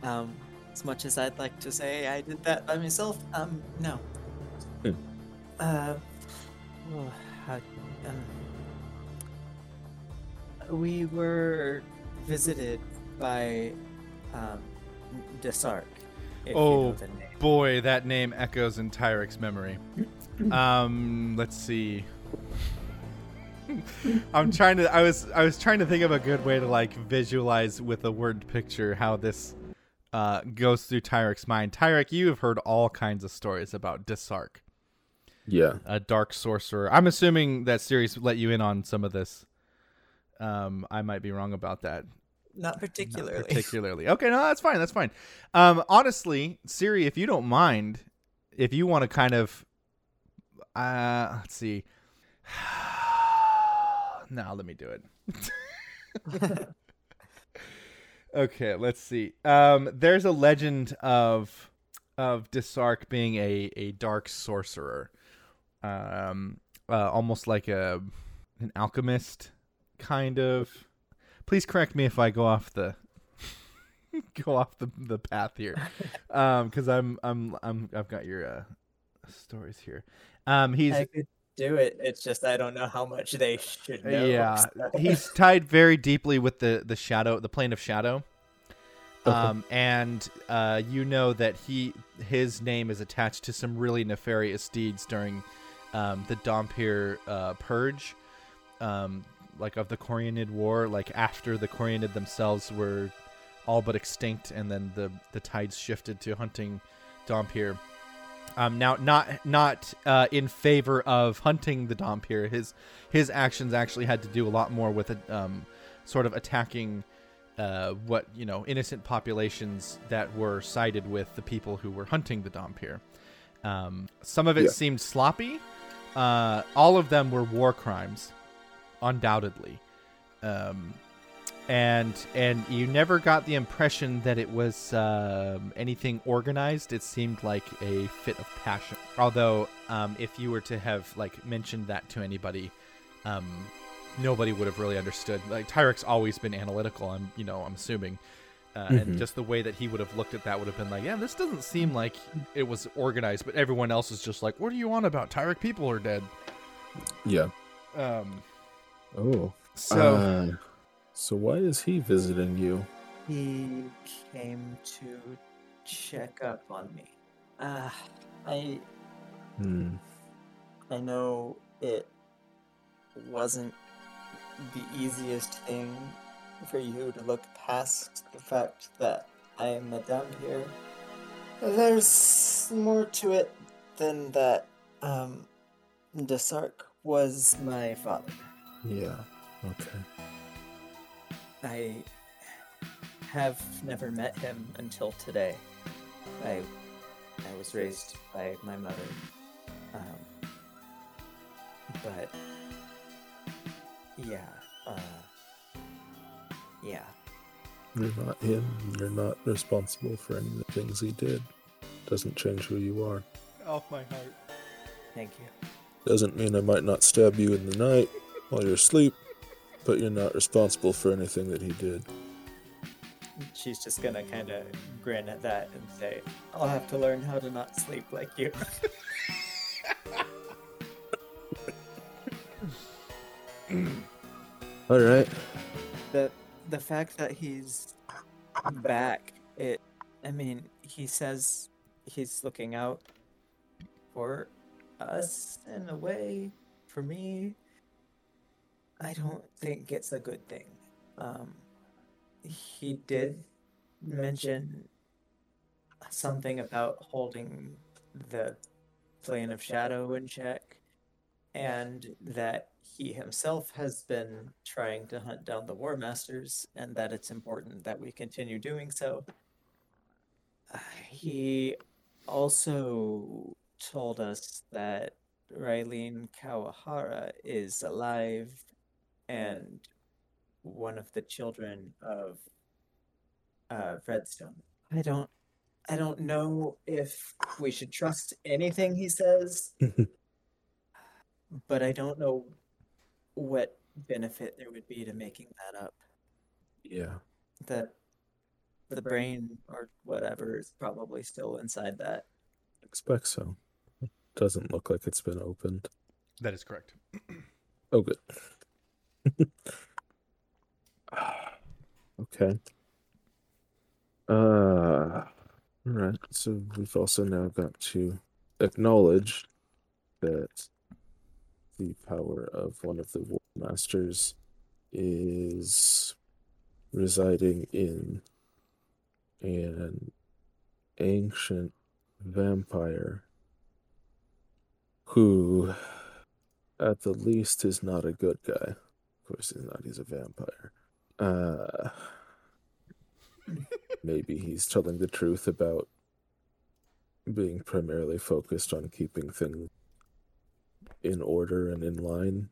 Speaker 9: um, as much as I'd like to say I did that by myself, um, no.
Speaker 3: Hmm.
Speaker 9: Uh, well, how, um, we were visited by um, Desark. if you know
Speaker 1: Oh
Speaker 9: the name.
Speaker 1: boy, that name echoes in Tyrek's memory. [CLEARS THROAT] um, let's see. I'm trying to. I was. I was trying to think of a good way to like visualize with a word picture how this uh, goes through Tyrek's mind. Tyrek, you have heard all kinds of stories about Desark,
Speaker 3: yeah.
Speaker 1: a dark sorcerer. I'm assuming that series let you in on some of this. Um, I might be wrong about that.
Speaker 9: Not
Speaker 1: Not
Speaker 9: particularly. [LAUGHS]
Speaker 1: particularly. Okay, no, that's fine. That's fine. Um, honestly, Siri, if you don't mind, if you want to kind of, uh, let's see. [SIGHS] now let me do it. [LAUGHS] okay, let's see. Um, there's a legend of of Desark being a a dark sorcerer, um, uh, almost like a an alchemist, kind of. Please correct me if I go off the [LAUGHS] go off the the path here, [LAUGHS] um, because I'm I'm I'm I've got your uh stories here. Um, he's
Speaker 9: I could do it. It's just I don't know how much they should know.
Speaker 1: yeah,
Speaker 9: so- [LAUGHS]
Speaker 1: he's tied very deeply with the the shadow, the plane of shadow.
Speaker 3: Okay.
Speaker 1: Um, and uh, you know that he his name is attached to some really nefarious deeds during um, the Dhampir uh, purge, um, like of the Corionid War. Like after the Corionid themselves were all but extinct, and then the the tides shifted to hunting Dhampir. Um, now, not not uh, in favor of hunting the Dhampir. His his actions actually had to do a lot more with it, um, sort of attacking uh, what you know innocent populations that were sided with the people who were hunting the Dhampir. Um, some of it
Speaker 3: Yeah.
Speaker 1: seemed sloppy. Uh, all of them were war crimes, undoubtedly. Um, and and you never got the impression that it was um, anything organized. It seemed like a fit of passion. Although, um, if you were to have like mentioned that to anybody, um, nobody would have really understood. Like Tyrek's always been analytical. I'm you know I'm assuming. Uh, And
Speaker 3: Mhm.
Speaker 1: just the way that he would have looked at that would have been like, yeah, this doesn't seem like it was organized, but everyone else is just like, what are you on about? Tyrek people are dead.
Speaker 3: Yeah.
Speaker 1: Um,
Speaker 3: Oh.
Speaker 1: so
Speaker 3: Uh, so why is he visiting you?
Speaker 9: He came to check up on me. Uh, I
Speaker 3: Hmm.
Speaker 9: I know it wasn't the easiest thing for you to look past the fact that I am a dumb here. There's more to it than that. Um, Desark was my father.
Speaker 3: Yeah. Okay.
Speaker 9: I have never met him until today. I I was raised by my mother. Um, but yeah, uh, yeah.
Speaker 3: You're not him. You're not responsible for any of the things he did. Doesn't change who you are.
Speaker 1: off my heart.
Speaker 9: Thank you.
Speaker 3: Doesn't mean I might not stab you in the night while you're asleep, but you're not responsible for anything that he did.
Speaker 9: She's just gonna kind of grin at that and say, "I'll have to learn how to not sleep like you." [LAUGHS]
Speaker 3: All right.
Speaker 9: the the fact that he's back it i mean he says he's looking out for us in a way. For me i don't think it's a good thing. Um he did mention something about holding the plane of shadow in check and that he himself has been trying to hunt down the Warmasters and that it's important that we continue doing so Uh, he also told us that Raylene Kawahara is alive and one of the children of uh, Redstone. I don't I don't know if we should trust anything he says, [LAUGHS] but I don't know what benefit there would be to making that up.
Speaker 3: Yeah.
Speaker 9: That the brain or whatever is probably still inside that.
Speaker 3: Expect so. It doesn't look like it's been opened.
Speaker 1: That is correct. [CLEARS THROAT]
Speaker 3: Oh, good. [SIGHS] okay. Uh, all right. So we've also now got to acknowledge that the power of one of the war masters is residing in an ancient vampire who at the least is not a good guy. Of course he's not, he's a vampire. Uh [LAUGHS] maybe he's telling the truth about being primarily focused on keeping things in order and in line.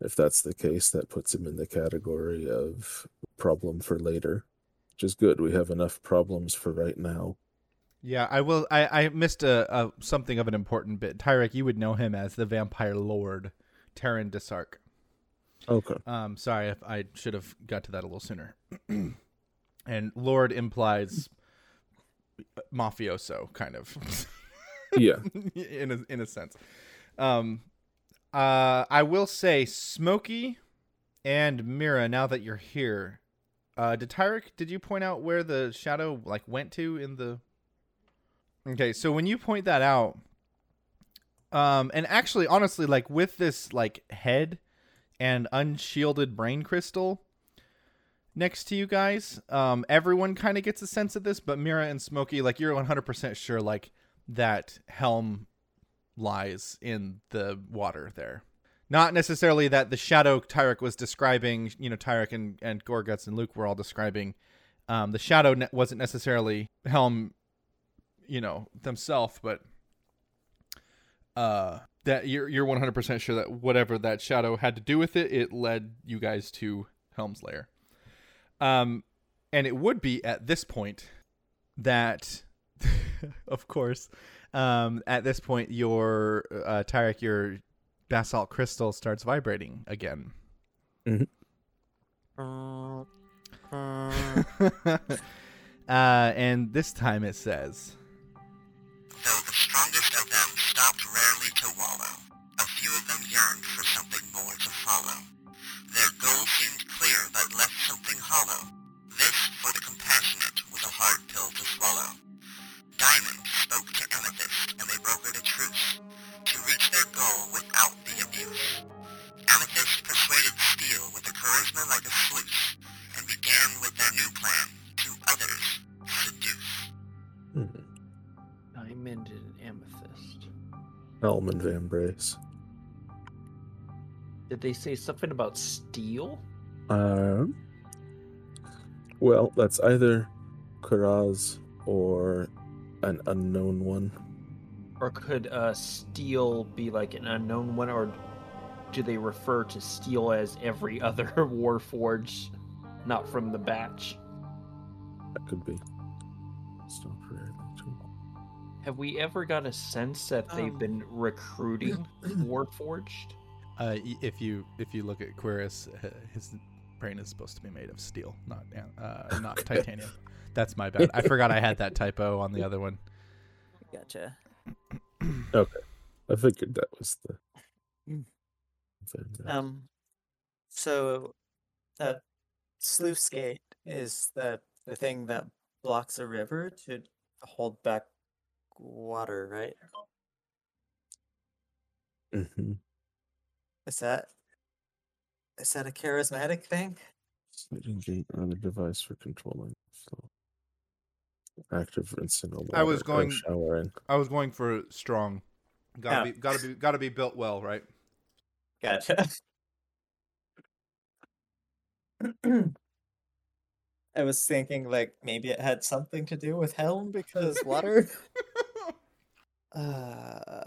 Speaker 3: If that's the case, that puts him in the category of problem for later, which is good. We have enough problems for right now.
Speaker 1: Yeah, I will. I, I missed a, a something of an important bit. Tyrek, you would know him as the Vampire Lord, Terran Desark.
Speaker 3: Okay.
Speaker 1: Um, sorry if I should have got to that a little sooner. [CLEARS THROAT] and Lord implies mafioso, kind of.
Speaker 3: Yeah. [LAUGHS]
Speaker 1: in a in a sense. Um, uh, I will say, Smokey and Mirrah. Now that you're here, uh, did Tyrek? Did you point out where the shadow like went to in the? Okay, so when you point that out, um, and actually, honestly, like with this like head and unshielded brain crystal next to you guys, um, everyone kind of gets a sense of this, but Mirrah and Smokey, like you're 100% sure, like that helm lies in the water there. Not necessarily that the shadow Tyrek was describing, you know, Tyrek and, and Goreguts and Luke were all describing. Um, the shadow ne- wasn't necessarily Helm, you know, themselves, but uh, that you're you're 100% sure that whatever that shadow had to do with it, it led you guys to Helm's lair. Um, and it would be at this point that, [LAUGHS] of course, um, at this point your uh, Tyrek, your basalt crystal starts vibrating again. [LAUGHS] uh, and this time it says,
Speaker 6: Though the strongest of them stopped rarely to wallow, a few of them yearned for something more to follow. Their goal seemed clear but left something hollow. This, for the compassionate, was a hard pill to swallow. Diamond spoke to Amethyst and they brokered a truce to reach their goal without the abuse. Amethyst persuaded Steel with a charisma like a sluice and began with their new plan to others seduce.
Speaker 3: Hmm.
Speaker 8: Diamond and amethyst.
Speaker 3: Helm and Vambrace.
Speaker 8: Did they say something about steel?
Speaker 3: Um. Well, that's either Cuirass or an unknown one.
Speaker 8: Or could uh, steel be like an unknown one, or do they refer to steel as every [LAUGHS] other Warforged, not from the batch?
Speaker 3: That could be. Stop rarely to
Speaker 8: Have we ever got a sense that they've
Speaker 9: Um.
Speaker 8: been recruiting [CLEARS THROAT] Warforged?
Speaker 1: uh, if you if you look at Cuirass, uh, his brain is supposed to be made of steel, not uh, not [LAUGHS] titanium. That's my bad. I forgot I had that typo on the [LAUGHS] other one.
Speaker 9: Gotcha.
Speaker 3: Okay. I figured that was the. [CLEARS THROAT]
Speaker 9: Um, so that sluice gate is the the thing that blocks a river to hold back water, right?
Speaker 3: Mhm.
Speaker 9: Is that is that a charismatic thing?
Speaker 3: Sliding gate or other device for controlling. So active rinsing of water.
Speaker 1: I was
Speaker 3: or
Speaker 1: going-
Speaker 3: showering.
Speaker 1: I was going for strong. Gotta
Speaker 9: Oh.
Speaker 1: be gotta be gotta be built well, right?
Speaker 9: Gotcha. [CLEARS THROAT] I was thinking like maybe it had something to do with Helm because water. [LAUGHS] uh,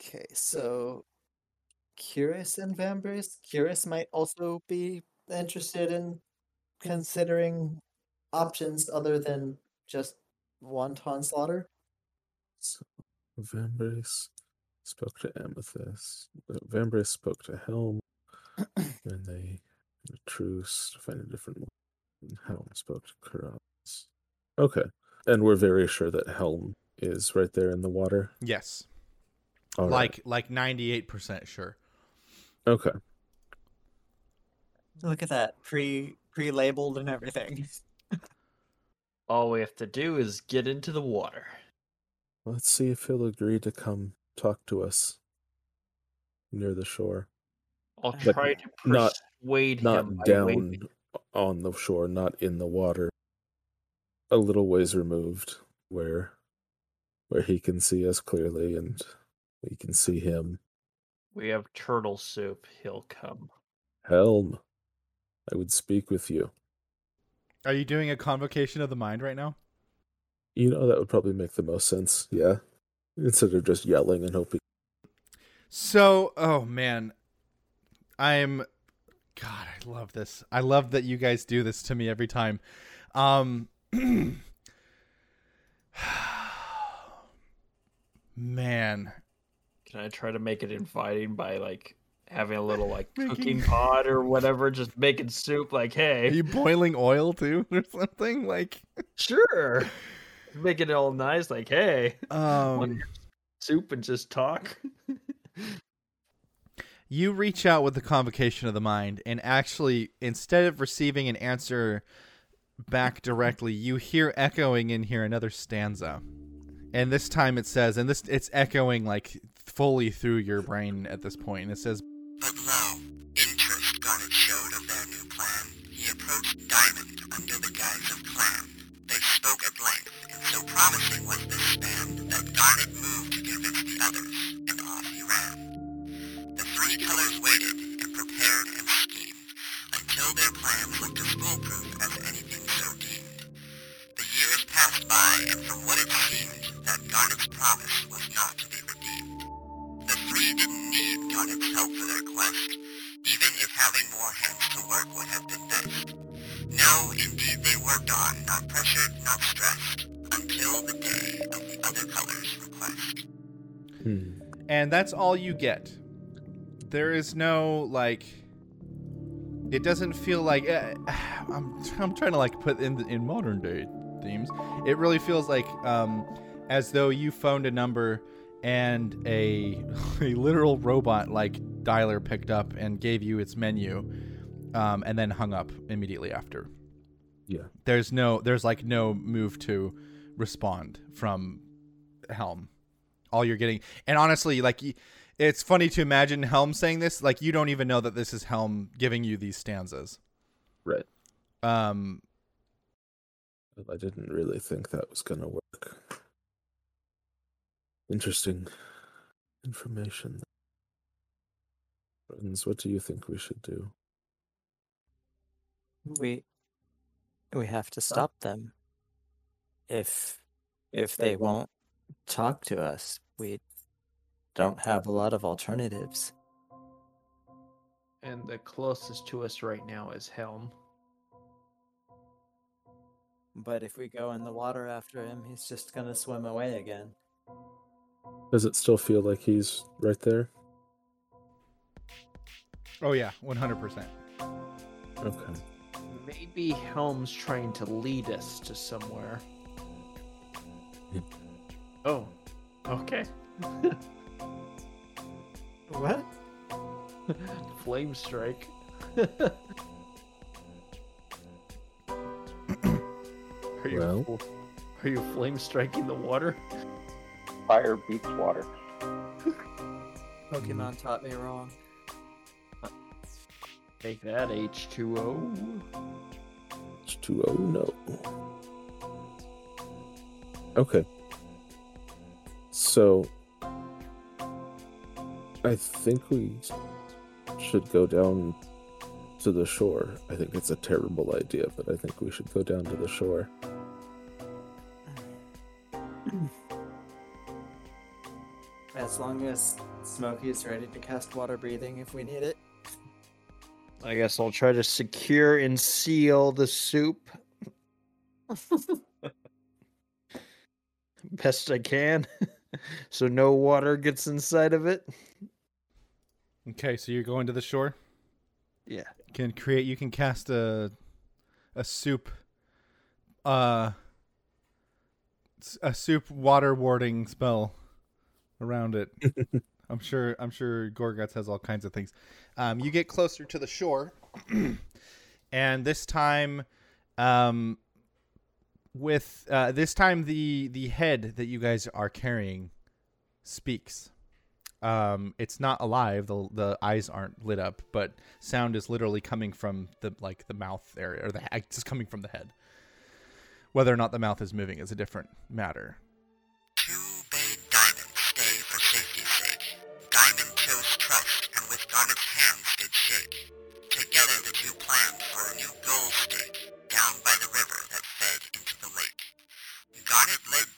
Speaker 9: okay, so Cuirass and Vambrace. Cuirass might also be interested in considering options other than just wanton slaughter.
Speaker 3: So, Vambrace spoke to Amethyst. Vambrace spoke to Helm. [CLEARS THROAT] and they had a truce to find a different one. And Helm spoke to Cuirass. Okay. And we're very sure that Helm is right there in the water.
Speaker 1: Yes,
Speaker 3: All right.
Speaker 1: like like ninety eight percent sure.
Speaker 3: Okay.
Speaker 9: Look at that, pre pre labeled and everything.
Speaker 8: All we have to do is get into the water.
Speaker 3: Let's see if he'll agree to come talk to us near the shore.
Speaker 8: I'll
Speaker 3: But
Speaker 8: try to
Speaker 3: not-
Speaker 8: persuade
Speaker 3: Not
Speaker 8: him by
Speaker 3: down
Speaker 8: waving-
Speaker 3: on the shore, not in the water. A little ways removed where where he can see us clearly and we can see him.
Speaker 8: We have turtle soup. He'll come.
Speaker 3: Helm, I would speak with you.
Speaker 1: Are you doing a convocation of the mind right now?
Speaker 3: You know that would probably make the most sense, yeah. Instead of just yelling and hoping.
Speaker 1: So, oh man, I'm. God, I love this. I love that you guys do this to me every time. Um, [CLEARS THROAT] [SIGHS] man,
Speaker 8: Can I try to make it inviting by like having a little like [LAUGHS]
Speaker 1: Making-
Speaker 8: cooking pot or whatever, just making soup? Like, hey,
Speaker 1: are
Speaker 8: hey,
Speaker 1: you boiling oil too, [LAUGHS] or something like? [LAUGHS]
Speaker 8: sure, making it all nice. Like, hey,
Speaker 1: Um,
Speaker 8: soup and just talk.
Speaker 1: you reach out with the convocation of the mind and actually instead of receiving an answer back directly you hear echoing in here another stanza and this time it says and this it's echoing like fully through your brain at this point and it says
Speaker 6: But lo, interest Garnet showed of their new plan. He approached Diamond under the guise of clan. They spoke at length, and so promising was this stand that Garnet moved to convince the others, and off he ran. The three colors waited and prepared and schemed until their plans looked as foolproof as anything so deemed. The years passed by, and from what it seemed, that Garnet's promise was not to be. The three didn't need Garnet's help for their quest, even if having more hands to work would have been best. No, indeed they worked on, not pressured, not stressed, until the day of the other colors request.
Speaker 3: Hmm.
Speaker 1: and that's all you get. There is no like. It doesn't feel like uh, [SIGHS] I'm. I'm trying to like put in the, in modern day themes. It really feels like um, as though you phoned a number and a [LAUGHS] a literal robot like dialer picked up and gave you its menu, um, and then hung up immediately after.
Speaker 3: Yeah.
Speaker 1: There's no. There's like no move to respond from Helm all you're getting and honestly like it's funny to imagine helm saying this like you don't even know that this is helm giving you these stanzas
Speaker 3: Right.
Speaker 1: um
Speaker 3: I didn't really think that was gonna work. Interesting information. Friends, what do you think we should do?
Speaker 5: We we have to stop them. If if they won't talk to us, we don't have a lot of alternatives.
Speaker 8: And the closest to us right now is Helm.
Speaker 5: But if we go in the water after him, he's just gonna swim away again.
Speaker 3: Does it still feel like he's right there?
Speaker 1: oh yeah 100%
Speaker 3: Okay.
Speaker 8: Maybe Helm's trying to lead us to somewhere.
Speaker 3: Yeah.
Speaker 8: Oh, okay. [LAUGHS]
Speaker 5: What? [LAUGHS]
Speaker 8: Flame strike. [LAUGHS] Are you
Speaker 3: Well.
Speaker 8: are you flame striking the water?
Speaker 10: Fire beats water.
Speaker 5: Pokemon hmm. taught me wrong.
Speaker 8: Take that H2O.
Speaker 3: H2O, no. Okay. So, I think we should go down to the shore. I think it's a terrible idea, but I think we should go down to the shore.
Speaker 5: Uh, [CLEARS THROAT] As long as Smokey is ready to cast water breathing if we need it.
Speaker 8: I guess I'll try to secure and seal the soup [LAUGHS] best I can, [LAUGHS] so no water gets inside of it.
Speaker 1: okay so you're going to the shore
Speaker 8: Yeah.
Speaker 1: can create you can cast a a soup uh s- a soup water warding spell around it. [LAUGHS] I'm sure i'm sure Goreguts has all kinds of things. Um you get closer to the shore [CLEARS THROAT] and this time um with uh this time the the head that you guys are carrying speaks. Um it's not alive. The the eyes aren't lit up but sound is literally coming from the like the mouth area or the it's [LAUGHS] just coming from the head. Whether or not the mouth is moving is a different matter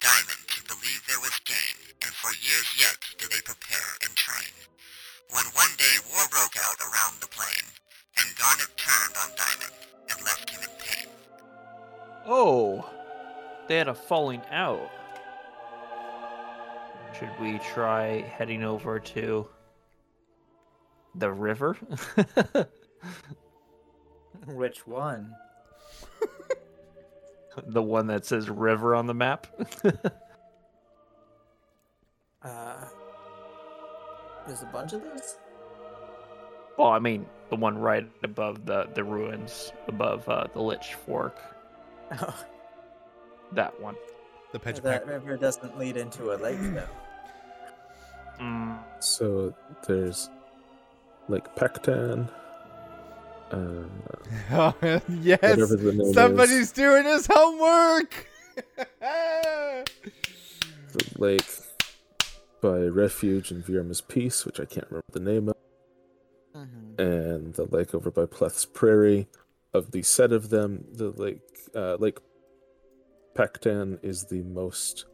Speaker 6: Garnet led Diamond to believe there was gain, and for years yet did they prepare and train. When one day war broke out around the plain, and Garnet turned on Diamond and left him in pain.
Speaker 8: Oh, they had a falling out. Should we try heading over to the river? [LAUGHS]
Speaker 9: Which one?
Speaker 8: The one that says river on the map? [LAUGHS]
Speaker 9: Uh, there's a bunch of those.
Speaker 8: well, I mean, the one right above the, the ruins, above uh, the Lich Fork.
Speaker 9: Oh, [LAUGHS]
Speaker 8: That one.
Speaker 1: the pitch
Speaker 9: that river doesn't lead into a lake, though.
Speaker 8: Mm,
Speaker 3: So there's Lake Pectan. Uh,
Speaker 1: oh, [LAUGHS] yes
Speaker 3: whatever the name
Speaker 1: somebody's
Speaker 3: is,
Speaker 1: doing his homework [LAUGHS]
Speaker 3: the lake by Refuge and Vierma's Peace, which I can't remember the name of. and the lake over by Pleth's Prairie. Of the set of them, the lake uh, Lake Pectan is the most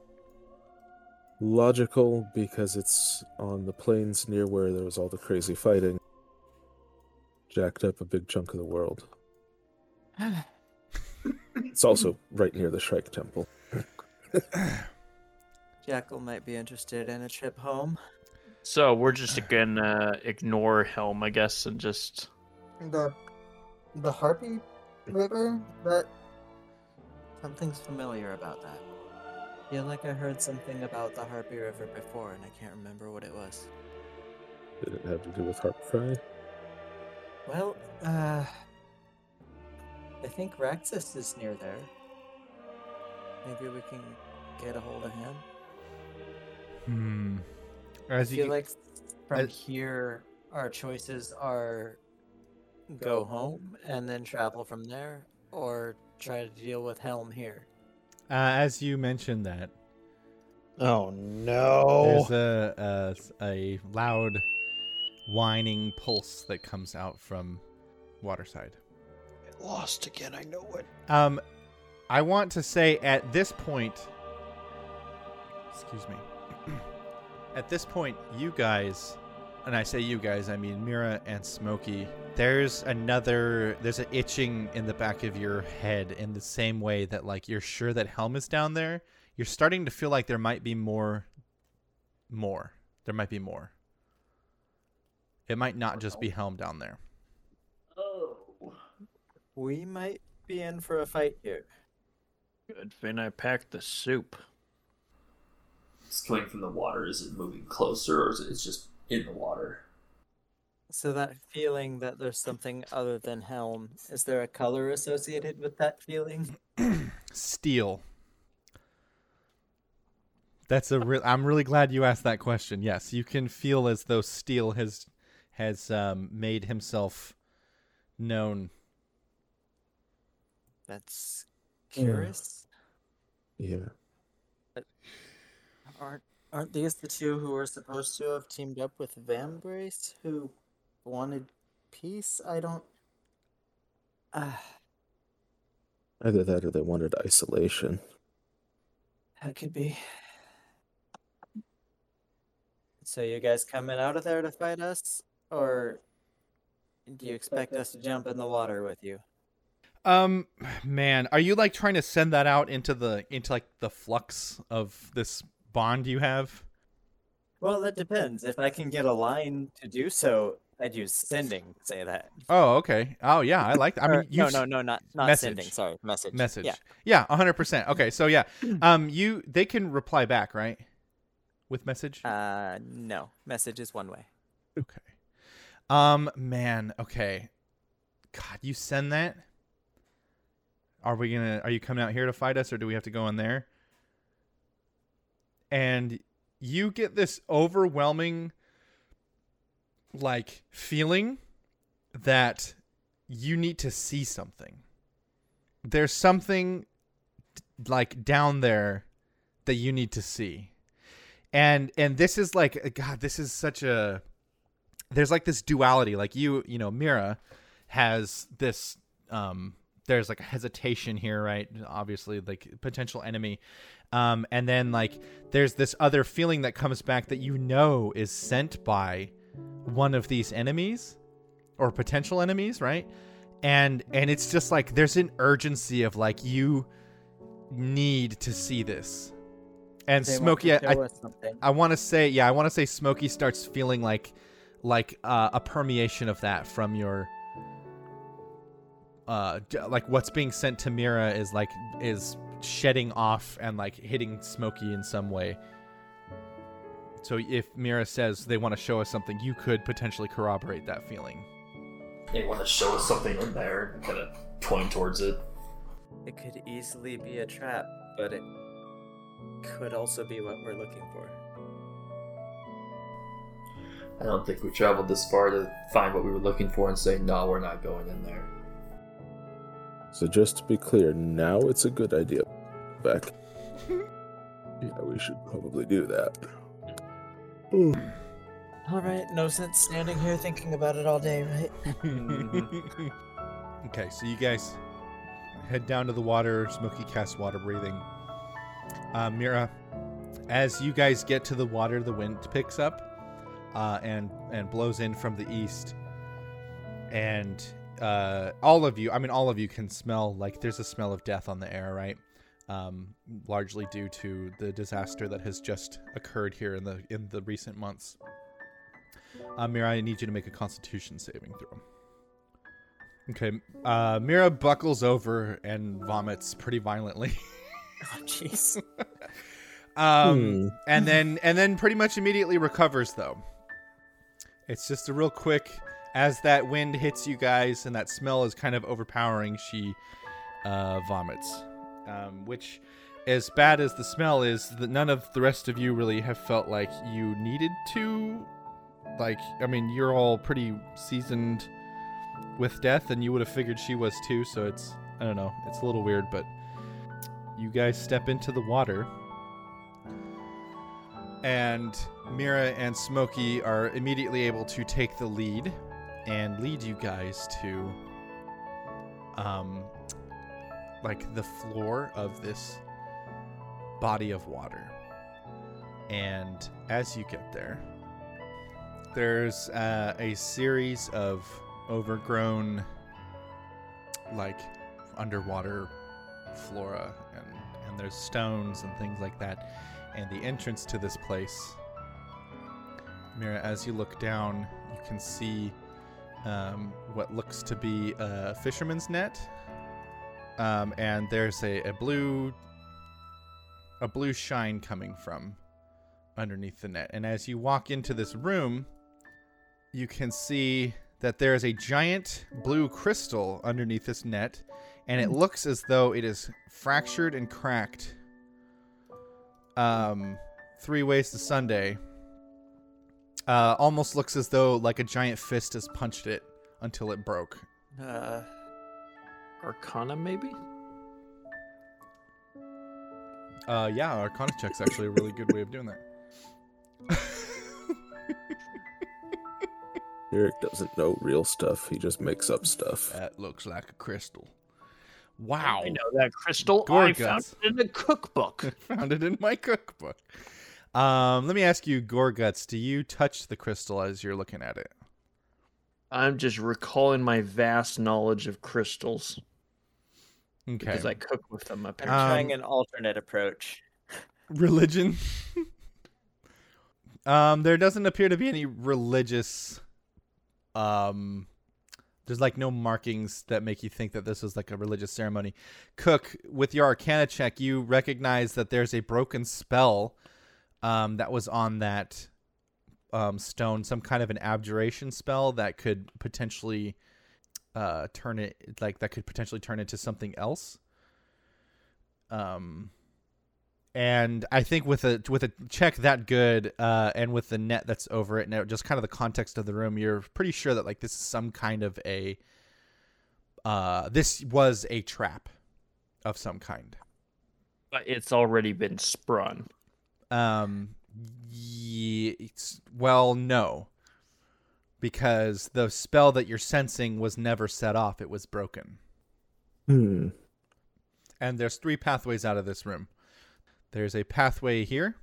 Speaker 3: logical because it's on the plains near where there was all the crazy fighting. Jacked up a big chunk of the world. [LAUGHS] It's also right near the Shrike Temple. [LAUGHS]
Speaker 9: Jackal might be interested in a trip home.
Speaker 8: So we're just gonna ignore Helm, I guess, and just
Speaker 9: The the Harpy River? That something's familiar about that. Feel like I heard something about the Harpy River before and I can't remember what it was.
Speaker 3: Did it have to do with Harp Cry?
Speaker 9: Well, uh I think Raxus is near there. Maybe we can get a hold of him.
Speaker 1: Hmm.
Speaker 9: I
Speaker 1: As you
Speaker 9: feel
Speaker 1: get-
Speaker 9: like from
Speaker 1: as-
Speaker 9: here our choices are go home and then travel from there or try to deal with Helm here.
Speaker 1: Uh, as you mentioned that,
Speaker 13: Oh no!
Speaker 1: there's a, a a loud whining pulse that comes out from Waterside.
Speaker 13: Lost again. I know it.
Speaker 1: Um, I want to say at this point, excuse me. [CLEARS THROAT] at this point, you guys, and I say you guys, I mean Mirrah and Smokey. There's another, there's an itching in the back of your head in the same way that like you're sure that Helm is down there. You're starting to feel like there might be more. More. There might be more. It might not just be Helm down there. Oh.
Speaker 9: We might be in for a fight here.
Speaker 8: good thing I packed the soup.
Speaker 7: It's coming from the water. Is it moving closer, or is it just in the water?
Speaker 9: So that feeling that there's something other than Helm, is there a color associated with that feeling? [CLEARS THROAT]
Speaker 1: Steel. That's a real. I'm really glad you asked that question. Yes, you can feel as though Steel has has um, made himself known.
Speaker 9: That's
Speaker 3: Yeah.
Speaker 9: curious.
Speaker 3: Yeah.
Speaker 9: Aren't aren't these the two who were supposed to have teamed up with Vambrace who wanted peace? I don't Ah,
Speaker 3: Either that or they wanted isolation.
Speaker 9: that could be. So you guys coming out of there to fight us? Or do you expect us to jump in the water with you?
Speaker 1: Um, man, are you like trying to send that out into the into like the flux of this bond you have?
Speaker 9: Well, that depends. If I can get a line to do so, I'd use sending. Say that.
Speaker 1: Oh, okay. Oh, yeah, I like. That.
Speaker 9: I
Speaker 1: mean, you
Speaker 9: no, no, no, not not
Speaker 1: message.
Speaker 9: sending. Sorry, message.
Speaker 1: Message.
Speaker 9: Yeah.
Speaker 1: Yeah, hundred percent. Okay, so yeah, um, you they can reply back, right? With message.
Speaker 9: Uh, no. Message is one way.
Speaker 1: Okay. Um, man. Okay. God, you send that. Are we gonna? Are you coming out here to fight us, or do we have to go in there? And you get this overwhelming, like feeling that you need to see something. There's something like down there that you need to see. And and this is like god, this is such a there's like this duality like you, you know, Mirrah has this um there's like a hesitation here, right? Obviously like potential enemy. Um and then like there's this other feeling that comes back that you know is sent by one of these enemies or potential enemies, right? And and it's just like there's an urgency of like you need to see this. And
Speaker 9: They to
Speaker 1: I, I. I want to say, yeah, I want to say Smokey starts feeling like like uh, a permeation of that from your uh like what's being sent to Mirrah is like is shedding off and like hitting Smokey in some way. So if Mirrah says they want to show us something, you could potentially corroborate that feeling.
Speaker 7: They want to show us something in there and kind of point towards it.
Speaker 9: It could easily be a trap, but it could also be what we're looking for.
Speaker 7: I don't think we traveled this far to find what we were looking for and say, no, we're not going in there.
Speaker 3: So just to be clear, now it's a good idea. Back. [LAUGHS] yeah, we should probably do that. [SIGHS]
Speaker 9: All right, no sense standing here thinking about it all day, right? [LAUGHS]
Speaker 1: okay, so you guys head down to the water. Smokey casts water breathing. Uh, Mirrah, as you guys get to the water, the wind picks up uh, and and blows in from the east, and uh, all of you, I mean, all of you can smell like there's a smell of death on the air, right? Um, largely due to the disaster that has just occurred here in the in the recent months. Uh, Mirrah, I need you to make a Constitution saving throw. Okay, uh, Mirrah buckles over and vomits pretty violently. [LAUGHS]
Speaker 9: Oh, jeez.
Speaker 1: um, and then and then pretty much immediately recovers though. It's just a real quick as that wind hits you guys and that smell is kind of overpowering. She uh, vomits, um, which, as bad as the smell is, that none of the rest of you really have felt like you needed to. Like, I mean, you're all pretty seasoned with death, and you would have figured she was too. So it's I don't know, it's a little weird, but you guys step into the water and Mirrah and Smokey are immediately able to take the lead and lead you guys to um like the floor of this body of water. And as you get there, there's uh, a series of overgrown like underwater flora and and there's stones and things like that and the entrance to this place Mirrah as you look down you can see um, what looks to be a fisherman's net um, and there's a, a blue a blue shine coming from underneath the net and as you walk into this room you can see that there is a giant blue crystal underneath this net and it looks as though it is fractured and cracked. Um, three ways to Sunday. Uh, almost looks as though like a giant fist has punched it until it broke.
Speaker 8: Uh, Arcana, maybe?
Speaker 1: Uh, yeah, Arcana check's actually a really good way of doing that. [LAUGHS]
Speaker 3: Eric doesn't know real stuff. He just makes up stuff.
Speaker 1: That looks like a crystal. Wow.
Speaker 8: I know that crystal. I found it in a cookbook. [LAUGHS]
Speaker 1: found it in my cookbook. Um, let me ask you, Goreguts, do you touch the crystal as you're looking at it?
Speaker 8: I'm just recalling my vast knowledge of crystals
Speaker 1: Okay.
Speaker 8: because I cook with them.
Speaker 9: I'm
Speaker 8: Apparently,
Speaker 9: trying
Speaker 1: Um,
Speaker 9: an alternate approach.
Speaker 1: religion. [LAUGHS] um, there doesn't appear to be any religious. Um, there's like no markings that make you think that this is like a religious ceremony. Cook, with your Arcana check, you recognize that there's a broken spell, um, that was on that, um, stone. Some kind of an abjuration spell that could potentially, uh, turn it like that could potentially turn into something else. Um, and I think with a with a check that good, uh, and with the net that's over it, and just kind of the context of the room, you're pretty sure that like this is some kind of a, uh, this was a trap, of some kind.
Speaker 8: but it's already been sprung.
Speaker 1: Um, ye- well, no, because the spell that you're sensing was never set off; it was broken.
Speaker 3: Hmm.
Speaker 1: And there's three pathways out of this room. There's a pathway here,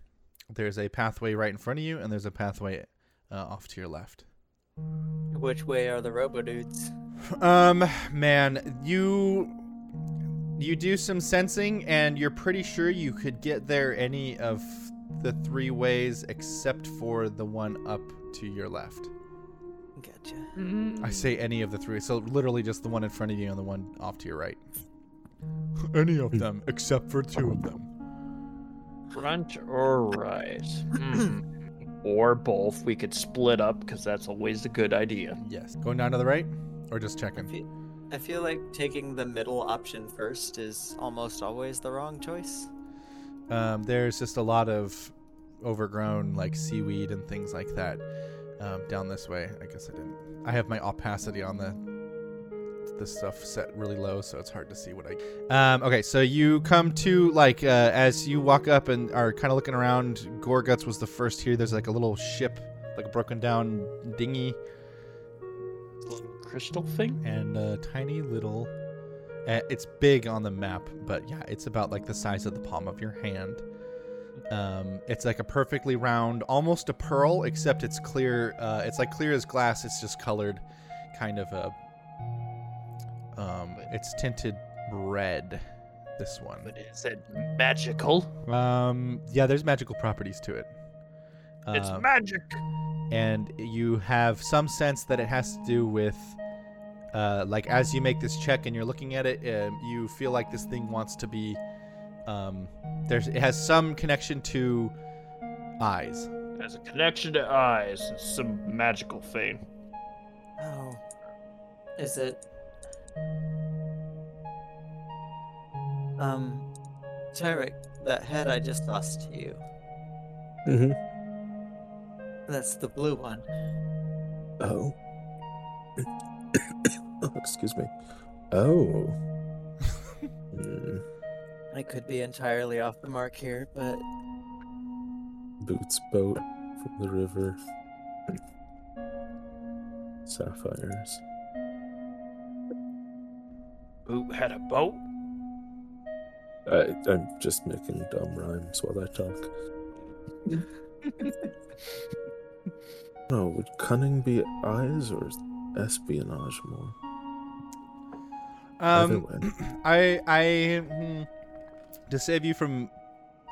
Speaker 1: there's a pathway right in front of you, and there's a pathway uh, off to your left.
Speaker 9: Which way are the robo dudes?
Speaker 1: Um, man, you you do some sensing, and you're pretty sure you could get there any of the three ways except for the one up to your left.
Speaker 9: Gotcha.
Speaker 1: I say any of the three, so literally just the one in front of you and the one off to your right. [LAUGHS] any of them except for two of them.
Speaker 8: Front or right? Hmm. or both. We could split up because that's always a good idea.
Speaker 1: Yes. Going down to the right, or just
Speaker 9: I
Speaker 1: checking?
Speaker 9: I feel like taking the middle option first is almost always the wrong choice.
Speaker 1: Um, there's just a lot of overgrown like seaweed and things like that um, down this way. I guess I didn't. I have my opacity on the the stuff set really low, so it's hard to see what I. Um, okay, so you come to like uh, as you walk up and are kind of looking around. Goreguts was the first here. There's like a little ship, like a broken down dinghy
Speaker 8: crystal thing.
Speaker 1: and a tiny little. Uh, it's big on the map, but yeah, it's about like the size of the palm of your hand. Um, it's like a perfectly round, almost a pearl, except it's clear. Uh, it's like clear as glass. It's just colored, kind of a. Um, it's tinted red. This one.
Speaker 8: But is it magical?
Speaker 1: Um, yeah, there's magical properties to it.
Speaker 8: It's
Speaker 1: Um,
Speaker 8: magic.
Speaker 1: and you have some sense that it has to do with uh, like as you make this check and you're looking at it um, you feel like this thing wants to be um, there's it has some connection to eyes It
Speaker 8: Has a connection to eyes. It's some magical thing.
Speaker 9: Oh. Is it. Um. Tyrek, that head I just lost to you.
Speaker 3: Mm-hmm.
Speaker 9: That's the blue one.
Speaker 3: Oh. [COUGHS] Excuse me. Oh. Hmm.
Speaker 9: I could be entirely off the mark here, but
Speaker 3: Boots boat from the river. Sapphires.
Speaker 8: Boot had a boat?
Speaker 3: I, I'm just making dumb rhymes while I talk. [LAUGHS] No, would cunning be eyes or espionage more?
Speaker 1: Um. [CLEARS THROAT] I I hmm, to save you from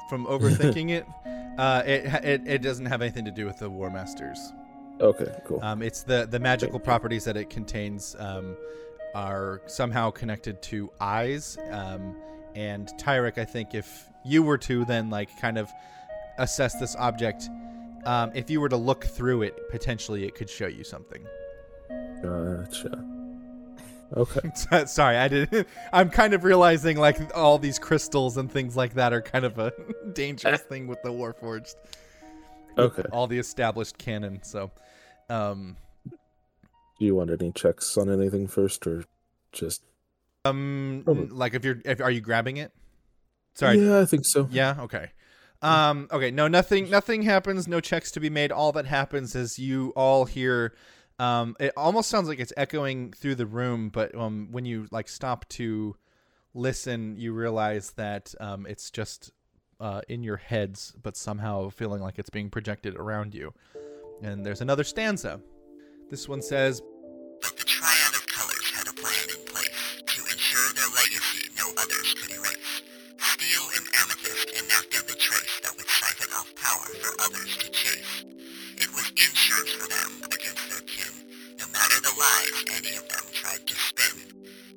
Speaker 1: from overthinking [LAUGHS] it uh, it, it it doesn't have anything to do with the Warmasters
Speaker 3: Okay, cool.
Speaker 1: Um, it's the the magical properties that it contains um, are somehow connected to eyes. Um, and Tyrek, I think if you were to then like kind of assess this object, um, if you were to look through it, potentially it could show you something.
Speaker 3: Gotcha. [LAUGHS] Okay.
Speaker 1: Sorry, I did. [LAUGHS] I'm kind of realizing like all these crystals and things like that are kind of a [LAUGHS] dangerous thing with the Warforged.
Speaker 3: Okay.
Speaker 1: All the established canon. So, um,
Speaker 3: Do you want any checks on anything first, or just?
Speaker 1: Um,
Speaker 3: Probably.
Speaker 1: like if you're, if, are you grabbing it? Sorry.
Speaker 3: Yeah, I think so.
Speaker 1: Yeah. Okay. Um. Okay. No. Nothing. Nothing happens. No checks to be made. All that happens is you all hear. Um. It almost sounds like it's echoing through the room, but um, when you like stop to listen, you realize that um, it's just uh, in your heads, but somehow feeling like it's being projected around you. And there's another stanza. This one says,
Speaker 6: But the triad of colors had a plan in place to ensure their legacy no others could would siphon off power for others to chase. It was insurance for them against their kin, no matter the lies any of them tried to spin.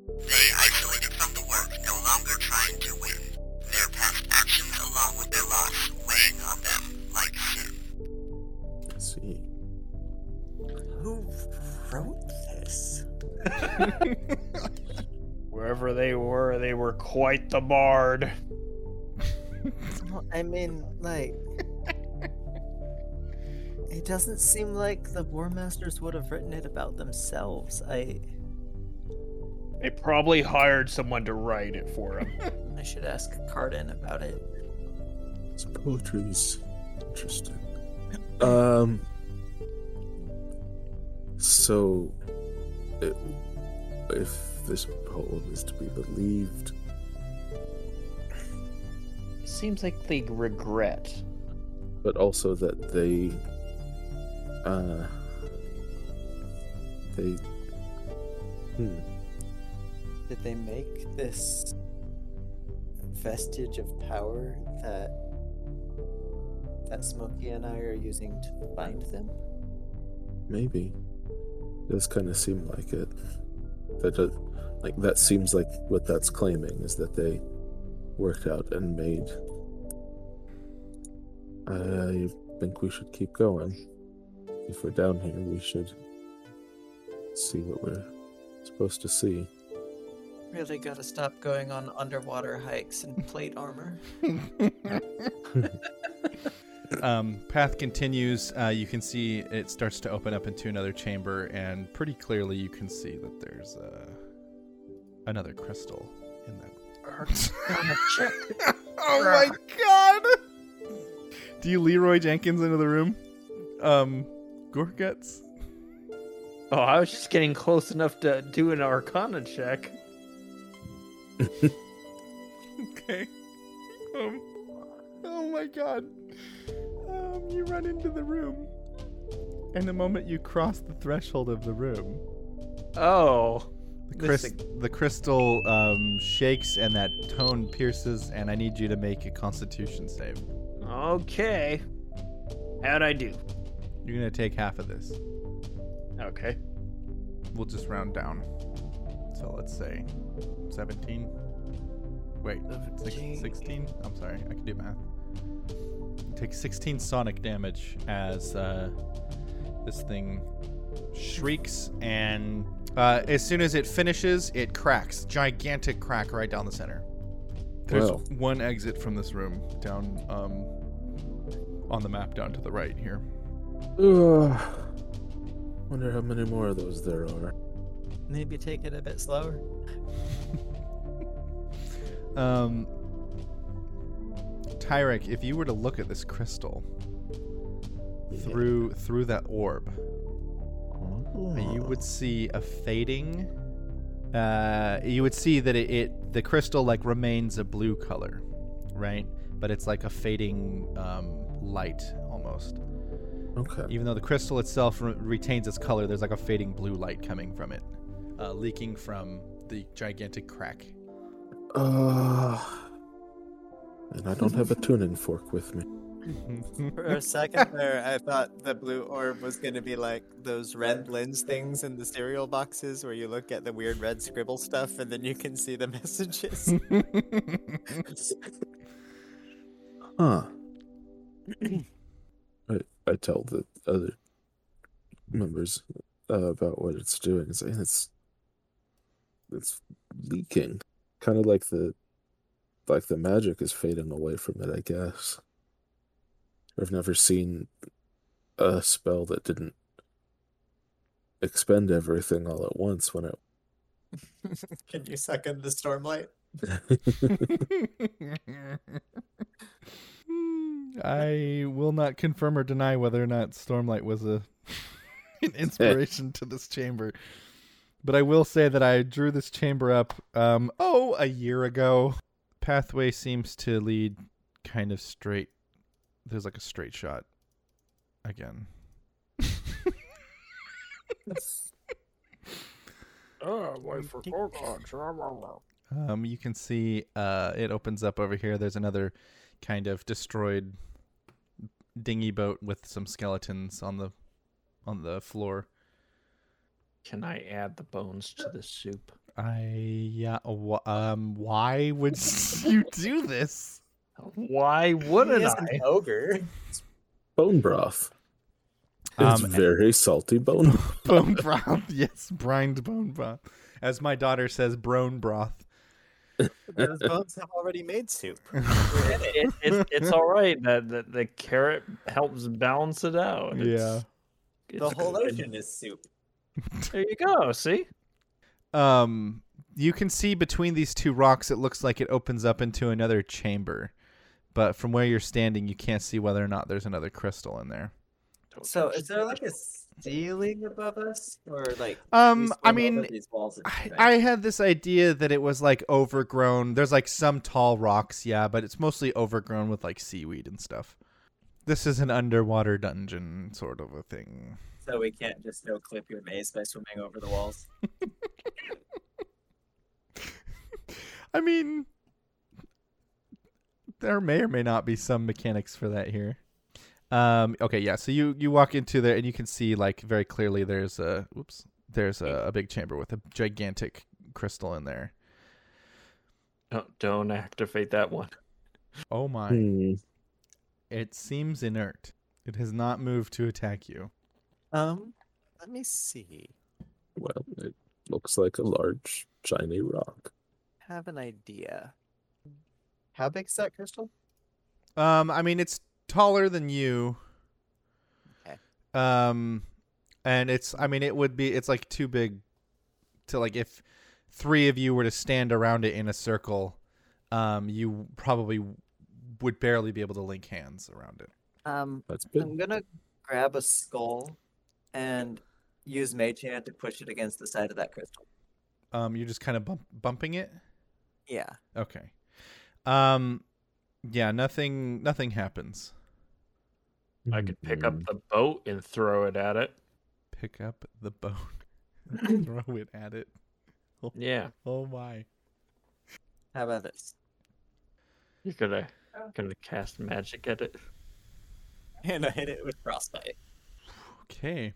Speaker 6: They isolated from the work, no longer trying to win. Their past actions along with their loss weighing on them like sin.
Speaker 3: I see.
Speaker 9: who wrote this? [LAUGHS]
Speaker 8: Wherever they were, they were quite the bard. [LAUGHS]
Speaker 9: Well, I mean, like. It doesn't seem like the Warmasters would have written it about themselves. I
Speaker 8: They probably hired someone to write it for them. [LAUGHS]
Speaker 9: I should ask Cardin about it.
Speaker 3: So poetry's interesting. Um. So, i if this poem is to be believed,
Speaker 8: it seems like they regret.
Speaker 3: but also that they, uh, they, hmm,
Speaker 9: Did they make this vestige of power that that Smokey and I are using to find them?
Speaker 3: maybe. Does kind of seem like it. That does, like that seems like what that's claiming is that they worked out and made. I think we should keep going. If we're down here, we should see what we're supposed to see.
Speaker 9: Really gotta stop going on underwater hikes in plate armor. [LAUGHS]
Speaker 1: um, path continues. Uh, you can see it starts to open up into another chamber, and pretty clearly you can see that there's uh, another crystal in that. [LAUGHS] oh my god! Do you Leroy Jenkins into the room? Um, Goreguts?
Speaker 8: Oh, I was just getting close enough to do an Arcana check.
Speaker 1: Okay. Um, oh my god. Um, you run into the room. And the moment you cross the threshold of the room,
Speaker 8: Oh,
Speaker 1: the, crys- the crystal um, shakes and that tone pierces, and I need you to make a constitution save.
Speaker 8: okay. How'd I do?
Speaker 1: You're going to take half of this.
Speaker 8: Okay.
Speaker 1: We'll just round down. So let's say 17. Wait, six- 16? I'm sorry, I can do math. Take 16 sonic damage as uh, this thing shrieks, and uh, as soon as it finishes, it cracks. Gigantic crack right down the center. There's
Speaker 3: Wow.
Speaker 1: one exit from this room down um, on the map down to the right here.
Speaker 3: Ugh. Wonder how many more of those there are.
Speaker 9: Maybe take it a bit slower. [LAUGHS]
Speaker 1: Um, Tyrek, if you were to look at this crystal through through that orb, you would see a fading. Uh, you would see that it, it the crystal like remains a blue color, right? But it's like a fading um, light almost.
Speaker 3: Okay.
Speaker 1: Even though the crystal itself re- retains its color, there's like a fading blue light coming from it, uh, leaking from the gigantic crack.
Speaker 3: Uh, and I don't have a tuning fork with me.
Speaker 9: For a second [LAUGHS] there, I thought the blue orb was going to be like those red lens things in the cereal boxes where you look at the weird red scribble stuff and then you can see the [LAUGHS] messages.
Speaker 3: Huh. I, I tell the other members uh, about what it's doing. It's, it's it's leaking, kind of like the like the magic is fading away from it. I guess. I've never seen a spell that didn't expend everything all at once when it. [LAUGHS]
Speaker 9: can you suck in the stormlight? [LAUGHS]
Speaker 1: I will not confirm or deny whether or not Stormlight was a [LAUGHS] an inspiration to this chamber. But I will say that I drew this chamber up um oh a year ago. Pathway seems to lead kind of straight. There's like a straight shot again. [LAUGHS]
Speaker 14: Oh, wait for Gorgon.
Speaker 1: Um, you can see uh, it opens up over here. There's another kind of destroyed dinghy boat with some skeletons on the on the floor.
Speaker 8: Can I add the bones to the soup?
Speaker 1: I yeah. wh- Um, why would [LAUGHS] you do this? [LAUGHS]
Speaker 8: Why wouldn't
Speaker 9: He is
Speaker 8: I?
Speaker 9: an ogre.
Speaker 3: Bone broth. It's
Speaker 1: Um,
Speaker 3: very salty bone. [LAUGHS]
Speaker 1: Bone broth, yes, brined bone broth, as my daughter says, brone broth.
Speaker 9: Those bones have already made soup. [LAUGHS]
Speaker 8: it, it, it's all right. That the, the carrot helps balance it out. It's-
Speaker 1: Yeah.
Speaker 9: The whole
Speaker 8: good.
Speaker 9: ocean is soup.
Speaker 8: There you go. See,
Speaker 1: Um, you can see between these two rocks, it looks like it opens up into another chamber, but from where you're standing, you can't see whether or not there's another crystal in there.
Speaker 9: So is there like a ceiling above us, or like?
Speaker 1: Um, I mean,
Speaker 9: these walls and
Speaker 1: I. I had this idea that it was like overgrown. There's like some tall rocks, yeah, but it's mostly overgrown with like seaweed and stuff. This is an underwater dungeon sort of a thing.
Speaker 9: So we can't just no clip your maze by swimming over the walls. [LAUGHS]
Speaker 1: I mean, there may or may not be some mechanics for that here. Um, okay, yeah. So you you walk into there and you can see like very clearly there's a oops there's a, a big chamber with a gigantic crystal in there.
Speaker 8: don't, don't activate that one.
Speaker 1: Oh my!
Speaker 3: Hmm.
Speaker 1: It seems inert. It has not moved to attack you.
Speaker 9: Um, let me see.
Speaker 3: Well, it looks like a large shiny rock.
Speaker 9: Have an idea. How big's that crystal?
Speaker 1: Um, I mean it's taller than you.
Speaker 9: Okay.
Speaker 1: Um, and it's I mean it would be it's like too big to like if three of you were to stand around it in a circle, um, you probably would barely be able to link hands around it.
Speaker 9: Um,
Speaker 3: That's
Speaker 9: I'm gonna grab a skull and use Mage Hand to push it against the side of that crystal.
Speaker 1: Um, you're just kind of bump, bumping it.
Speaker 9: Yeah.
Speaker 1: Okay. Um, yeah, nothing. Nothing happens.
Speaker 8: I could pick up the boat and throw it at it.
Speaker 1: Pick up the boat, [LAUGHS] [LAUGHS] throw it at it. Oh,
Speaker 8: Yeah.
Speaker 1: Oh my.
Speaker 9: How about this?
Speaker 8: You're gonna gonna cast magic at it.
Speaker 9: And I hit it with frostbite.
Speaker 1: Okay.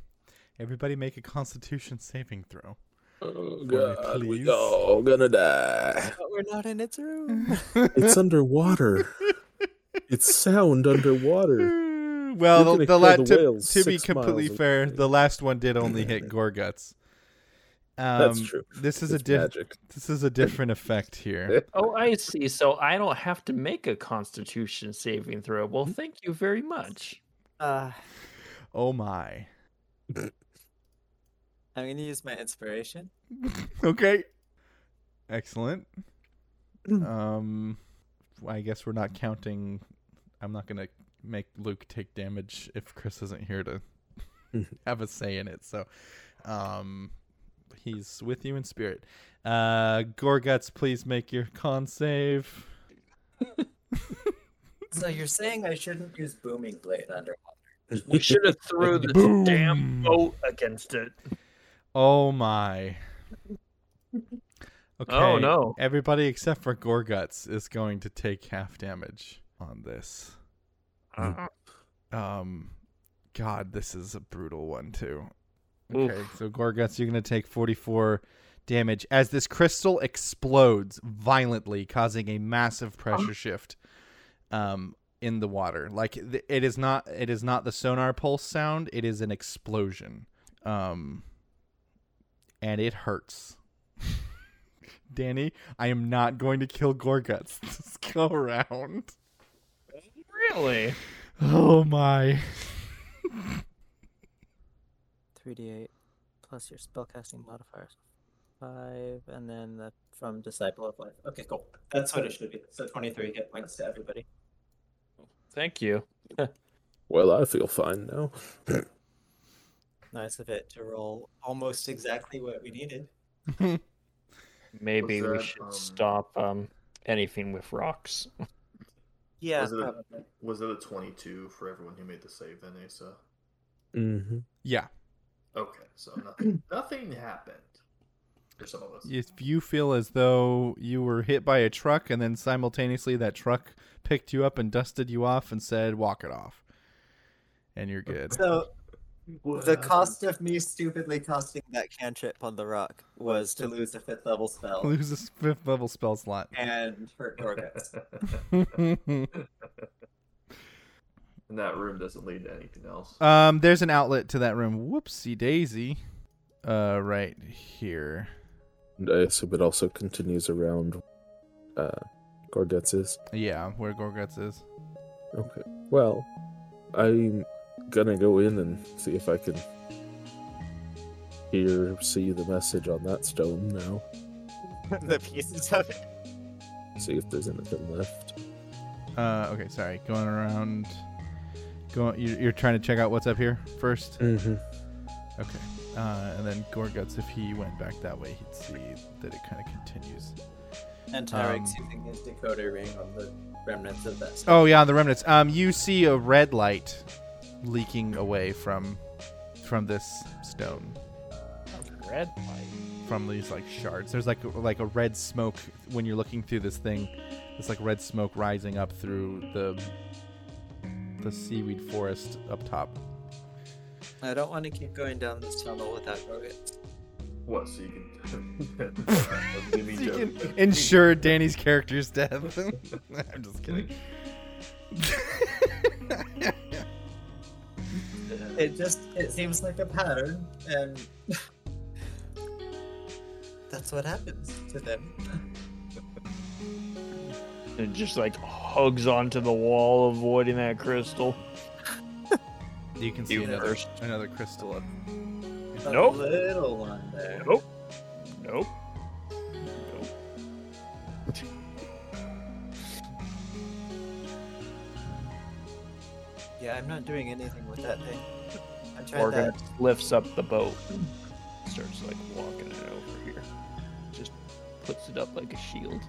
Speaker 1: Everybody make a Constitution saving throw.
Speaker 3: Oh
Speaker 1: For me,
Speaker 3: god, we
Speaker 1: please.
Speaker 3: all gonna die.
Speaker 9: But we're not in its room. [LAUGHS]
Speaker 3: It's underwater. It's sound underwater. [LAUGHS]
Speaker 1: Well, the,
Speaker 3: gonna
Speaker 1: the, la-
Speaker 3: the
Speaker 1: to, to be completely fair,
Speaker 3: away.
Speaker 1: the last one did only hit [LAUGHS] Goreguts. Um,
Speaker 3: That's true.
Speaker 1: This is a
Speaker 3: It's
Speaker 1: diff-
Speaker 3: magic.
Speaker 1: This is a different effect here.
Speaker 8: Oh, I see. So I don't have to make a Constitution saving throw. Well, thank you very much.
Speaker 9: Uh,
Speaker 1: Oh my.
Speaker 9: I'm gonna use my inspiration. [LAUGHS]
Speaker 1: Okay. Excellent. Um, I guess we're not counting. I'm not gonna make Luke take damage if Chris isn't here to [LAUGHS] have a say in it. So, um, he's with you in spirit. Uh, Goreguts, please make your con save. [LAUGHS]
Speaker 9: So you're saying I shouldn't use booming blade underwater?
Speaker 8: We should have threw this damn boat against it.
Speaker 1: Oh my. [LAUGHS] Okay.
Speaker 8: Oh, no.
Speaker 1: Everybody except for Goreguts is going to take half damage on this.
Speaker 8: Uh,
Speaker 1: Um, God, this is a brutal one too.
Speaker 8: Oof.
Speaker 1: Okay, so Goreguts, you're gonna take 44 damage as this crystal explodes violently, causing a massive pressure shift, um, in the water. Like th- it is not, it is not the sonar pulse sound. It is an explosion. Um, and it hurts. Danny, I am not going to kill Goreguts [LAUGHS] this go around.
Speaker 8: really?
Speaker 1: Oh my.
Speaker 9: 3d8 plus your spellcasting modifiers. 5, and then the, from Disciple of Life. Okay, cool. That's what it should be. So 23 hit points to everybody.
Speaker 8: Thank you.
Speaker 3: Well, I feel fine now. [CLEARS THROAT]
Speaker 9: Nice of it to roll almost exactly what we needed. [LAUGHS]
Speaker 8: Maybe we
Speaker 7: that,
Speaker 8: should
Speaker 7: um,
Speaker 8: stop um anything with rocks. [LAUGHS]
Speaker 9: Yeah,
Speaker 7: was, it a,
Speaker 9: probably.
Speaker 7: was it a 22 for everyone who made the save then, Asa?
Speaker 3: Mm-hmm.
Speaker 1: Yeah.
Speaker 7: Okay, so nothing, [CLEARS THROAT] nothing happened for some of us.
Speaker 1: If you feel as though you were hit by a truck and then simultaneously that truck picked you up and dusted you off and said, walk it off. And you're [LAUGHS] good.
Speaker 9: So
Speaker 7: What
Speaker 9: the cost of me stupidly casting that cantrip on the rock was to lose a fifth level spell [LAUGHS]
Speaker 1: Lose a fifth level spell slot.
Speaker 9: and hurt Goreguts. [LAUGHS]
Speaker 7: And that room doesn't lead to anything else.
Speaker 1: um, there's an outlet to that room. Whoopsie daisy. Uh, right here.
Speaker 3: And I assume it also continues around uh, Goreguts is.
Speaker 1: Yeah, where Goreguts is.
Speaker 3: Okay. Well, I'm gonna go in and see if I can hear, see the message on that stone now. [LAUGHS]
Speaker 9: the pieces of it.
Speaker 3: See if there's anything left.
Speaker 1: Uh, okay, sorry. Going around. Going. you- You're trying to check out what's up here first.
Speaker 3: Mm-hmm.
Speaker 1: Okay. Uh, and then Goreguts, if he went back that way, he'd see that it kind of continues.
Speaker 9: And Tyrek's
Speaker 1: Um,
Speaker 9: using his decoder ring on the remnants of that.
Speaker 1: Oh yeah, on the remnants. Um, you see a red light leaking away from from this stone,
Speaker 8: Red light.
Speaker 1: from these like shards. There's like like a red smoke when you're looking through this thing. It's like red smoke rising up through the the seaweed forest up top.
Speaker 9: I don't want to keep going down this tunnel without Goreguts.
Speaker 7: What? So you can. [LAUGHS] Jimmy [LAUGHS]
Speaker 1: You can ensure Danny's character's death. [LAUGHS] I'm just kidding.
Speaker 9: It just it seems like a pattern, and [LAUGHS] that's what happens to them. [LAUGHS]
Speaker 8: It just like hugs onto the wall, avoiding that crystal. [LAUGHS]
Speaker 1: You can see
Speaker 8: You
Speaker 1: another,
Speaker 8: first.
Speaker 1: another crystal up.
Speaker 9: A
Speaker 8: Nope.
Speaker 9: little one there.
Speaker 8: Nope. Nope.
Speaker 9: Yeah, I'm not doing anything with that thing. I'm
Speaker 8: Morgan
Speaker 9: that.
Speaker 8: lifts up the boat and starts like walking it over here. Just puts it up like a shield.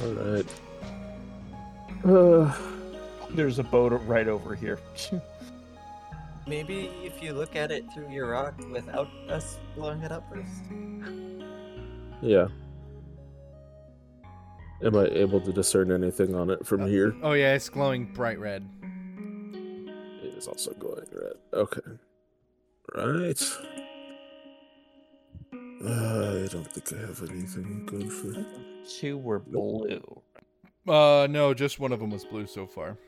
Speaker 3: All right. Uh,
Speaker 8: There's a boat right over here. [LAUGHS]
Speaker 9: Maybe if you look at it through your rock without us blowing it up first.
Speaker 3: yeah. Am I able to discern anything on it from here?
Speaker 1: Oh yeah, it's glowing bright red.
Speaker 3: It is also glowing red. Okay. Right. Uh, I don't think I have anything good for.
Speaker 8: Two were blue.
Speaker 1: Uh, no, just one of them was blue so far.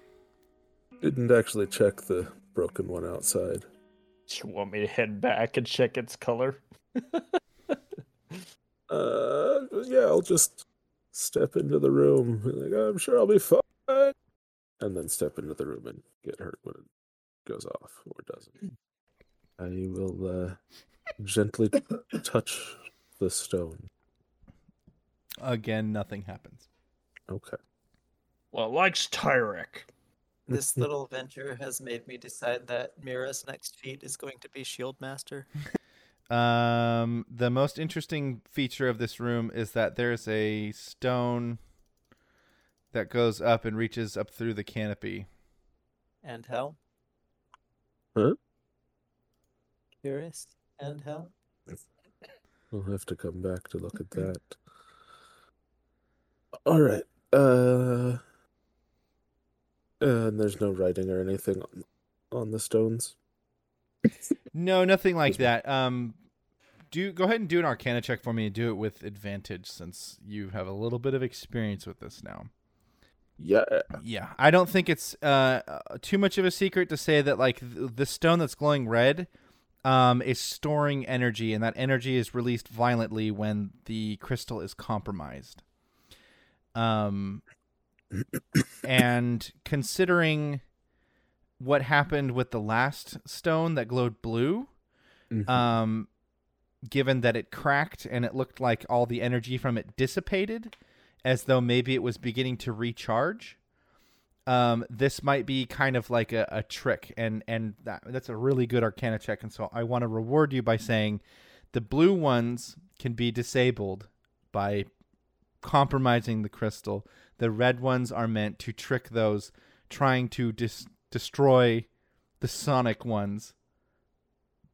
Speaker 3: Didn't actually check the broken one outside.
Speaker 8: Do you want me to head back and check its color? [LAUGHS]
Speaker 3: Uh, yeah, I'll just step into the room. Like, I'm sure I'll be fine. And then step into the room and get hurt when it goes off or doesn't. I will uh, gently touch the stone.
Speaker 1: Again, nothing happens.
Speaker 3: Okay.
Speaker 8: Well, likes Tyrek.
Speaker 9: This little venture has made me decide that Mirrah's next feat is going to be Shield Master. [LAUGHS]
Speaker 1: Um, the most interesting feature of this room is that there's a stone that goes up and reaches up through the canopy.
Speaker 9: And hell.
Speaker 3: Huh?
Speaker 9: Curious. And hell.
Speaker 3: We'll have to come back to look at that. All right. Uh, and there's no writing or anything on, on the stones.
Speaker 1: No, nothing like that. Um, do go ahead and do an Arcana check for me and do it with advantage since you have a little bit of experience with this now.
Speaker 3: Yeah.
Speaker 1: Yeah, I don't think it's uh, uh, too much of a secret to say that like th- the stone that's glowing red um, is storing energy, and that energy is released violently when the crystal is compromised. Um, and considering what happened with the last stone that glowed blue,
Speaker 3: Mhm.
Speaker 1: um, given that it cracked and it looked like all the energy from it dissipated, as though maybe it was beginning to recharge. Um, this might be kind of like a, a trick, and and that, that's a really good Arcana check. And so I want to reward you by saying the blue ones can be disabled by compromising the crystal. The red ones are meant to trick those trying to dis- destroy the sonic ones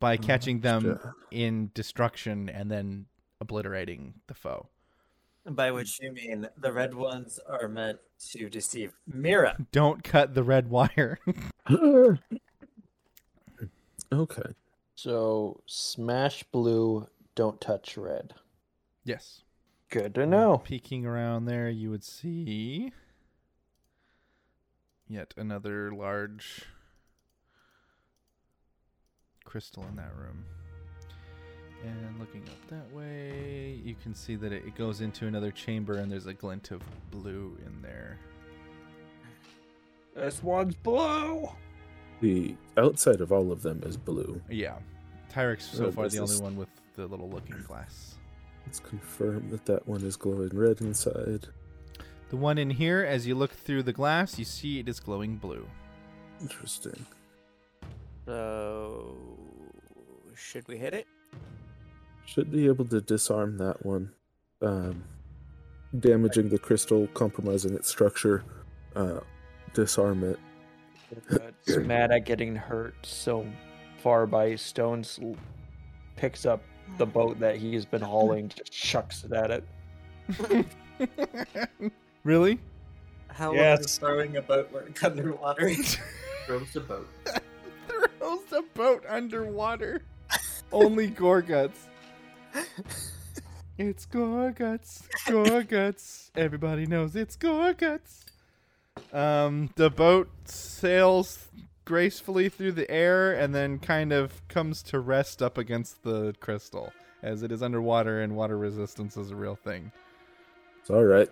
Speaker 1: by catching them in destruction and then obliterating the foe.
Speaker 9: By which you mean the red ones are meant to deceive Mirrah.
Speaker 1: Don't cut the red wire. [LAUGHS]
Speaker 3: okay.
Speaker 15: So smash blue, don't touch red.
Speaker 1: yes.
Speaker 15: Good to know.
Speaker 1: Peeking around there, you would see yet another large crystal in that room. And looking up that way, you can see that it, it goes into another chamber and there's a glint of blue in there.
Speaker 14: This one's blue.
Speaker 3: The outside of all of them is blue.
Speaker 1: Yeah. Tyrek's so
Speaker 3: Oh,
Speaker 1: far the only
Speaker 3: is-
Speaker 1: one with the little looking glass.
Speaker 3: Let's confirm that that one is glowing red inside.
Speaker 1: The one in here, as you look through the glass, you see it is glowing blue.
Speaker 3: Interesting.
Speaker 9: So should we hit it?
Speaker 3: Should be able to disarm that one. Um, damaging the crystal, compromising its structure. Uh, disarm it.
Speaker 8: It's [CLEARS THROAT] mad at getting hurt so far by stones. Picks up the boat that he's been hauling, just chucks it at it. [LAUGHS]
Speaker 1: really?
Speaker 9: How long
Speaker 8: Yes.
Speaker 9: does throwing a boat work underwater? [LAUGHS]
Speaker 11: Throws the boat. [LAUGHS]
Speaker 1: Throws the boat underwater. Only Goreguts. It's Goreguts. Goreguts. Everybody knows it's Goreguts. Um, the boat sails gracefully through the air and then kind of comes to rest up against the crystal, as it is underwater and water resistance is a real thing.
Speaker 3: It's all right.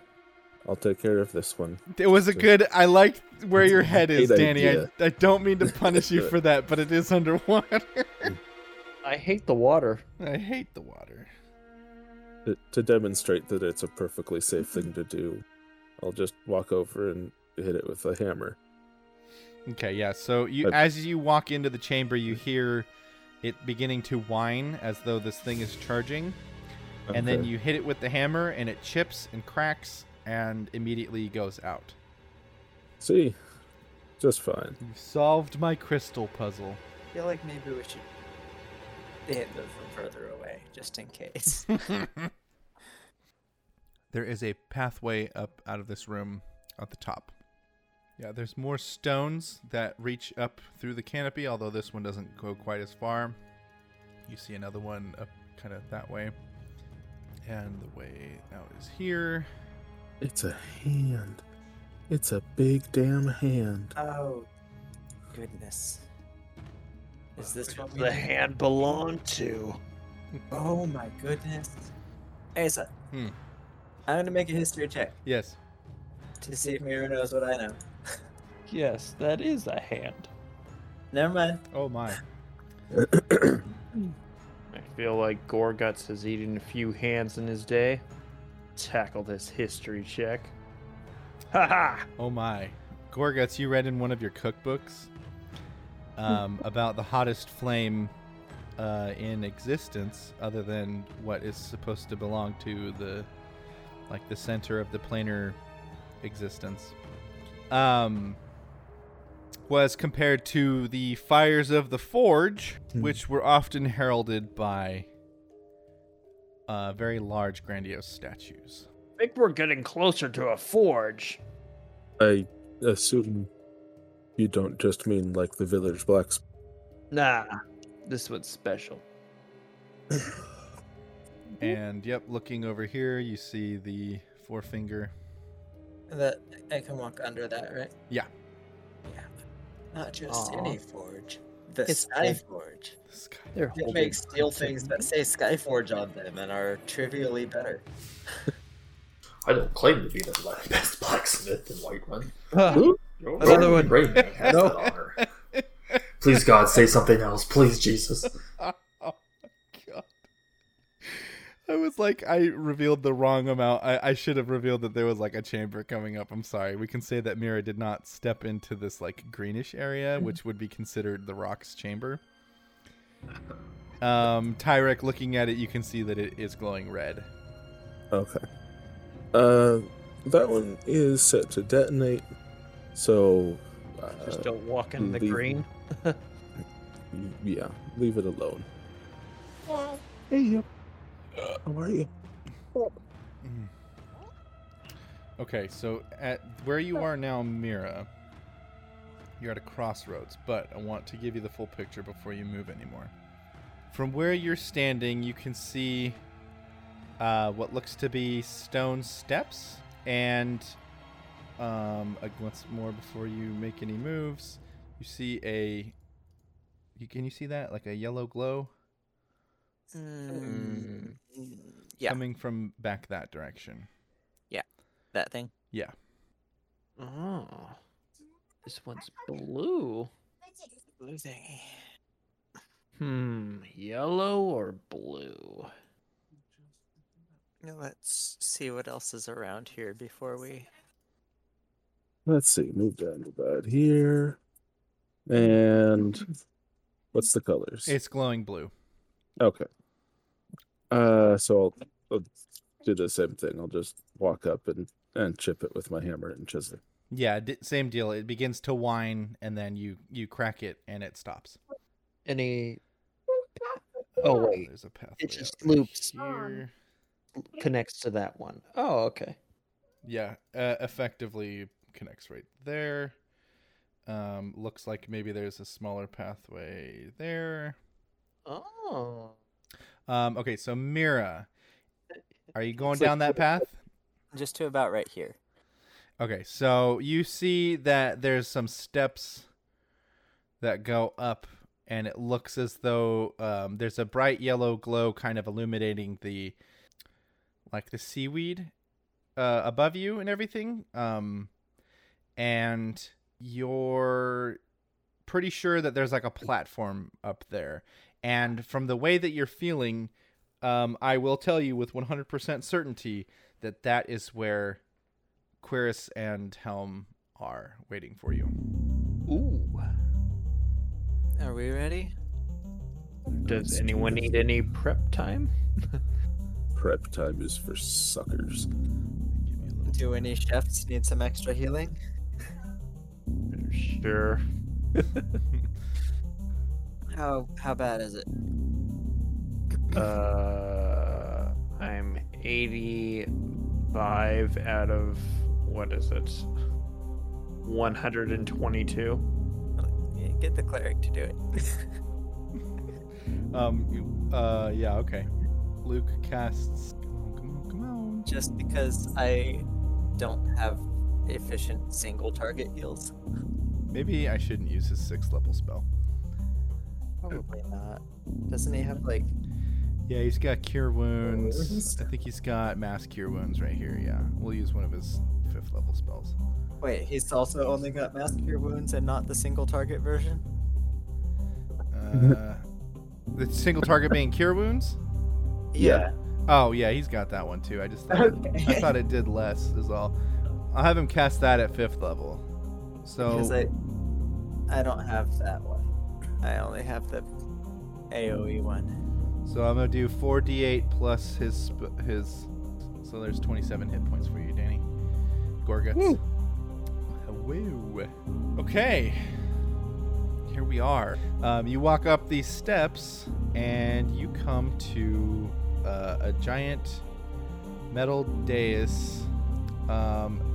Speaker 3: I'll take care of this one.
Speaker 1: It was a good. I like where your head is, Danny. I. I don't mean to punish you [LAUGHS] for that, but it is underwater. [LAUGHS]
Speaker 15: I hate the water.
Speaker 1: I hate the water.
Speaker 3: To, to demonstrate that it's a perfectly safe thing to do, I'll just walk over and hit it with a hammer.
Speaker 1: Okay, yeah. So you,
Speaker 3: But-
Speaker 1: as you walk into the chamber, you hear it beginning to whine as though this thing is charging, and then you hit it with the hammer, and it chips and cracks, and immediately goes out.
Speaker 3: See, just fine.
Speaker 1: You've solved my crystal puzzle.
Speaker 9: I feel like maybe we should hit them from further away, just in case. [LAUGHS]
Speaker 1: there is a pathway up out of this room at the top. Yeah, there's more stones that reach up through the canopy, although this one doesn't go quite as far. You see another one up kind of that way. And the way out is here.
Speaker 3: It's a hand. It's a big damn hand.
Speaker 9: oh, goodness. Is this what
Speaker 8: The hand belonged to.
Speaker 9: Oh my goodness. Asa,
Speaker 1: Hmm.
Speaker 9: I'm gonna make a history check
Speaker 1: Yes.
Speaker 9: to see if Mirrah knows what I know. [LAUGHS]
Speaker 15: Yes, that is a hand.
Speaker 9: Never mind.
Speaker 1: Oh my. [CLEARS THROAT]
Speaker 8: I feel like Goreguts has eaten a few hands in his day. Tackle this history check. Haha!
Speaker 1: Oh my. Goreguts, you read in one of your cookbooks um, [LAUGHS] about the hottest flame uh, in existence, other than what is supposed to belong to the like the center of the planar existence. Um, was compared to the fires of the forge, which were often heralded by uh, very large, grandiose statues.
Speaker 8: I think we're getting closer to a forge.
Speaker 3: I assume you don't just mean like the village blacksmith.
Speaker 8: Nah, this one's special. [CLEARS THROAT]
Speaker 1: And yep, looking over here, you see the forefinger.
Speaker 9: That I can walk under that, right?
Speaker 1: Yeah.
Speaker 9: Yeah. Not just
Speaker 15: Aw.
Speaker 9: any forge. The
Speaker 15: It's
Speaker 9: Sky
Speaker 15: the-
Speaker 9: Forge.
Speaker 15: They're
Speaker 9: It
Speaker 15: holding
Speaker 9: makes steel things that say Sky Forge on them and are trivially better. [LAUGHS]
Speaker 11: I don't claim to be the best blacksmith in Whiterun. [LAUGHS] Your
Speaker 15: Another one.
Speaker 11: Raven has [LAUGHS]
Speaker 15: No.
Speaker 11: Please, God, say something else. Please, Jesus. [LAUGHS]
Speaker 1: oh god. I was like, I revealed the wrong amount. I, I should have revealed that there was like a chamber coming up. I'm sorry. We can say that Mirrah did not step into this like greenish area, which would be considered the rock's chamber. Um, Tyrek, looking at it, you can see that it is glowing red.
Speaker 3: Okay. Uh, that one is set to detonate. So, uh,
Speaker 8: Just don't walk in the green. [LAUGHS]
Speaker 3: yeah, leave it alone. Hey, how are you?
Speaker 1: Okay, so at where you are now, Mirrah, you're at a crossroads, but I want to give you the full picture before you move anymore. From where you're standing, you can see uh, what looks to be stone steps, and um, once more before you make any moves, you see a. You, can you see that like a yellow glow
Speaker 9: Mm, yeah,
Speaker 1: coming from back that direction? Yeah.
Speaker 9: That thing.
Speaker 1: Yeah.
Speaker 8: Oh. This one's blue.
Speaker 9: Blue thingy.
Speaker 8: Hmm, yellow or blue?
Speaker 9: Let's see what else is around here before we.
Speaker 3: Let's see. Move down to about here. And what's the colors?
Speaker 1: It's glowing blue.
Speaker 3: Okay. Uh, so I'll, I'll do the same thing. I'll just walk up and and chip it with my hammer and chisel.
Speaker 1: Yeah, di- same deal. It begins to whine, and then you you crack it, and it stops.
Speaker 15: Any. Oh wait,
Speaker 1: There's a path.
Speaker 15: it just loops
Speaker 1: here.
Speaker 15: connects to that one. Oh, okay.
Speaker 1: Yeah, uh, effectively connects right there. Um, looks like maybe there's a smaller pathway there.
Speaker 15: Oh.
Speaker 1: Um, okay, so Mirrah, [LAUGHS] are you going down that path?
Speaker 9: Just to about right here.
Speaker 1: Okay, so you see that there's some steps that go up, and it looks as though um, there's a bright yellow glow kind of illuminating the, like the seaweed, uh, above you and everything. Um, and you're pretty sure that there's like a platform up there, and from the way that you're feeling, um, I will tell you with 100% certainty that that is where Cuirass and Helm are waiting for you.
Speaker 15: Ooh.
Speaker 9: Are we ready?
Speaker 8: Does anyone need any prep time? [LAUGHS]
Speaker 3: Prep time is for suckers.
Speaker 9: Do any chefs need some extra healing?
Speaker 8: Sure.
Speaker 9: How how bad is it?
Speaker 8: Uh, I'm 85 out of what is it? 122.
Speaker 9: Get the cleric to do it. [LAUGHS]
Speaker 1: Um. you- Uh. Yeah. Okay. Luke casts. Come on. Come on. Come on.
Speaker 9: Just because I don't have efficient single target heals.
Speaker 1: Maybe I shouldn't use his sixth level spell.
Speaker 9: Probably not. Doesn't he have like
Speaker 1: Yeah, he's got cure wounds. I think he's got mass cure wounds right here. Yeah, we'll use one of his fifth level spells.
Speaker 9: Wait, he's also only got mass cure wounds and not the single target version?
Speaker 1: Uh, [LAUGHS] the single target being cure wounds.
Speaker 9: Yeah.
Speaker 1: Oh yeah, he's got that one too. I just thought it, I thought it did less. Is all. I'll have him cast that at fifth level. So
Speaker 9: Because I I don't have that one. I only have the AoE one.
Speaker 1: So I'm gonna do 4d8 plus his his. So there's 27 hit points for you, Danny. Goreguts. Woo. Okay. Here we are. Um, you walk up these steps and you come to uh, a giant metal dais. Um,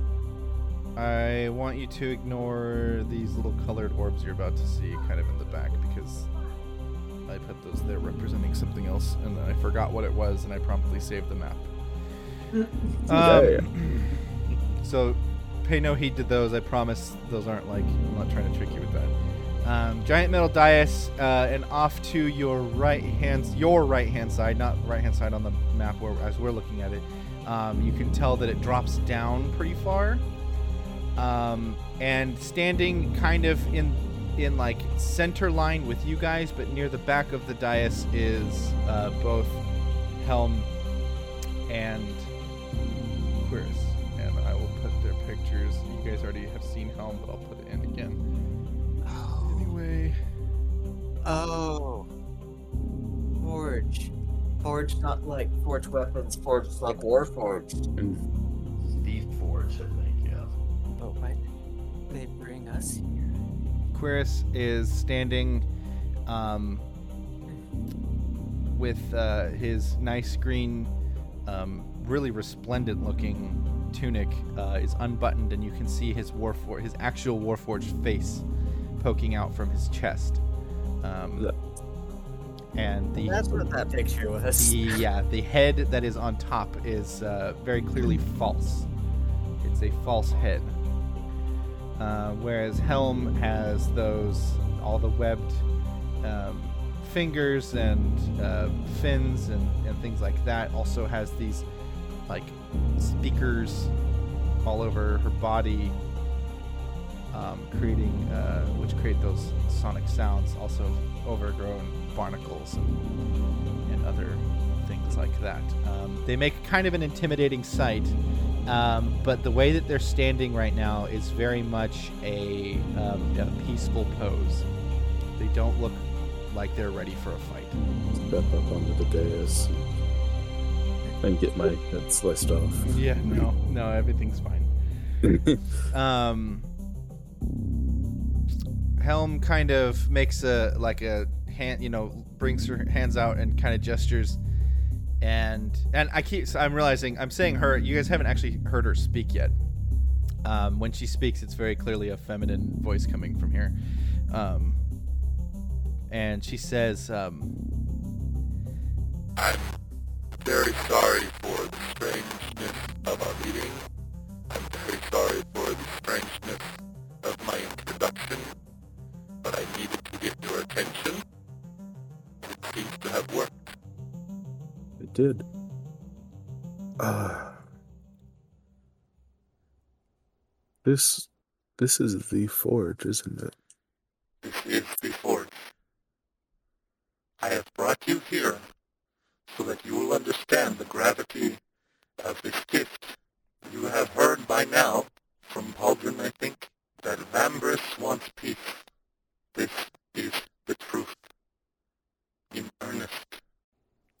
Speaker 1: I want you to ignore these little colored orbs you're about to see kind of in the back because I put those there representing something else, and then I forgot what it was, and I promptly saved the map. [LAUGHS] Um, [CLEARS THROAT] so pay no heed to those. I promise those aren't like I'm not trying to trick you with that. Um, giant metal dais, uh, and off to your right hand, your right hand side, not right hand side on the map where as we're looking at it. Um, you can tell that it drops down pretty far. Um, and standing kind of in in like center line with you guys, but near the back of the dais is uh, both Helm and Cuirass. And I will put their pictures. You guys already have seen Helm, but I'll put it in again. Anyway,
Speaker 9: Oh. Forge. Forge not like forge weapons, forge like warforged.
Speaker 11: The Forge,
Speaker 9: they bring us here?
Speaker 1: Cuirass is standing um, with uh, his nice green, um, really resplendent looking tunic uh, is unbuttoned, and you can see his warfor- his actual warforged face poking out from his chest. Um, and the
Speaker 9: That's what that picture was.
Speaker 1: the yeah the head that is on top is uh, very clearly false. It's a false head. Uh, whereas Helm has those all the webbed um, fingers and uh, fins and, and things like that. Also has these like speakers all over her body, um, creating uh, which create those sonic sounds. Also overgrown barnacles and, and other things like that. Um, they make kind of an intimidating sight, um, but the way that they're standing right now is very much a, um, a peaceful pose. They don't look like they're ready for a fight.
Speaker 3: Step up onto the dais and get my head sliced off.
Speaker 1: Yeah, no, no, everything's fine. [LAUGHS] um, Helm kind of makes a like a hand, you know, brings her hands out and kind of gestures, and and I keep so I'm realizing I'm saying her. You guys haven't actually heard her speak yet. Um, when she speaks, it's very clearly a feminine voice coming from here, um, and she says, um,
Speaker 6: I'm very sorry for the strangeness of our meeting. I'm very sorry for the strangeness of my introduction, but I needed to get your attention. It seems to have worked
Speaker 3: did. Uh, [SIGHS] this this is the forge, isn't it?
Speaker 6: This is the forge. I have brought you here so that you will understand the gravity of this gift. You have heard by now from Pauldron, I think, that Vambrace wants peace. This is the truth. In earnest.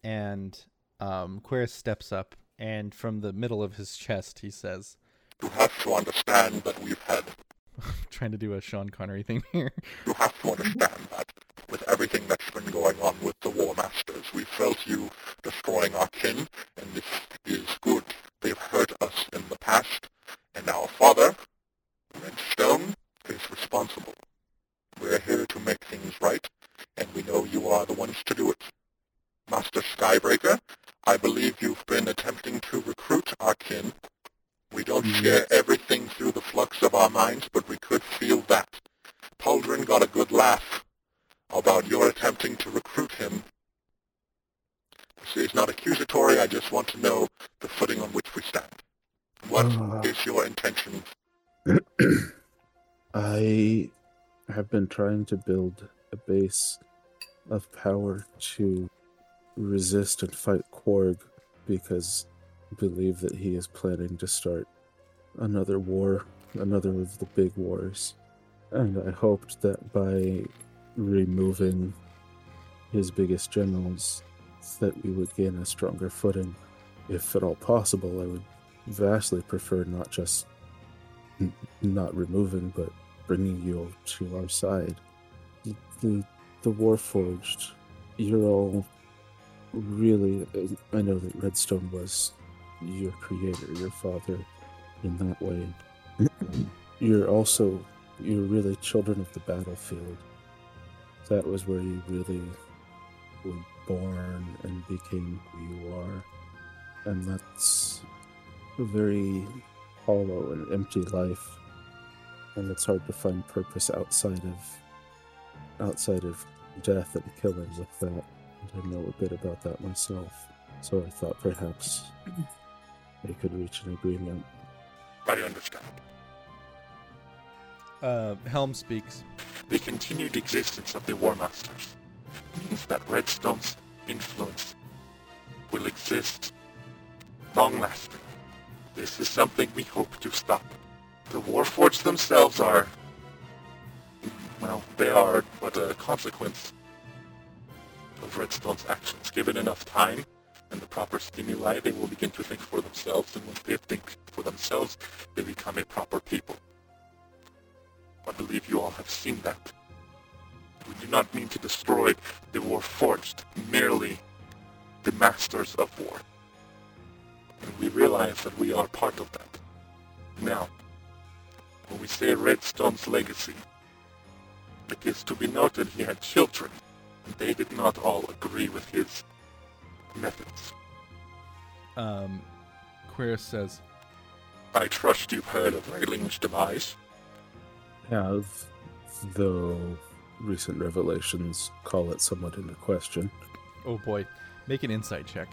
Speaker 1: And um, Cuirass steps up, and from the middle of his chest, he says,
Speaker 6: You have to understand that we've had [LAUGHS]
Speaker 1: trying to do a Sean Connery thing here.
Speaker 6: You have to understand that with everything that's been going on with the War Masters, we felt you destroying our kin, and this is good. They've hurt us in the past, and our father, Redstone, is responsible. We're here to make things right, and we know you are the ones to do it. Master Skybreaker, I believe you've been attempting to recruit our kin. We don't mm-hmm. share everything through the flux of our minds, but we could feel that. Pauldron got a good laugh about your attempting to recruit him. This is not accusatory, I just want to know the footing on which we stand. What uh-huh. is your intention? [CLEARS THROAT]
Speaker 3: I have been trying to build a base of power to resist and fight Korg because believe that he is planning to start another war, another of the big wars. And I hoped that by removing his biggest generals, that we would gain a stronger footing. If at all possible, I would vastly prefer not just n- not removing, but bringing you to our side. The, the, the Warforged, you're all really. I know that Redstone was your creator, your father, in that way. [LAUGHS] you're also. You're really children of the battlefield. That was where you really were born and became who you are. And that's a very hollow and empty life. And it's hard to find purpose outside of outside of death and killing with that. And I know a bit about that myself. So I thought perhaps we could reach an agreement.
Speaker 6: I understand.
Speaker 1: Uh, Helm speaks.
Speaker 6: The continued existence of the War Masters means that Redstone's influence will exist long lasting. This is something we hope to stop. The Warforged themselves are, well, they are but a consequence of Redstone's actions. Given enough time and the proper stimuli, they will begin to think for themselves, and once they think for themselves, they become a proper people. I believe you all have seen that. We do not mean to destroy the war forged, merely the masters of war. And we realize that we are part of that. Now, when we say Redstone's legacy, it is to be noted he had children, they did not all agree with his methods.
Speaker 1: Um, Cuirass says,
Speaker 6: I trust you've heard of Rayling's demise.
Speaker 3: Have, though recent revelations call it somewhat into question.
Speaker 1: "Oh boy, make an insight check."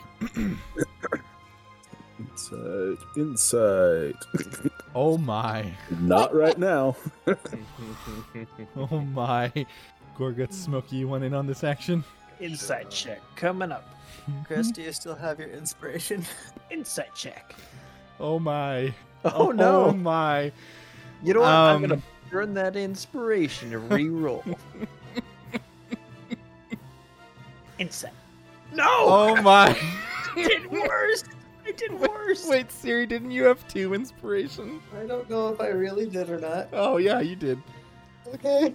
Speaker 3: Insight, insight.
Speaker 1: oh my. [LAUGHS]
Speaker 3: Not right now. [LAUGHS]
Speaker 1: oh my. Goreguts Smokey, you want in on this action?
Speaker 8: Insight check coming up. [LAUGHS]
Speaker 9: Chris, do you still have your inspiration? [LAUGHS]
Speaker 8: Insight check.
Speaker 1: Oh my.
Speaker 8: Oh, no.
Speaker 1: Oh my.
Speaker 8: You know what? I'm
Speaker 1: Um,
Speaker 8: gonna burn that inspiration to re-roll. [LAUGHS] Insight. No.
Speaker 1: Oh my.
Speaker 8: I did worse. I did worse.
Speaker 1: Wait, Siri, didn't you have two inspiration?
Speaker 9: I don't know if I really did or not.
Speaker 1: Oh yeah, you did.
Speaker 9: Okay.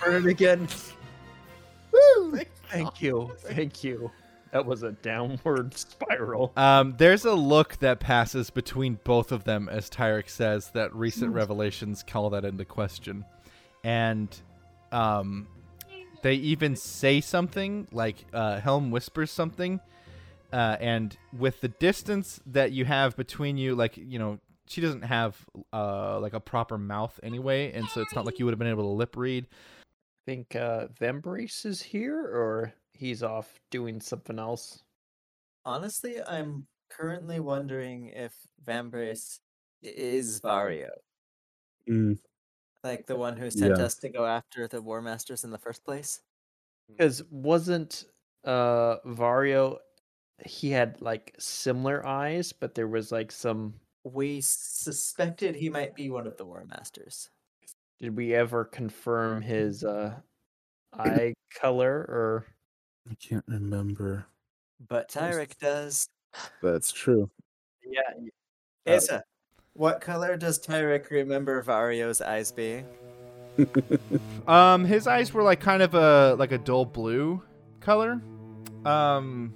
Speaker 8: Burn it again. Woo! Thank you. Thank you. That was a downward [LAUGHS] spiral.
Speaker 1: Um, there's a look that passes between both of them as Tyrek says that recent revelations call that into question. And um, they even say something, like uh, Helm whispers something. Uh, and with the distance that you have between you, like, you know, she doesn't have uh, like a proper mouth anyway. And so it's not like you would have been able to lip read.
Speaker 8: Think uh Vambrace is here or he's off doing something else.
Speaker 9: Honestly, I'm currently wondering if Vambrace is Vario.
Speaker 3: Mm,
Speaker 9: Like the one who sent
Speaker 3: Yeah.
Speaker 9: us to go after the War Masters in the first place?
Speaker 8: Because wasn't uh Vario he had like similar eyes, but there was like some
Speaker 9: We suspected he might be one of the War Masters.
Speaker 8: Did we ever confirm his uh [COUGHS] eye color or
Speaker 3: I can't remember.
Speaker 9: But Tyrek does.
Speaker 3: That's true.
Speaker 9: Yeah. Asa, what color does Tyrek remember Vario's eyes being? [LAUGHS]
Speaker 1: Um, his eyes were like kind of a like a dull blue color. Um,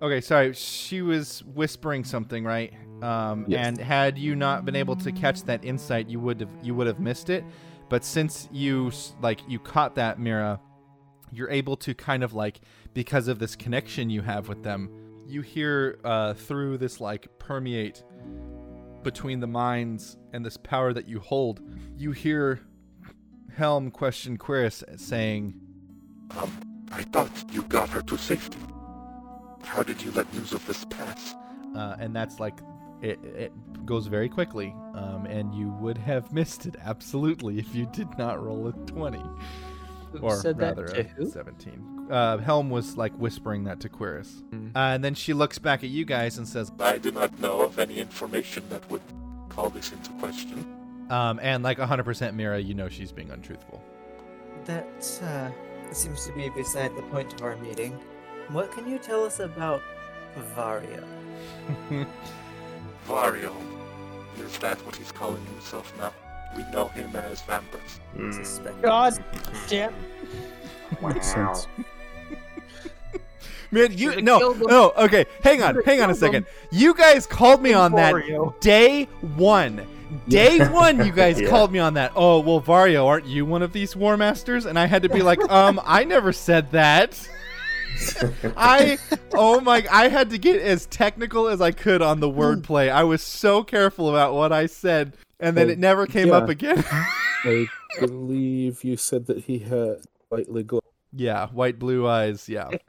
Speaker 1: okay, sorry. She was whispering something, right? Um,
Speaker 3: Yes.
Speaker 1: and had you not been able to catch that insight, you would have you would have missed it. But since you like you caught that Mirrah, you're able to kind of like because of this connection you have with them, you hear uh, through this like permeate between the minds and this power that you hold. You hear Helm question Cuirass saying,
Speaker 12: Um, I thought you got her to safety. How did you let news of this pass?
Speaker 1: uh, and that's like it, it goes very quickly um, and you would have [LAUGHS] missed it absolutely if you did not roll a 20
Speaker 8: Who
Speaker 1: or
Speaker 8: said that
Speaker 1: rather
Speaker 8: to
Speaker 1: a
Speaker 8: who?
Speaker 1: 17 uh, helm was like whispering that to Cuirass
Speaker 8: Hmm.
Speaker 1: uh, and then she looks back at you guys and says
Speaker 12: I do not know of any information that would call this into question.
Speaker 1: um, and like 100% Mirrah you know she's being untruthful
Speaker 9: That uh, seems to be beside the point of our meeting. What can you tell us about Vario? [LAUGHS]
Speaker 12: Vario. Is that what he's calling himself now? We know him as Vambrace.
Speaker 9: Suspect.
Speaker 8: God [LAUGHS] damn.
Speaker 3: Makes sense. [LAUGHS]
Speaker 1: Man, you no, no. Okay, hang on, hang on a second.
Speaker 8: him.
Speaker 1: You guys called me on that day one. Day one, you guys [LAUGHS]
Speaker 7: Yeah.
Speaker 1: called me on that. Oh well, Vario, aren't you one of these War Masters? And I had to be like, um, I never said that. [LAUGHS] I, oh my, I had to get as technical as I could on the hmm. wordplay. I was so careful about what I said, and then
Speaker 3: Well,
Speaker 1: it never came
Speaker 3: yeah.
Speaker 1: up again. [LAUGHS]
Speaker 3: I believe you said that he had slightly glow.
Speaker 1: yeah, white blue eyes. Yeah. [LAUGHS]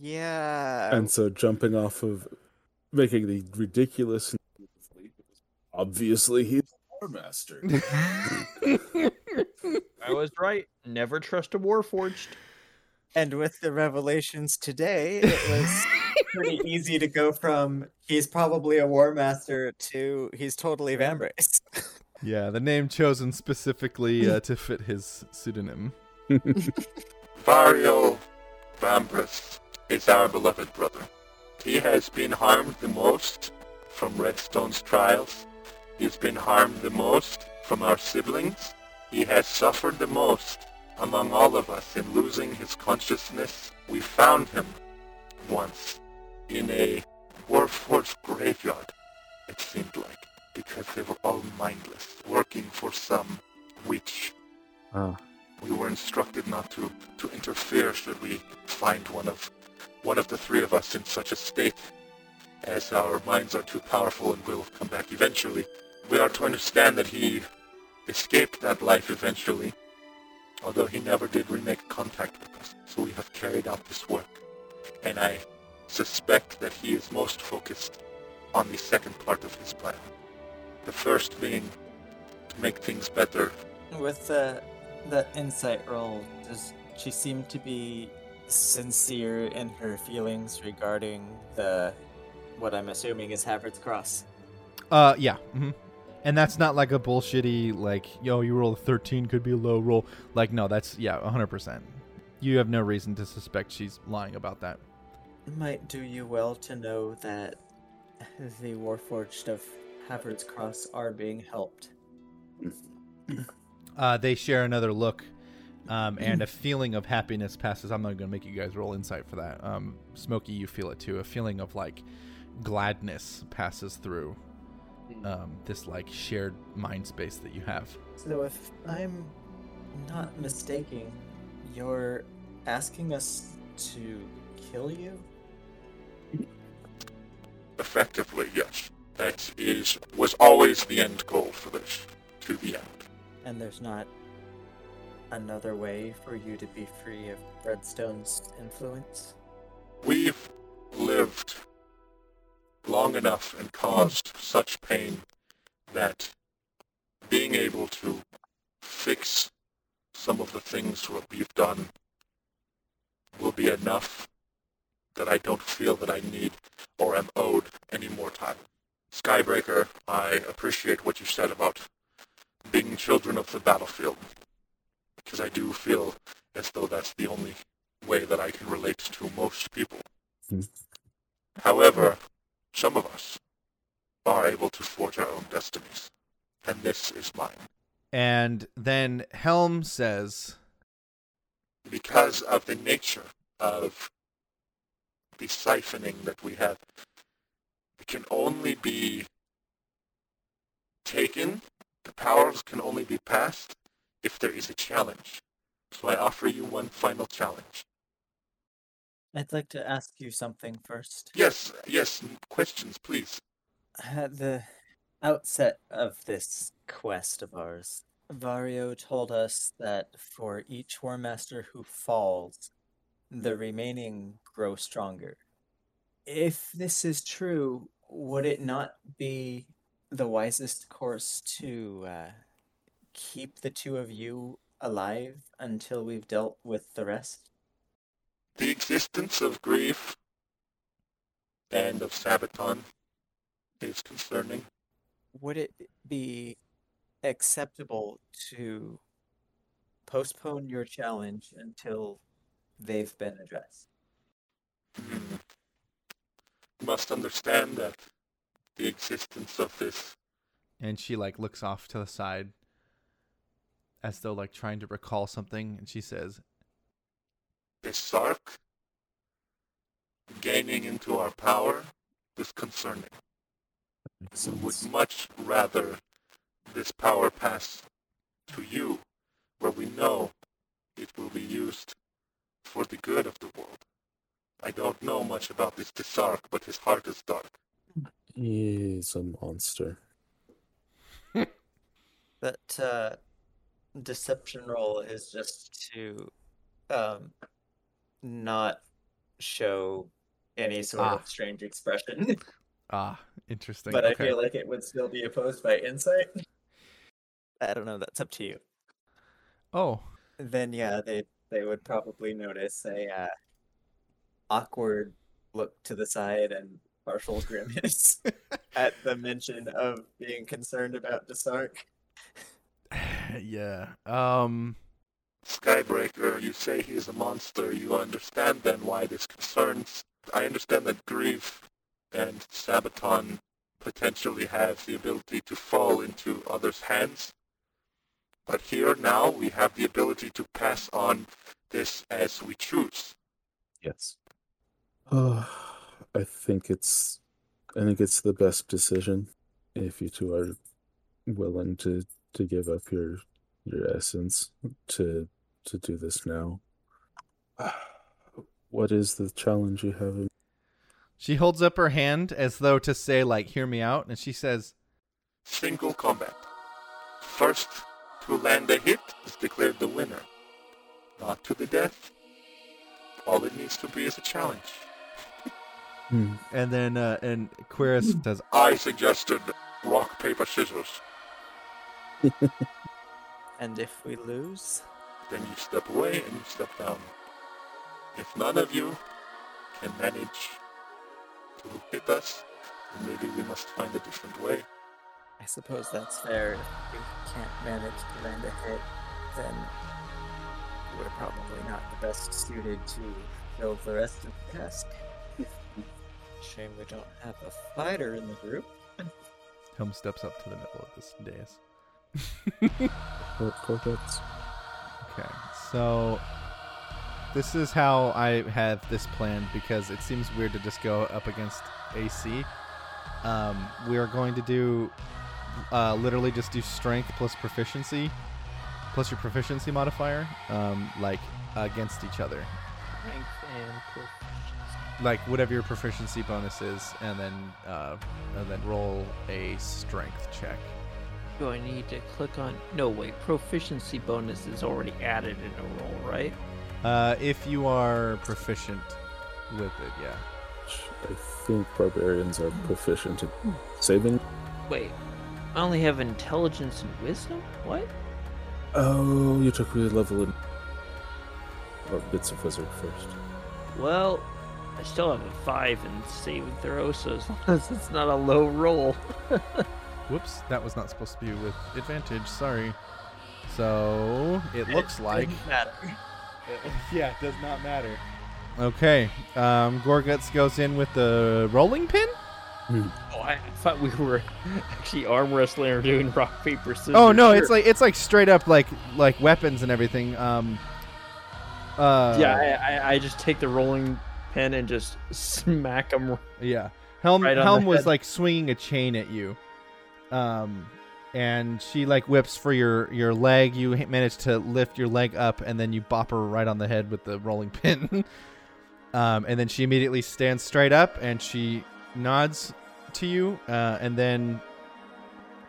Speaker 9: Yeah.
Speaker 3: And so jumping off of making the ridiculous obviously he's a war master.
Speaker 8: I was right. Never trust a warforged.
Speaker 9: And with the revelations today, it was [LAUGHS] pretty easy to go from he's probably a war master to he's totally Vambrace.
Speaker 1: Yeah, the name chosen specifically uh, [LAUGHS] to fit his pseudonym. [LAUGHS]
Speaker 12: Vario Vambrace is our beloved brother. He has been harmed the most from Redstone's trials. He's been harmed the most from our siblings. He has suffered the most among all of us in losing his consciousness. We found him once in a Warforged graveyard, it seemed like, because they were all mindless, working for some witch.
Speaker 3: Ah.
Speaker 12: We were instructed not to, to interfere should we find one of one of the three of us in such a state, as our minds are too powerful and will come back eventually. We are to understand that he escaped that life eventually, although he never did remake contact with us, so we have carried out this work. And I suspect that he is most focused on the second part of his plan. The first being to make things better
Speaker 9: With the the insight roll, does she seem to be sincere in her feelings regarding the what I'm assuming is Havard's Cross?
Speaker 1: Uh, yeah. hmm And that's not like a bullshitty like, yo, you roll a thirteen could be a low roll. Like, no, that's yeah, hundred percent. You have no reason to suspect she's lying about that.
Speaker 9: Might do you well to know that the Warforged of Havard's Cross are being helped. [CLEARS THROAT]
Speaker 1: Uh, they share another look, um, and a feeling of happiness passes. I'm not going to make you guys roll insight for that. Um, Smokey, you feel it too. A feeling of like gladness passes through um, this like shared mind space that you have.
Speaker 9: So if I'm not mistaken, you're asking us to kill you?
Speaker 12: effectively, yes. That is was always the end goal for this, to the end.
Speaker 9: And there's not another way for you to be free of Redstone's influence?
Speaker 12: We've lived long enough and caused such pain that being able to fix some of the things what we've done will be enough that I don't feel that I need or am owed any more time. Skybreaker, I appreciate what you said about being children of the battlefield, because I do feel as though that's the only way that I can relate to most people.
Speaker 3: Hmm.
Speaker 12: However, some of us are able to forge our own destinies, and this is mine.
Speaker 1: And then Helm says,
Speaker 12: Because of the nature of the siphoning that we have, it can only be taken, the powers can only be passed if there is a challenge. So I offer you one final challenge.
Speaker 9: I'd like to ask you something first.
Speaker 12: Yes, yes, questions, please.
Speaker 9: At the outset of this quest of ours, Vario told us that for each War Master who falls, the remaining grow stronger. If this is true, would it not be the wisest course to uh, keep the two of you alive until we've dealt with the rest?
Speaker 12: The existence of grief and of Sabaton is concerning.
Speaker 9: Would it be acceptable to postpone your challenge until they've been addressed?
Speaker 12: Hmm. You must understand that the existence of this
Speaker 1: and she like looks off to the side as though like trying to recall something, and she says,
Speaker 12: Desark gaining into our power is concerning.
Speaker 3: Makes
Speaker 12: We would much rather this power pass to you, where we know it will be used for the good of the world. I don't know much about this Desark, but his heart is dark.
Speaker 3: He's a monster. [LAUGHS]
Speaker 9: That uh, deception roll is just to um, not show any sort
Speaker 1: Ah.
Speaker 9: of strange expression. [LAUGHS]
Speaker 1: "Ah, interesting."
Speaker 9: but I feel like it would still be opposed by insight. I don't know. That's up to you.
Speaker 1: oh,
Speaker 9: Then yeah, they they would probably notice a uh, awkward look to the side and partial grimace [LAUGHS] at the mention of being concerned about Desark. [SIGHS]
Speaker 1: yeah. Um.
Speaker 12: Skybreaker, you say he is a monster. You understand then why this concerns. I understand that Grief and Sabaton potentially have the ability to fall into others' hands. But here now we have the ability to pass on this as we choose.
Speaker 3: Yes. Oh, I think it's I think it's the best decision if you two are willing to to give up your your essence to to do this now. What is the challenge you have? in-
Speaker 1: She holds up her hand as though to say, like, hear me out, and she says,
Speaker 12: Single combat. First to land a hit is declared the winner. Not to the death. All it needs to be is a challenge.
Speaker 3: Hmm.
Speaker 1: and then, uh, and Cuirass says,
Speaker 12: I suggested rock, paper, scissors. [LAUGHS]
Speaker 9: And if we lose,
Speaker 12: Then you step away and you step down. If none of you can manage to hit us, then maybe we must find a different way.
Speaker 9: I suppose that's fair. If we can't manage to land a hit, then we're probably not the best suited to fill the rest of the task. [LAUGHS] Shame we don't have a fighter in the group.
Speaker 1: Helm steps up to the middle of this dais. Okay, so this is how I have this planned because it seems weird to just go up against AC. Um, we are going to do uh, literally just do strength plus proficiency plus your proficiency modifier, um, like against each other,
Speaker 8: Strength and proficiency.
Speaker 1: like whatever your proficiency bonus is, and then uh, and then roll a strength check.
Speaker 8: Do I need to click on? No, wait. Proficiency bonus is already added in a roll, right?
Speaker 1: Uh, if you are proficient with it, yeah.
Speaker 3: I think barbarians are proficient at saving.
Speaker 8: Wait, I only have intelligence and wisdom. What?
Speaker 3: Oh, you took me level in. Or bits of wizard first.
Speaker 8: Well, I still have a five in saving throw, so as long [LAUGHS] as it's not a low roll. [LAUGHS]
Speaker 1: Whoops, that was not supposed to be with advantage. Sorry. So it looks like
Speaker 9: Didn't matter. [LAUGHS]
Speaker 1: yeah, it does not matter. Okay, um, Goreguts goes in with the rolling pin.
Speaker 8: Oh, I thought we were actually arm wrestling or doing rock paper scissors.
Speaker 1: Oh no,
Speaker 8: Sure.
Speaker 1: it's like it's like straight up like like weapons and everything. Um, uh,
Speaker 8: yeah. I, I, I just take the rolling pin and just [LAUGHS] smack him.
Speaker 1: Yeah. Helm
Speaker 8: Right
Speaker 1: Helm was
Speaker 8: head.
Speaker 1: like swinging a chain at you. Um and she like whips for your your leg. You manage to lift your leg up and then you bop her right on the head with the rolling pin. [LAUGHS] um and then she immediately stands straight up and she nods to you uh and then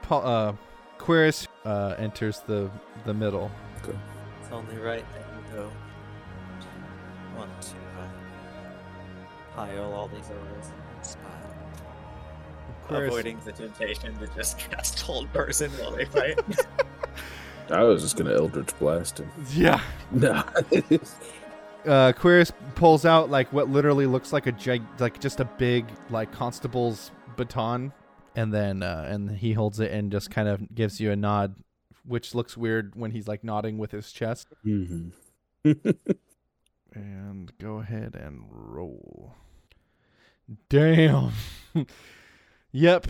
Speaker 1: Paul, uh Cuirass uh enters the the middle. Good.
Speaker 5: It's only right that you go. Want to uh, pile all these one spot.
Speaker 1: Cuirass-
Speaker 9: Avoiding the temptation to just [LAUGHS] cast hold person while they fight. [LAUGHS]
Speaker 3: I was just gonna Eldritch Blast him.
Speaker 1: Yeah. [LAUGHS]
Speaker 3: No.
Speaker 1: uh Cuirass pulls out like what literally looks like a gig like just a big like constable's baton and then uh and he holds it and just kind of gives you a nod which looks weird when he's like nodding with his chest
Speaker 3: hmm
Speaker 1: and go ahead and roll damn yep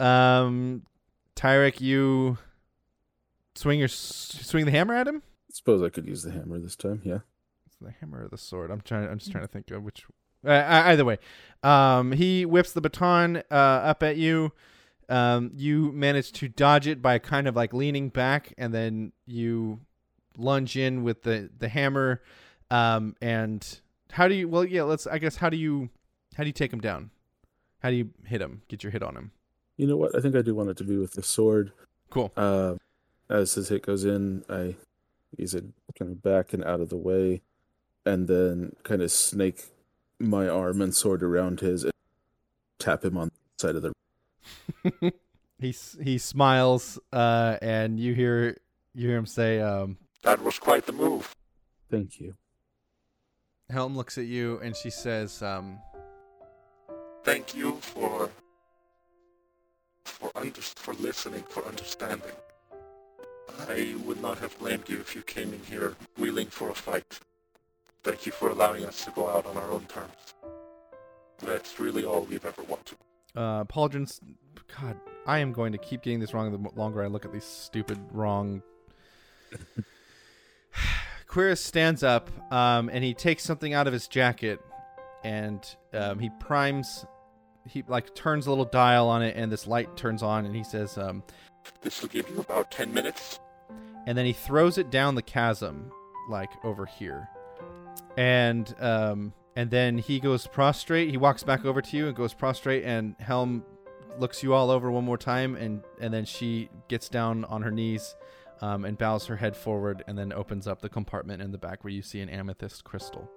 Speaker 1: um Tyrek you swing your swing the hammer at him I
Speaker 3: Suppose I could use the hammer this time. Yeah.
Speaker 1: it's the hammer or the sword. I'm trying. I'm just trying to think of which. Uh, either way, um, he whips the baton uh, up at you. Um, you manage to dodge it by kind of like leaning back, and then you lunge in with the the hammer. Um, and how do you? Well, yeah. Let's. I guess how do you? How do you take him down? How do you hit him? Get your hit on him.
Speaker 3: You know what? I think I do want it to be with the sword.
Speaker 1: Cool.
Speaker 3: Uh, as his hit goes in, I use it kind of back and out of the way, and then kind of snake my arm and sword around his and tap him on the side of the. [LAUGHS]
Speaker 1: he he smiles, uh, and you hear you hear him say, um,
Speaker 12: That was quite the move.
Speaker 3: Thank you.
Speaker 1: Helm looks at you and she says, um,
Speaker 12: Thank you for for under, for listening, for understanding. I would not have blamed you if you came in here willing for a fight. Thank you for allowing us to go out on our own terms. That's really all we've ever wanted.
Speaker 1: uh, Pauldron's. God, I am going to keep getting this wrong the longer I look at these stupid wrong. [LAUGHS] Cuirass stands up um, and he takes something out of his jacket and um, he primes. He like turns a little dial on it and this light turns on and he says, um,
Speaker 12: This will give you about ten minutes.
Speaker 1: and then he throws it down the chasm like over here and um and then he goes prostrate he walks back over to you and goes prostrate and helm looks you all over one more time and and then she gets down on her knees um, and bows her head forward and then opens up the compartment in the back where you see an amethyst crystal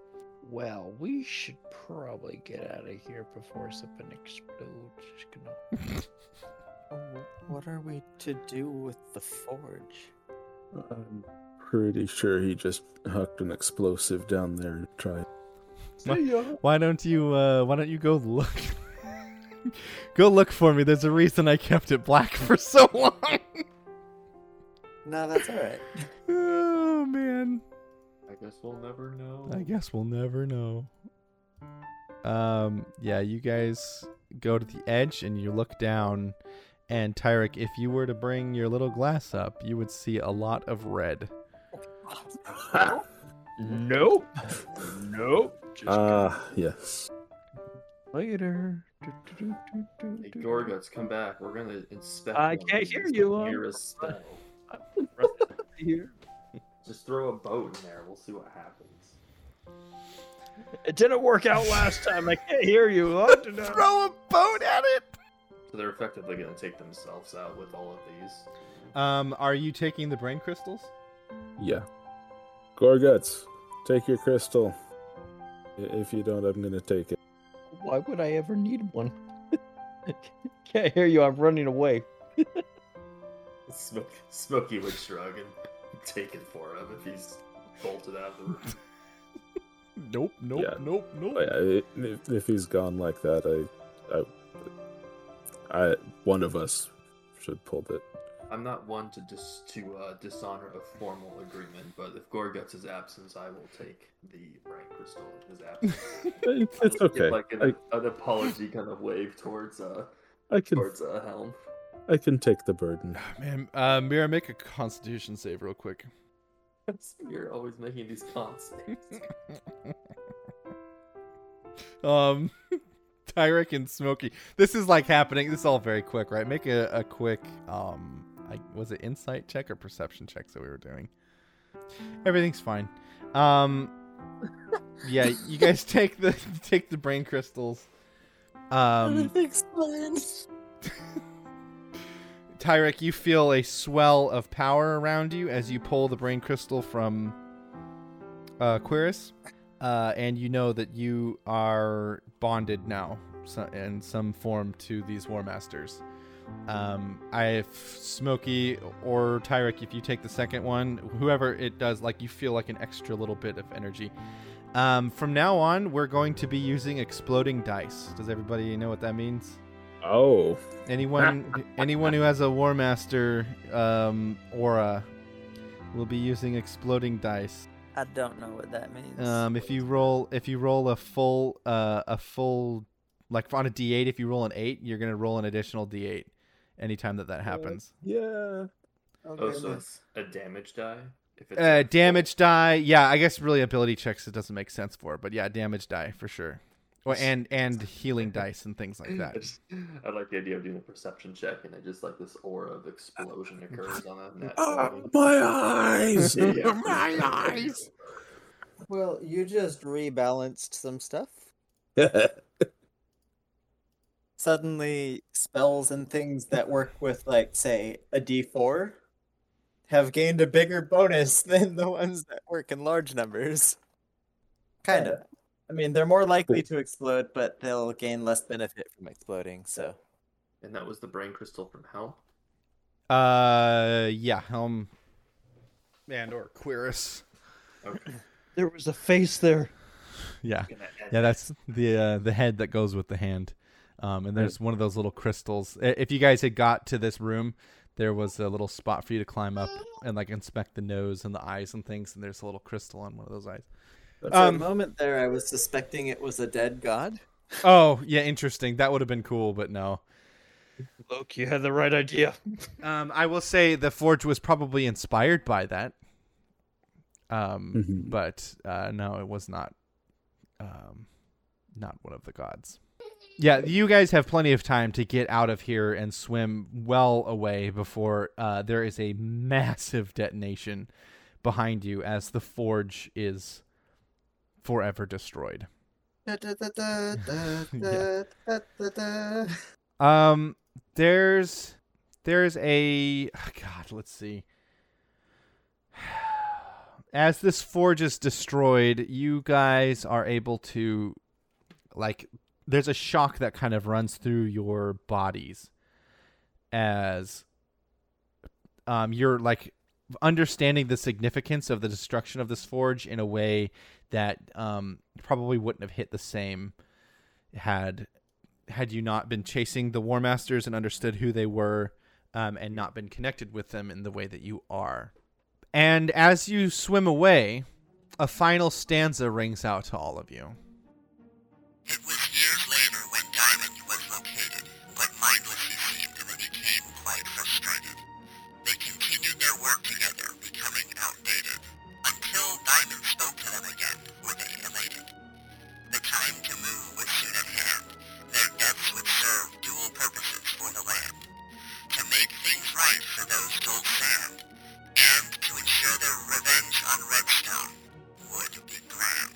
Speaker 15: Well, we should probably get out of here before something explodes. Gonna- [LAUGHS]
Speaker 5: What are we to do with the forge?
Speaker 3: I'm pretty sure he just hucked an explosive down there to try.
Speaker 1: why, why don't you uh why don't you go look [LAUGHS] go look for me there's a reason i kept it black [LAUGHS] for so long
Speaker 5: No, that's alright.
Speaker 1: oh man
Speaker 11: I guess we'll never know.
Speaker 1: I guess we'll never know. Um, yeah, you guys go to the edge and you look down, and Tyrek, if you were to bring your little glass up, you would see a lot of red. [LAUGHS]
Speaker 8: Nope. nope. Just
Speaker 3: Ah, yes.
Speaker 8: later.
Speaker 7: Hey, Goreguts, come back. We're gonna inspect.
Speaker 8: I can't
Speaker 7: these
Speaker 8: hear
Speaker 7: with
Speaker 8: you, um,
Speaker 7: Mirrah's spell. [LAUGHS]
Speaker 8: Here.
Speaker 7: Just throw a boat in there. We'll see what happens.
Speaker 8: It didn't work out last time. I can't hear you. I don't [LAUGHS] know.
Speaker 1: Throw a boat at it.
Speaker 7: So they're effectively gonna take themselves out with all of these.
Speaker 1: Um, are you taking the brain crystals?
Speaker 3: Yeah. Goreguts, take your crystal. If you don't, I'm gonna take it.
Speaker 8: Why would I ever need one? [LAUGHS] can't hear you. I'm running away. [LAUGHS]
Speaker 7: Smoky, Smokey would shrug and take it for him if he's bolted out of the room. [LAUGHS]
Speaker 1: Nope, nope,
Speaker 3: Yeah.
Speaker 1: nope, nope.
Speaker 3: Oh, yeah, if, if he's gone like that, I, I, I, one of us should pull it.
Speaker 7: I'm not one to dis- to uh, dishonor a formal agreement, but if Goreguts' absence, I will take the rank crystal in his absence. [LAUGHS]
Speaker 3: It's,
Speaker 7: I'll give,
Speaker 3: okay.
Speaker 7: Like an,
Speaker 3: I,
Speaker 7: an apology kind of wave towards uh
Speaker 3: I can
Speaker 7: towards uh, Helm.
Speaker 3: I can take the burden.
Speaker 1: Man, uh, Mirrah, make a Constitution save real quick. [LAUGHS]
Speaker 7: You're always making these cons. [LAUGHS]
Speaker 1: um, [LAUGHS] Tyrek and Smokey. This is like happening. This is all very quick, right? Make a, a quick um, I, was it insight check or perception checks that we were doing? Everything's fine. Um, yeah, you guys take the take the brain crystals. Um,
Speaker 9: Everything's fine.
Speaker 1: Tyrek, you feel a swell of power around you as you pull the brain crystal from uh, Cuirass, uh, and you know that you are bonded now so, in some form to these Warmasters. Um, I, if Smokey or Tyrek, if you take the second one, whoever it does, like you feel like an extra little bit of energy. Um, from now on, we're going to be using exploding dice. Does everybody know what that means?
Speaker 3: Oh,
Speaker 1: Anyone [LAUGHS] anyone who has a War Master um, aura will be using exploding dice.
Speaker 9: I don't know what that means.
Speaker 1: Um, if you roll if you roll a full uh, a full like on a D8, if you roll an eight, you're gonna roll an additional D8 anytime that that happens.
Speaker 3: yeah.
Speaker 7: Oh, so it's a damage die. If it's
Speaker 1: Uh, damage die, yeah, I guess really ability checks it doesn't make sense for, but yeah, damage die for sure. Or and and [LAUGHS] healing [LAUGHS] dice and things like
Speaker 7: I,
Speaker 1: that.
Speaker 7: just, I like the idea of doing a perception check and it just like this aura of explosion occurs on a net.
Speaker 3: Ah,
Speaker 7: 20.
Speaker 3: my [LAUGHS] eyes.
Speaker 7: Yeah.
Speaker 3: my eyes.
Speaker 9: Well, you just rebalanced some stuff. Suddenly, spells and things that work with, like, say, a d4 have gained a bigger bonus than the ones that work in large numbers. Kind of. I mean, they're more likely to explode, but they'll gain less benefit from exploding, so.
Speaker 7: And that was the brain crystal from Helm.
Speaker 1: Uh, yeah, Helm and or Cuirass.
Speaker 7: Okay. [LAUGHS]
Speaker 8: There was a face there.
Speaker 1: Yeah, yeah, that's the uh, the head that goes with the hand. Um, and there's one of those little crystals. If you guys had got to this room, there was a little spot for you to climb up and like inspect the nose and the eyes and things. And there's a little crystal on one of those eyes.
Speaker 9: For
Speaker 1: Um,
Speaker 9: a moment there, I was suspecting it was a dead god.
Speaker 1: Oh, yeah, interesting. That would have been cool, but no.
Speaker 8: Look, you had the right idea. [LAUGHS]
Speaker 1: Um, I will say the forge was probably inspired by that. Um,
Speaker 3: Mhm.
Speaker 1: but uh, no, it was not. Um, not one of the gods. Yeah, you guys have plenty of time to get out of here and swim well away before uh, there is a massive detonation behind you as the forge is forever destroyed. Um, there's there's a God. Let's see. As this forge is destroyed, you guys are able to, like, there's a shock that kind of runs through your bodies, as um you're like understanding the significance of the destruction of this forge in a way that um probably wouldn't have hit the same had had you not been chasing the Warmasters and understood who they were, um, and not been connected with them in the way that you are. And as you swim away, a final stanza rings out to all of you.
Speaker 6: On Redstone would be grand.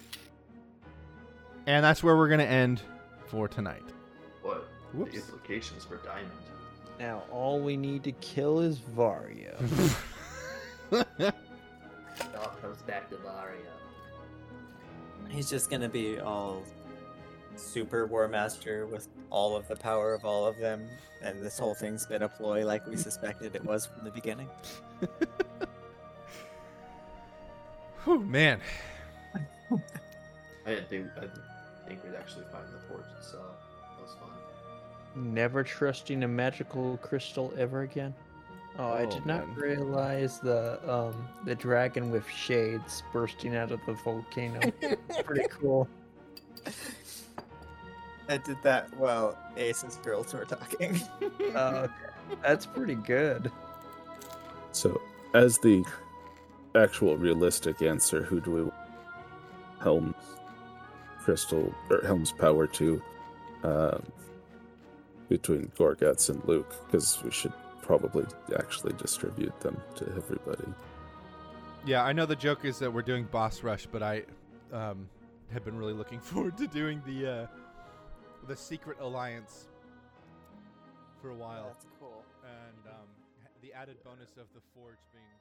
Speaker 1: And that's where we're going to end for tonight.
Speaker 7: What
Speaker 1: Whoops.
Speaker 7: the implications for Diamond?
Speaker 8: Now all we need to kill is Varia.
Speaker 16: It all comes back to Varia.
Speaker 9: He's just gonna be all super war master with all of the power of all of them, and this whole thing's been a ploy like we suspected it was from the beginning. [LAUGHS]
Speaker 1: Whew, man.
Speaker 7: I didn't think I didn't think we'd actually find the forge itself. That was fun.
Speaker 8: Never trusting a magical crystal ever again. Oh, I
Speaker 1: Oh,
Speaker 8: did not realize the um the dragon with shades bursting out of the volcano. [LAUGHS] Pretty cool.
Speaker 9: I did that while Ace's girls were talking.
Speaker 8: Uh, [LAUGHS] that's pretty good.
Speaker 3: So, as the actual realistic answer, who do we want Helm's crystal or Helm's power to um, between Goreguts and Luke? Because we should probably actually distribute them to everybody.
Speaker 1: Yeah, I know the joke is that we're doing boss rush, but I um, have been really looking [LAUGHS] forward to doing the uh, the secret alliance for a while,
Speaker 9: That's cool.
Speaker 1: and um, the added bonus of the forge being taken out.